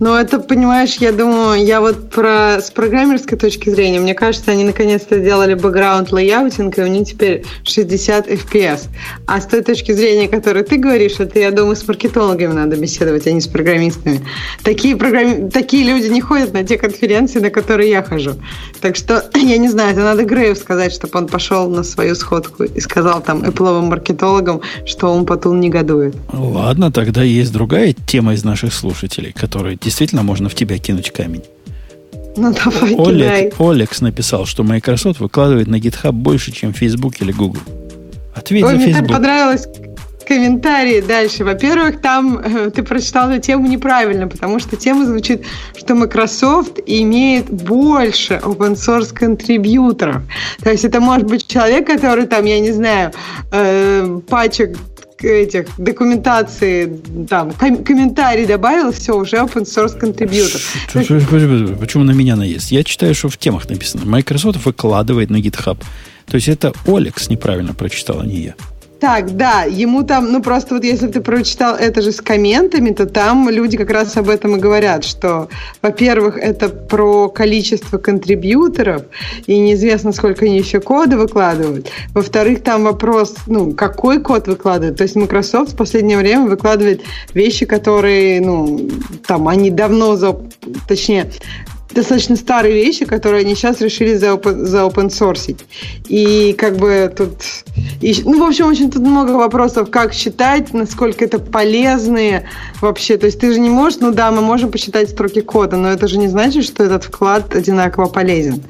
Ну, это, понимаешь, я думаю, я вот про с программерской точки зрения, мне кажется, они наконец-то сделали background layouting, и у них теперь 60 FPS. А с той точки зрения, которую ты говоришь, это, я думаю, с маркетологами надо беседовать, а не с программистами. Такие, программи... Такие люди не ходят на те конференции, на которые я хожу. Так что, [clears throat] я не знаю, это надо Грею сказать, чтобы он пошел на свою сходку и сказал там Apple маркетологам, что он потом негодует. Ладно, тогда есть другая тема из наших слушателей, которая действительно можно в тебя кинуть камень. Ну, давай, Олег, Олекс написал, что Microsoft выкладывает на GitHub больше, чем Facebook или Google. Ответь Ой, за мне Facebook. так понравилось комментарии дальше. Во-первых, там э, ты прочитал эту тему неправильно, потому что тема звучит, что Microsoft имеет больше open source контрибьюторов. То есть это может быть человек, который там, я не знаю, э, пачек этих документации, там, ком- комментарий добавил, все, уже open source контрибьютор. Почему на меня наезд? Я читаю, что в темах написано. Microsoft выкладывает на GitHub. То есть это Олекс неправильно прочитал, а не я. Так, да, ему там, ну просто вот если ты прочитал это же с комментами, то там люди как раз об этом и говорят, что, во-первых, это про количество контрибьюторов, и неизвестно, сколько они еще кода выкладывают. Во-вторых, там вопрос, ну, какой код выкладывают. То есть Microsoft в последнее время выкладывает вещи, которые, ну, там, они давно, точнее, достаточно старые вещи, которые они сейчас решили за, open, за open source. И как бы тут... И, ну, в общем, очень тут много вопросов, как считать, насколько это полезные вообще. То есть ты же не можешь, ну да, мы можем посчитать строки кода, но это же не значит, что этот вклад одинаково полезен.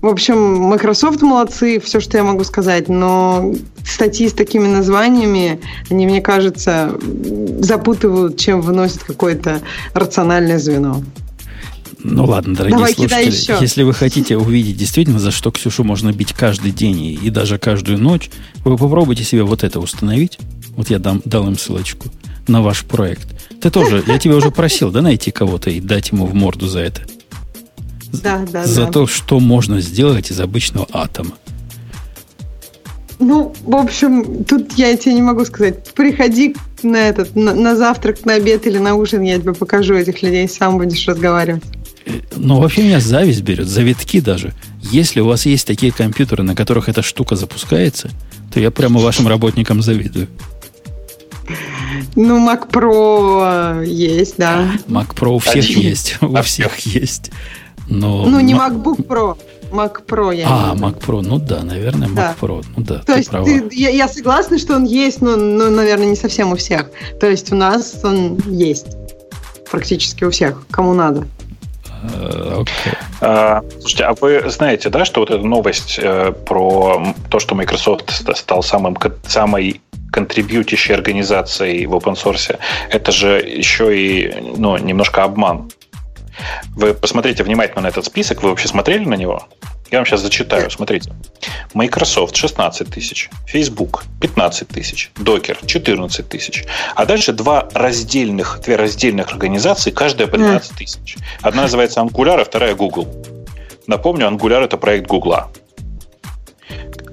В общем, Microsoft молодцы, все, что я могу сказать, но статьи с такими названиями, они, мне кажется, запутывают, чем выносят какое-то рациональное звено. Ну ладно, дорогие Давай, слушатели, если вы хотите увидеть действительно, за что Ксюшу можно бить каждый день и, и даже каждую ночь, вы попробуйте себе вот это установить. Вот я дам, дал им ссылочку на ваш проект. Ты тоже, я тебя уже просил, да, найти кого-то и дать ему в морду за это. Да, да, за да. то, что можно сделать из обычного атома. Ну, в общем, тут я тебе не могу сказать. Приходи на этот, на, на завтрак, на обед или на ужин, я тебе покажу этих людей, сам будешь разговаривать. Ну, вообще меня зависть берет, завитки даже. Если у вас есть такие компьютеры, на которых эта штука запускается, то я прямо вашим работникам завидую. Ну, Mac Pro есть, да. Mac Pro у всех Один. есть. У всех есть. Но ну, не MacBook Pro. Mac Pro я А, Mac Pro, ну да, наверное, Mac да. Pro. Ну да, То есть ты, я, я согласна, что он есть, но, но, наверное, не совсем у всех. То есть у нас он есть. Практически у всех, кому надо. Okay. А, слушайте, а вы знаете, да, что вот эта новость э, про то, что Microsoft стал самым, самой контрибьютящей организацией в open source, это же еще и ну, немножко обман. Вы посмотрите внимательно на этот список, вы вообще смотрели на него? Я вам сейчас зачитаю, смотрите. Microsoft 16 тысяч, Facebook 15 тысяч, Docker 14 тысяч. А дальше два раздельных, две раздельных организации, каждая по 12 тысяч. Одна называется Angular, а вторая Google. Напомню, Angular это проект Google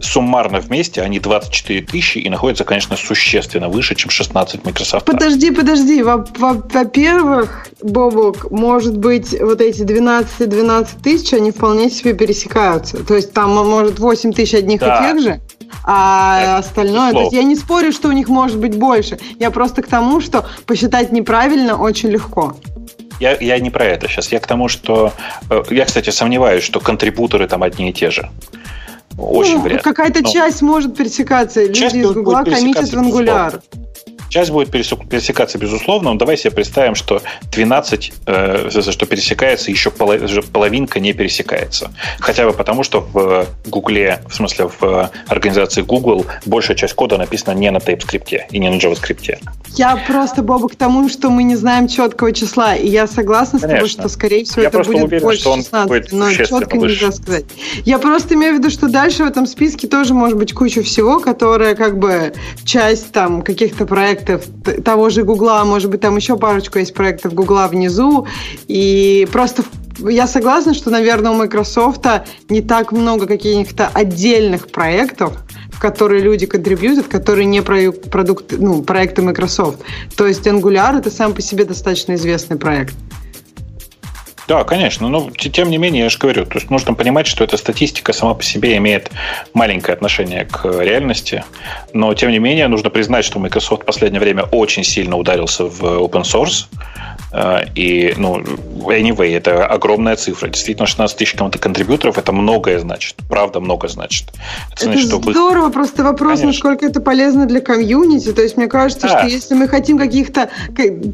суммарно вместе они 24 тысячи и находятся, конечно, существенно выше, чем 16 Microsoft. Подожди, подожди. Во-первых, Бобок, может быть, вот эти 12-12 тысяч, они вполне себе пересекаются. То есть там, может, 8 тысяч одних да. и тех же, а так, остальное... То есть я не спорю, что у них может быть больше. Я просто к тому, что посчитать неправильно очень легко. Я, я не про это сейчас. Я к тому, что... Э, я, кстати, сомневаюсь, что контрибуторы там одни и те же. Очень ну, вряд Какая-то Но... часть может пересекаться. Люди из Гугла коммитят в Angular. Часть будет пересекаться, безусловно, но давай себе представим, что 12, э, что пересекается, еще половинка не пересекается. Хотя бы потому, что в Гугле, в смысле в организации Google, большая часть кода написана не на TypeScript и не на JavaScript. Я просто, Боба, к тому, что мы не знаем четкого числа, и я согласна с тобой, что, скорее всего, я это будет уверен, больше что он 16, будет но четко выше. нельзя сказать. Я просто имею в виду, что дальше в этом списке тоже может быть куча всего, которая как бы часть там каких-то проектов проектов того же Гугла, может быть, там еще парочку есть проектов Гугла внизу, и просто я согласна, что, наверное, у Microsoft не так много каких-то отдельных проектов, в которые люди контрибьютят, которые не продукты, ну, проекты Microsoft. То есть Angular это сам по себе достаточно известный проект. Да, конечно. Но тем не менее, я же говорю, то есть нужно понимать, что эта статистика сама по себе имеет маленькое отношение к реальности. Но тем не менее, нужно признать, что Microsoft в последнее время очень сильно ударился в open source. Э, и, ну, anyway, это огромная цифра. Действительно, 16 тысяч контрибьюторов это многое значит. Правда, много значит. Это, значит, это что здорово, просто вопрос, Конечно. насколько это полезно для комьюнити. То есть, мне кажется, да. что если мы хотим каких-то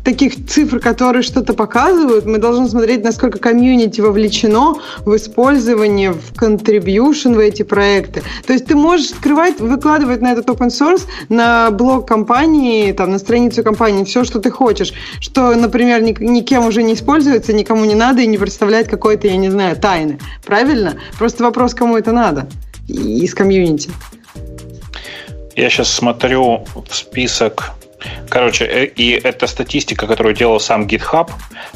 таких цифр, которые что-то показывают, мы должны смотреть, насколько комьюнити вовлечено в использование, в contribution в эти проекты. То есть, ты можешь открывать, выкладывать на этот open source, на блог компании, там, на страницу компании, все, что ты хочешь. Что, например, никем уже не используется, никому не надо и не представляет какой-то, я не знаю, тайны. Правильно? Просто вопрос, кому это надо из комьюнити. Я сейчас смотрю в список Короче, э, и это статистика, которую делал сам GitHub,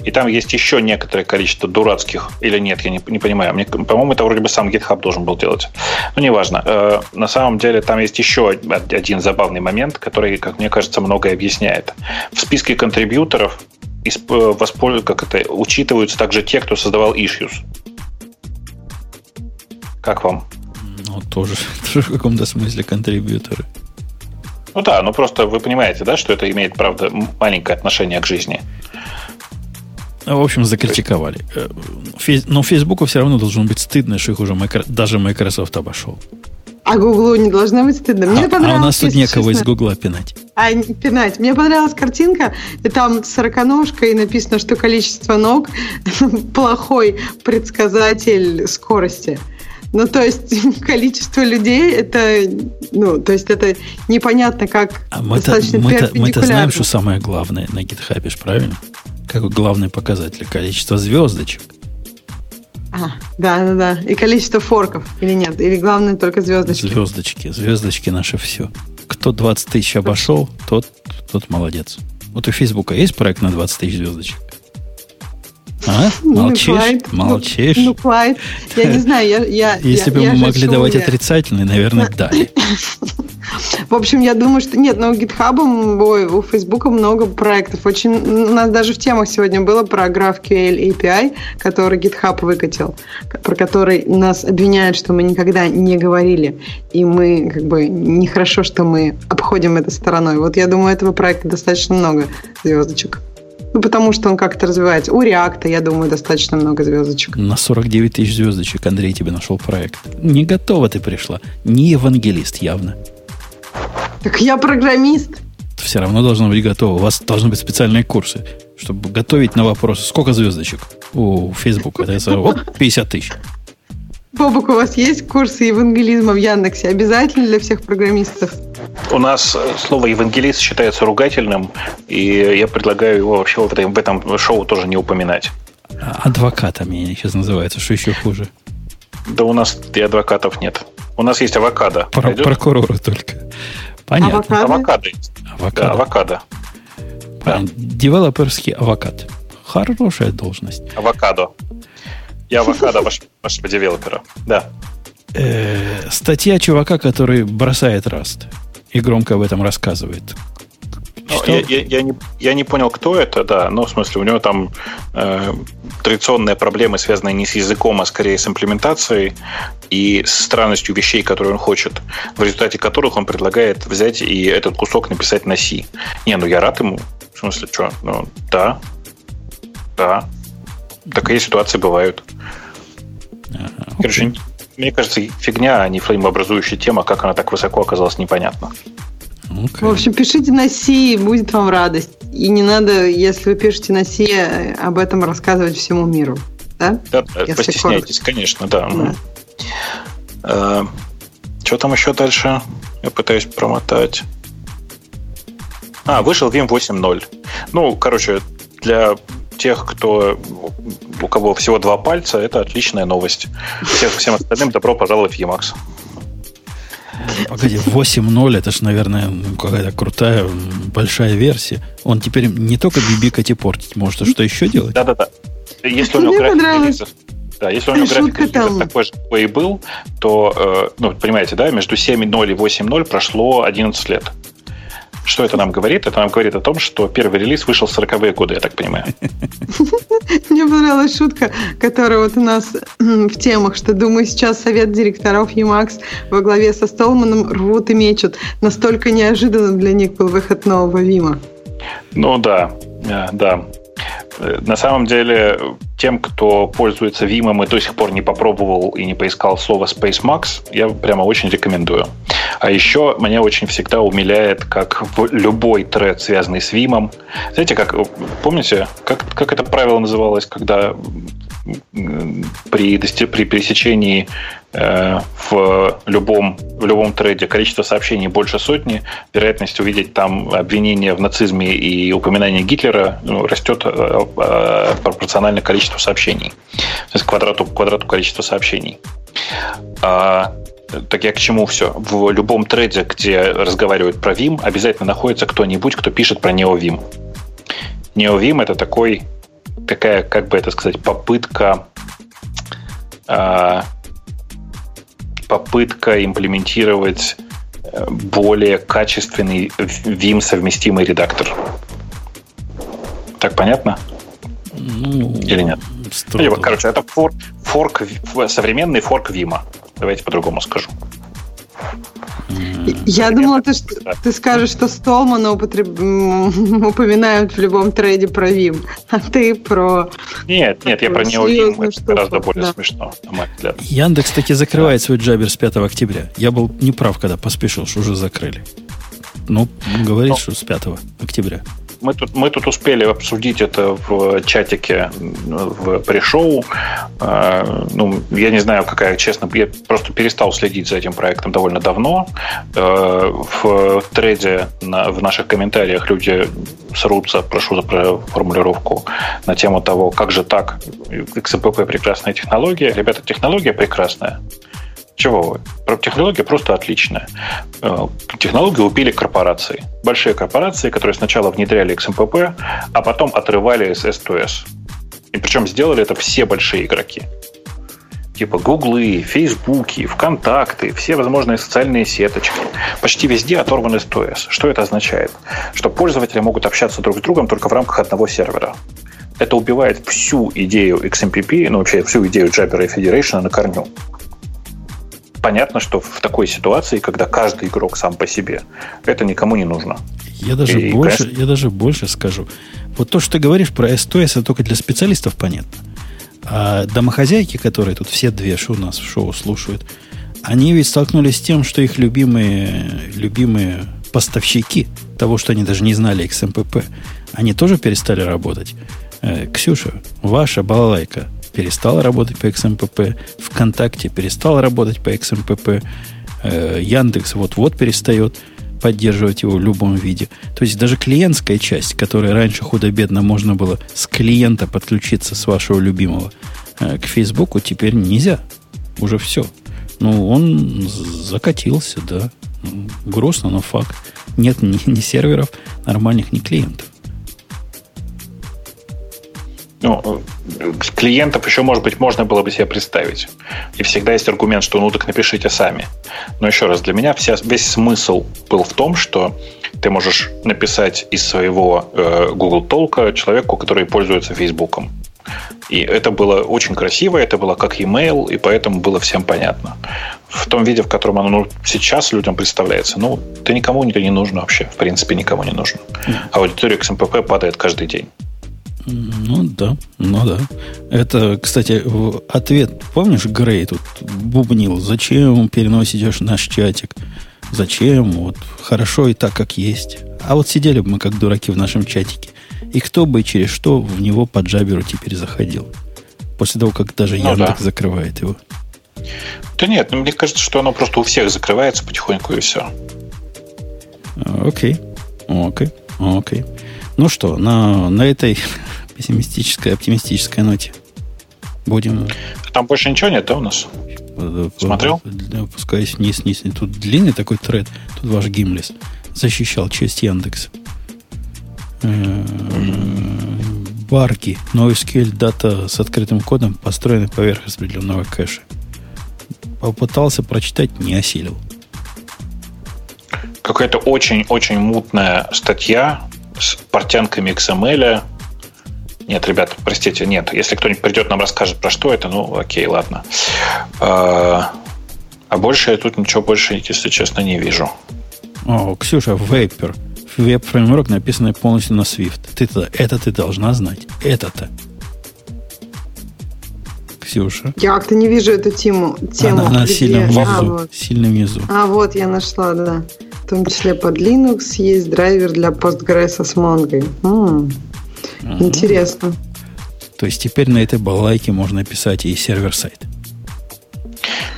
и там есть еще некоторое количество дурацких, или нет, я не, не понимаю. Мне, по-моему, это вроде бы сам GitHub должен был делать. Но неважно. Э, на самом деле там есть еще один забавный момент, который, как мне кажется, многое объясняет. В списке контрибьюторов воспользуются, как это, учитываются также те, кто создавал issues. Как вам? Ну, тоже, [laughs] тоже в каком-то смысле контрибьюторы. Ну да, ну просто вы понимаете, да, что это имеет, правда, маленькое отношение к жизни. В общем, закритиковали. Э, но Фейсбуку все равно должно быть стыдно, что их уже даже Microsoft обошел. А Гуглу не должно быть стыдно. Мне а, а у нас тут некого из Гугла пинать. А, пинать. Мне понравилась картинка, и там сороконожка, и написано, что количество ног [laughs] плохой предсказатель скорости. Ну, то есть [laughs] количество людей это, ну, то есть это непонятно, как а мы-то, мы-то, мы-то знаем, что самое главное на GitHub, правильно? Какой главный показатель? Количество звездочек. А, да, да, да. И количество форков или нет? Или главное только звездочки? Звездочки. Звездочки наше все. Кто 20 тысяч обошел, тот, тот молодец. Вот у Фейсбука есть проект на 20 тысяч звездочек? А? Ну, Молчишь? Ну, Молчишь? Ну, Клайд. Я не знаю, я... я Если я, бы мы могли давать я... отрицательные, наверное, дали. [laughs] В общем, я думаю, что нет, но у GitHub, ой, у Facebook много проектов. Очень, у нас даже в темах сегодня было про GraphQL API, который GitHub выкатил, про который нас обвиняют, что мы никогда не говорили. И мы, как бы, нехорошо, что мы обходим это стороной. Вот я думаю, этого проекта достаточно много звездочек. Ну, потому что он как-то развивается. У реакта, я думаю, достаточно много звездочек. На 49 тысяч звездочек Андрей тебе нашел проект. Не готова ты пришла. Не евангелист явно. Так я программист. Все равно должно быть готово. У вас должны быть специальные курсы, чтобы готовить на вопросы. Сколько звездочек у Facebook? Это вот 50 тысяч. Бобок, у вас есть курсы евангелизма в Яндексе? Обязательно для всех программистов? У нас э, слово евангелист считается ругательным, и я предлагаю его вообще в этом, в этом шоу тоже не упоминать. Адвокатами сейчас называется, что еще хуже. Да у нас и адвокатов нет. У нас есть авокадо. Про- прокуроры только. Понятно. Авокадо, авокадо есть. Авокадо. Да, авокадо. Да. Девелоперский авокад. Хорошая должность. Авокадо. Я авокадо ваш, вашего девелопера. Да. Э, статья чувака, который бросает раст и громко об этом рассказывает. Ну, я, я, я, не, я не понял, кто это, да. Ну, в смысле, у него там э, традиционные проблемы, связанные не с языком, а скорее с имплементацией и с странностью вещей, которые он хочет, в результате которых он предлагает взять и этот кусок написать на C. Не, ну я рад ему. В смысле, что? Ну, да. Да. Такие ситуации бывают. Ага, Короче, мне кажется, фигня, а не флеймообразующая тема, как она так высоко оказалась, непонятно. Okay. В общем, пишите на C, будет вам радость. И не надо, если вы пишете на C, об этом рассказывать всему миру. Да? Да, да постесняйтесь, конечно, да. да. А, что там еще дальше? Я пытаюсь промотать. А, вышел Vim 8.0. Ну, короче, для тех, кто у кого всего два пальца, это отличная новость. Всем, всем остальным добро пожаловать в Emacs. Погоди, 8.0 это же, наверное, какая-то крутая, большая версия. Он теперь не только бибикать и портить может, а что еще делать? Да-да-да. Если у него график да, если у него график такой же, какой и был, то, э, ну, понимаете, да, между 7.0 и 8.0 прошло 11 лет Что это нам говорит? Это нам говорит о том, что первый релиз вышел в 40-е годы, я так понимаю. [laughs] Мне понравилась шутка, которая вот у нас в темах, что, думаю, сейчас совет директоров Emacs во главе со Столманом рвут и мечут. Настолько неожиданным для них был выход нового Вима. Ну да, э, да. На самом деле, тем, кто пользуется Vim и до сих пор не попробовал и не поискал слово SpaceMax, я прямо очень рекомендую. А еще меня очень всегда умиляет, как в любой тред, связанный с Vim, знаете, как, помните, как, как это правило называлось, когда при, при пересечении в, любом, в любом трейде количество сообщений больше сотни, вероятность увидеть там обвинение в нацизме и упоминание Гитлера ну, растет э, э, пропорционально количеству сообщений, то есть квадрату, квадрату количества сообщений. А, так я к чему все? В любом трейде, где разговаривают про Vim, обязательно находится кто-нибудь, кто пишет про NeoVim. NeoVim это такой такая, как бы это сказать, попытка э, попытка имплементировать э, более качественный Vim совместимый редактор. Так понятно? Ну, Или нет? Или, короче, это форк, форк, современный форк Вима. Давайте по-другому скажу. Я думала, ты, ты скажешь, что Столмана употреб... упоминают в любом трейде про Вим, а ты про... Нет, нет, я про него Вим, это гораздо более да. смешно, на мой взгляд. Яндекс таки закрывает да. свой джабер с 5 октября. Я был неправ, когда поспешил, что уже закрыли. Ну, говорит, Но... что с 5 октября мы тут, мы тут успели обсудить это в чатике в пришоу. А, ну, я не знаю, какая, честно, я просто перестал следить за этим проектом довольно давно. А, в треде на, в наших комментариях люди срутся, прошу за формулировку, на тему того, как же так, XMPP прекрасная технология. Ребята, технология прекрасная. Чего вы? Технология просто отличная. Э, технологию убили корпорации. Большие корпорации, которые сначала внедряли XMPP, а потом отрывали с S2S. И причем сделали это все большие игроки. Типа Гуглы, Фейсбуки, ВКонтакты, все возможные социальные сеточки. Почти везде оторван S2S. Что это означает? Что пользователи могут общаться друг с другом только в рамках одного сервера это убивает всю идею XMPP, ну вообще всю идею Jabber и Federation на корню понятно, что в такой ситуации, когда каждый игрок сам по себе, это никому не нужно. Я даже, и, больше, конечно... я даже больше скажу. Вот то, что ты говоришь про STS, это только для специалистов понятно. А домохозяйки, которые тут все две у нас в шоу слушают, они ведь столкнулись с тем, что их любимые, любимые поставщики того, что они даже не знали XMPP, они тоже перестали работать. Э, Ксюша, ваша балалайка перестал работать по XMPP, ВКонтакте перестал работать по XMPP, э, Яндекс вот-вот перестает поддерживать его в любом виде. То есть даже клиентская часть, которая раньше худо-бедно можно было с клиента подключиться с вашего любимого э, к Фейсбуку, теперь нельзя. Уже все. Ну, он закатился, да. Грустно, но факт. Нет ни, ни серверов нормальных, ни клиентов ну, клиентов еще, может быть, можно было бы себе представить. И всегда есть аргумент, что ну так напишите сами. Но еще раз, для меня вся, весь смысл был в том, что ты можешь написать из своего э, Google толка человеку, который пользуется Фейсбуком. И это было очень красиво, это было как email, и поэтому было всем понятно. В том виде, в котором оно ну, сейчас людям представляется, ну, ты никому это не нужно вообще, в принципе, никому не нужно. Аудитория XMPP падает каждый день. Ну да, ну да. Это, кстати, ответ, помнишь, Грей тут бубнил, зачем переносишь наш чатик? Зачем? Вот хорошо и так, как есть. А вот сидели бы мы как дураки в нашем чатике. И кто бы через что в него по джаберу теперь заходил. После того, как даже ну, Яндекс да. закрывает его. Да нет, ну, мне кажется, что оно просто у всех закрывается потихоньку и все. Окей. Окей. Окей. Ну что, на, на этой пессимистической, оптимистической ноте будем... Там больше ничего нет, да, у нас? Смотрел? Опускаясь вниз, вниз. Тут длинный такой тред. Тут ваш Гимлес защищал часть Яндекс. Э, Барки. NoSQL дата с открытым кодом, построенный поверх распределенного кэша. Попытался прочитать, не осилил. какая-то очень-очень мутная статья с портянками XML. Нет, ребят, простите, нет. Если кто-нибудь придет, нам расскажет, про что это, ну, окей, ладно. А, а больше я тут ничего больше, если честно, не вижу. О, Ксюша, Vapor. Веб-фреймворк, написанный полностью на Swift. Ты -то, это ты должна знать. Это-то. Ксюша. Я как-то не вижу эту тему. тему она, она сильно внизу. А, вот. Сильно внизу. А, вот я нашла, да. В том числе под Linux есть драйвер для Postgres с Mongo. М-м. Ага. Интересно. То есть теперь на этой балалайке можно писать и server-side.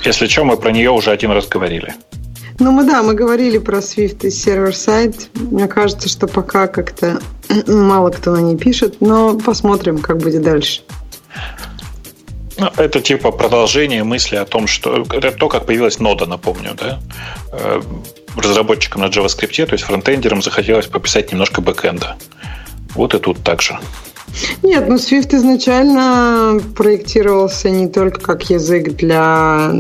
Если что, мы про нее уже один раз говорили. Ну, мы да, мы говорили про Swift и server-side. Мне кажется, что пока как-то [clears throat] мало кто на ней пишет, но посмотрим, как будет дальше. Ну, это типа продолжение мысли о том, что это то, как появилась нода, напомню, да? Э, разработчикам на JavaScript, то есть фронтендерам захотелось пописать немножко бэкэнда. Вот и тут так же. Нет, ну Swift изначально проектировался не только как язык для...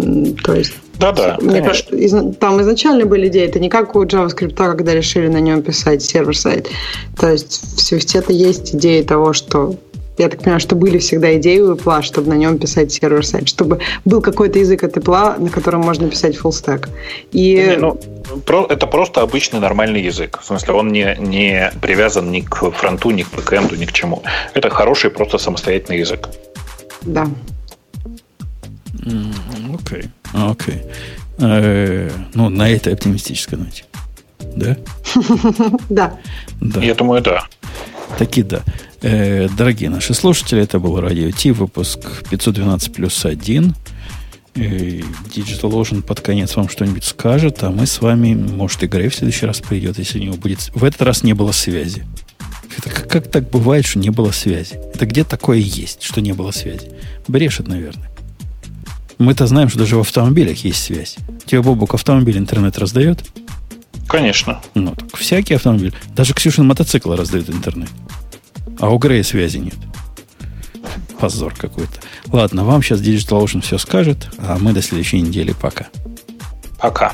То есть да-да, Мне кажется, из, там изначально были идеи, это не как у JavaScript, когда решили на нем писать сервер-сайт. То есть в Swift это есть идея того, что я так понимаю, что были всегда идеи у Apple, чтобы на нем писать сервер-сайт, чтобы был какой-то язык от Apple, на котором можно писать full stack. И... Не, ну, это просто обычный нормальный язык. В смысле, он не, не привязан ни к фронту, ни к бэкэнду, ни к чему. Это хороший, просто самостоятельный язык. Да. Окей. Окей. Э, ну, на этой оптимистической ноте. Да? [laughs] Да. Да. Я думаю, да. Таки да. Э, дорогие наши слушатели, это был Радио Ти, выпуск 512 плюс 1. Digital Ocean под конец вам что-нибудь скажет, а мы с вами, может, и в следующий раз придет, если у него будет... В этот раз не было связи. Это как, как так бывает, что не было связи? Это где такое есть, что не было связи? Брешет, наверное. Мы-то знаем, что даже в автомобилях есть связь. Тебе, Бобук, автомобиль интернет раздает? Конечно. Ну, так всякий автомобиль. Даже Ксюшин мотоцикл раздает интернет. А у Грея связи нет. Позор какой-то. Ладно, вам сейчас Digital Ocean все скажет, а мы до следующей недели. Пока. Пока.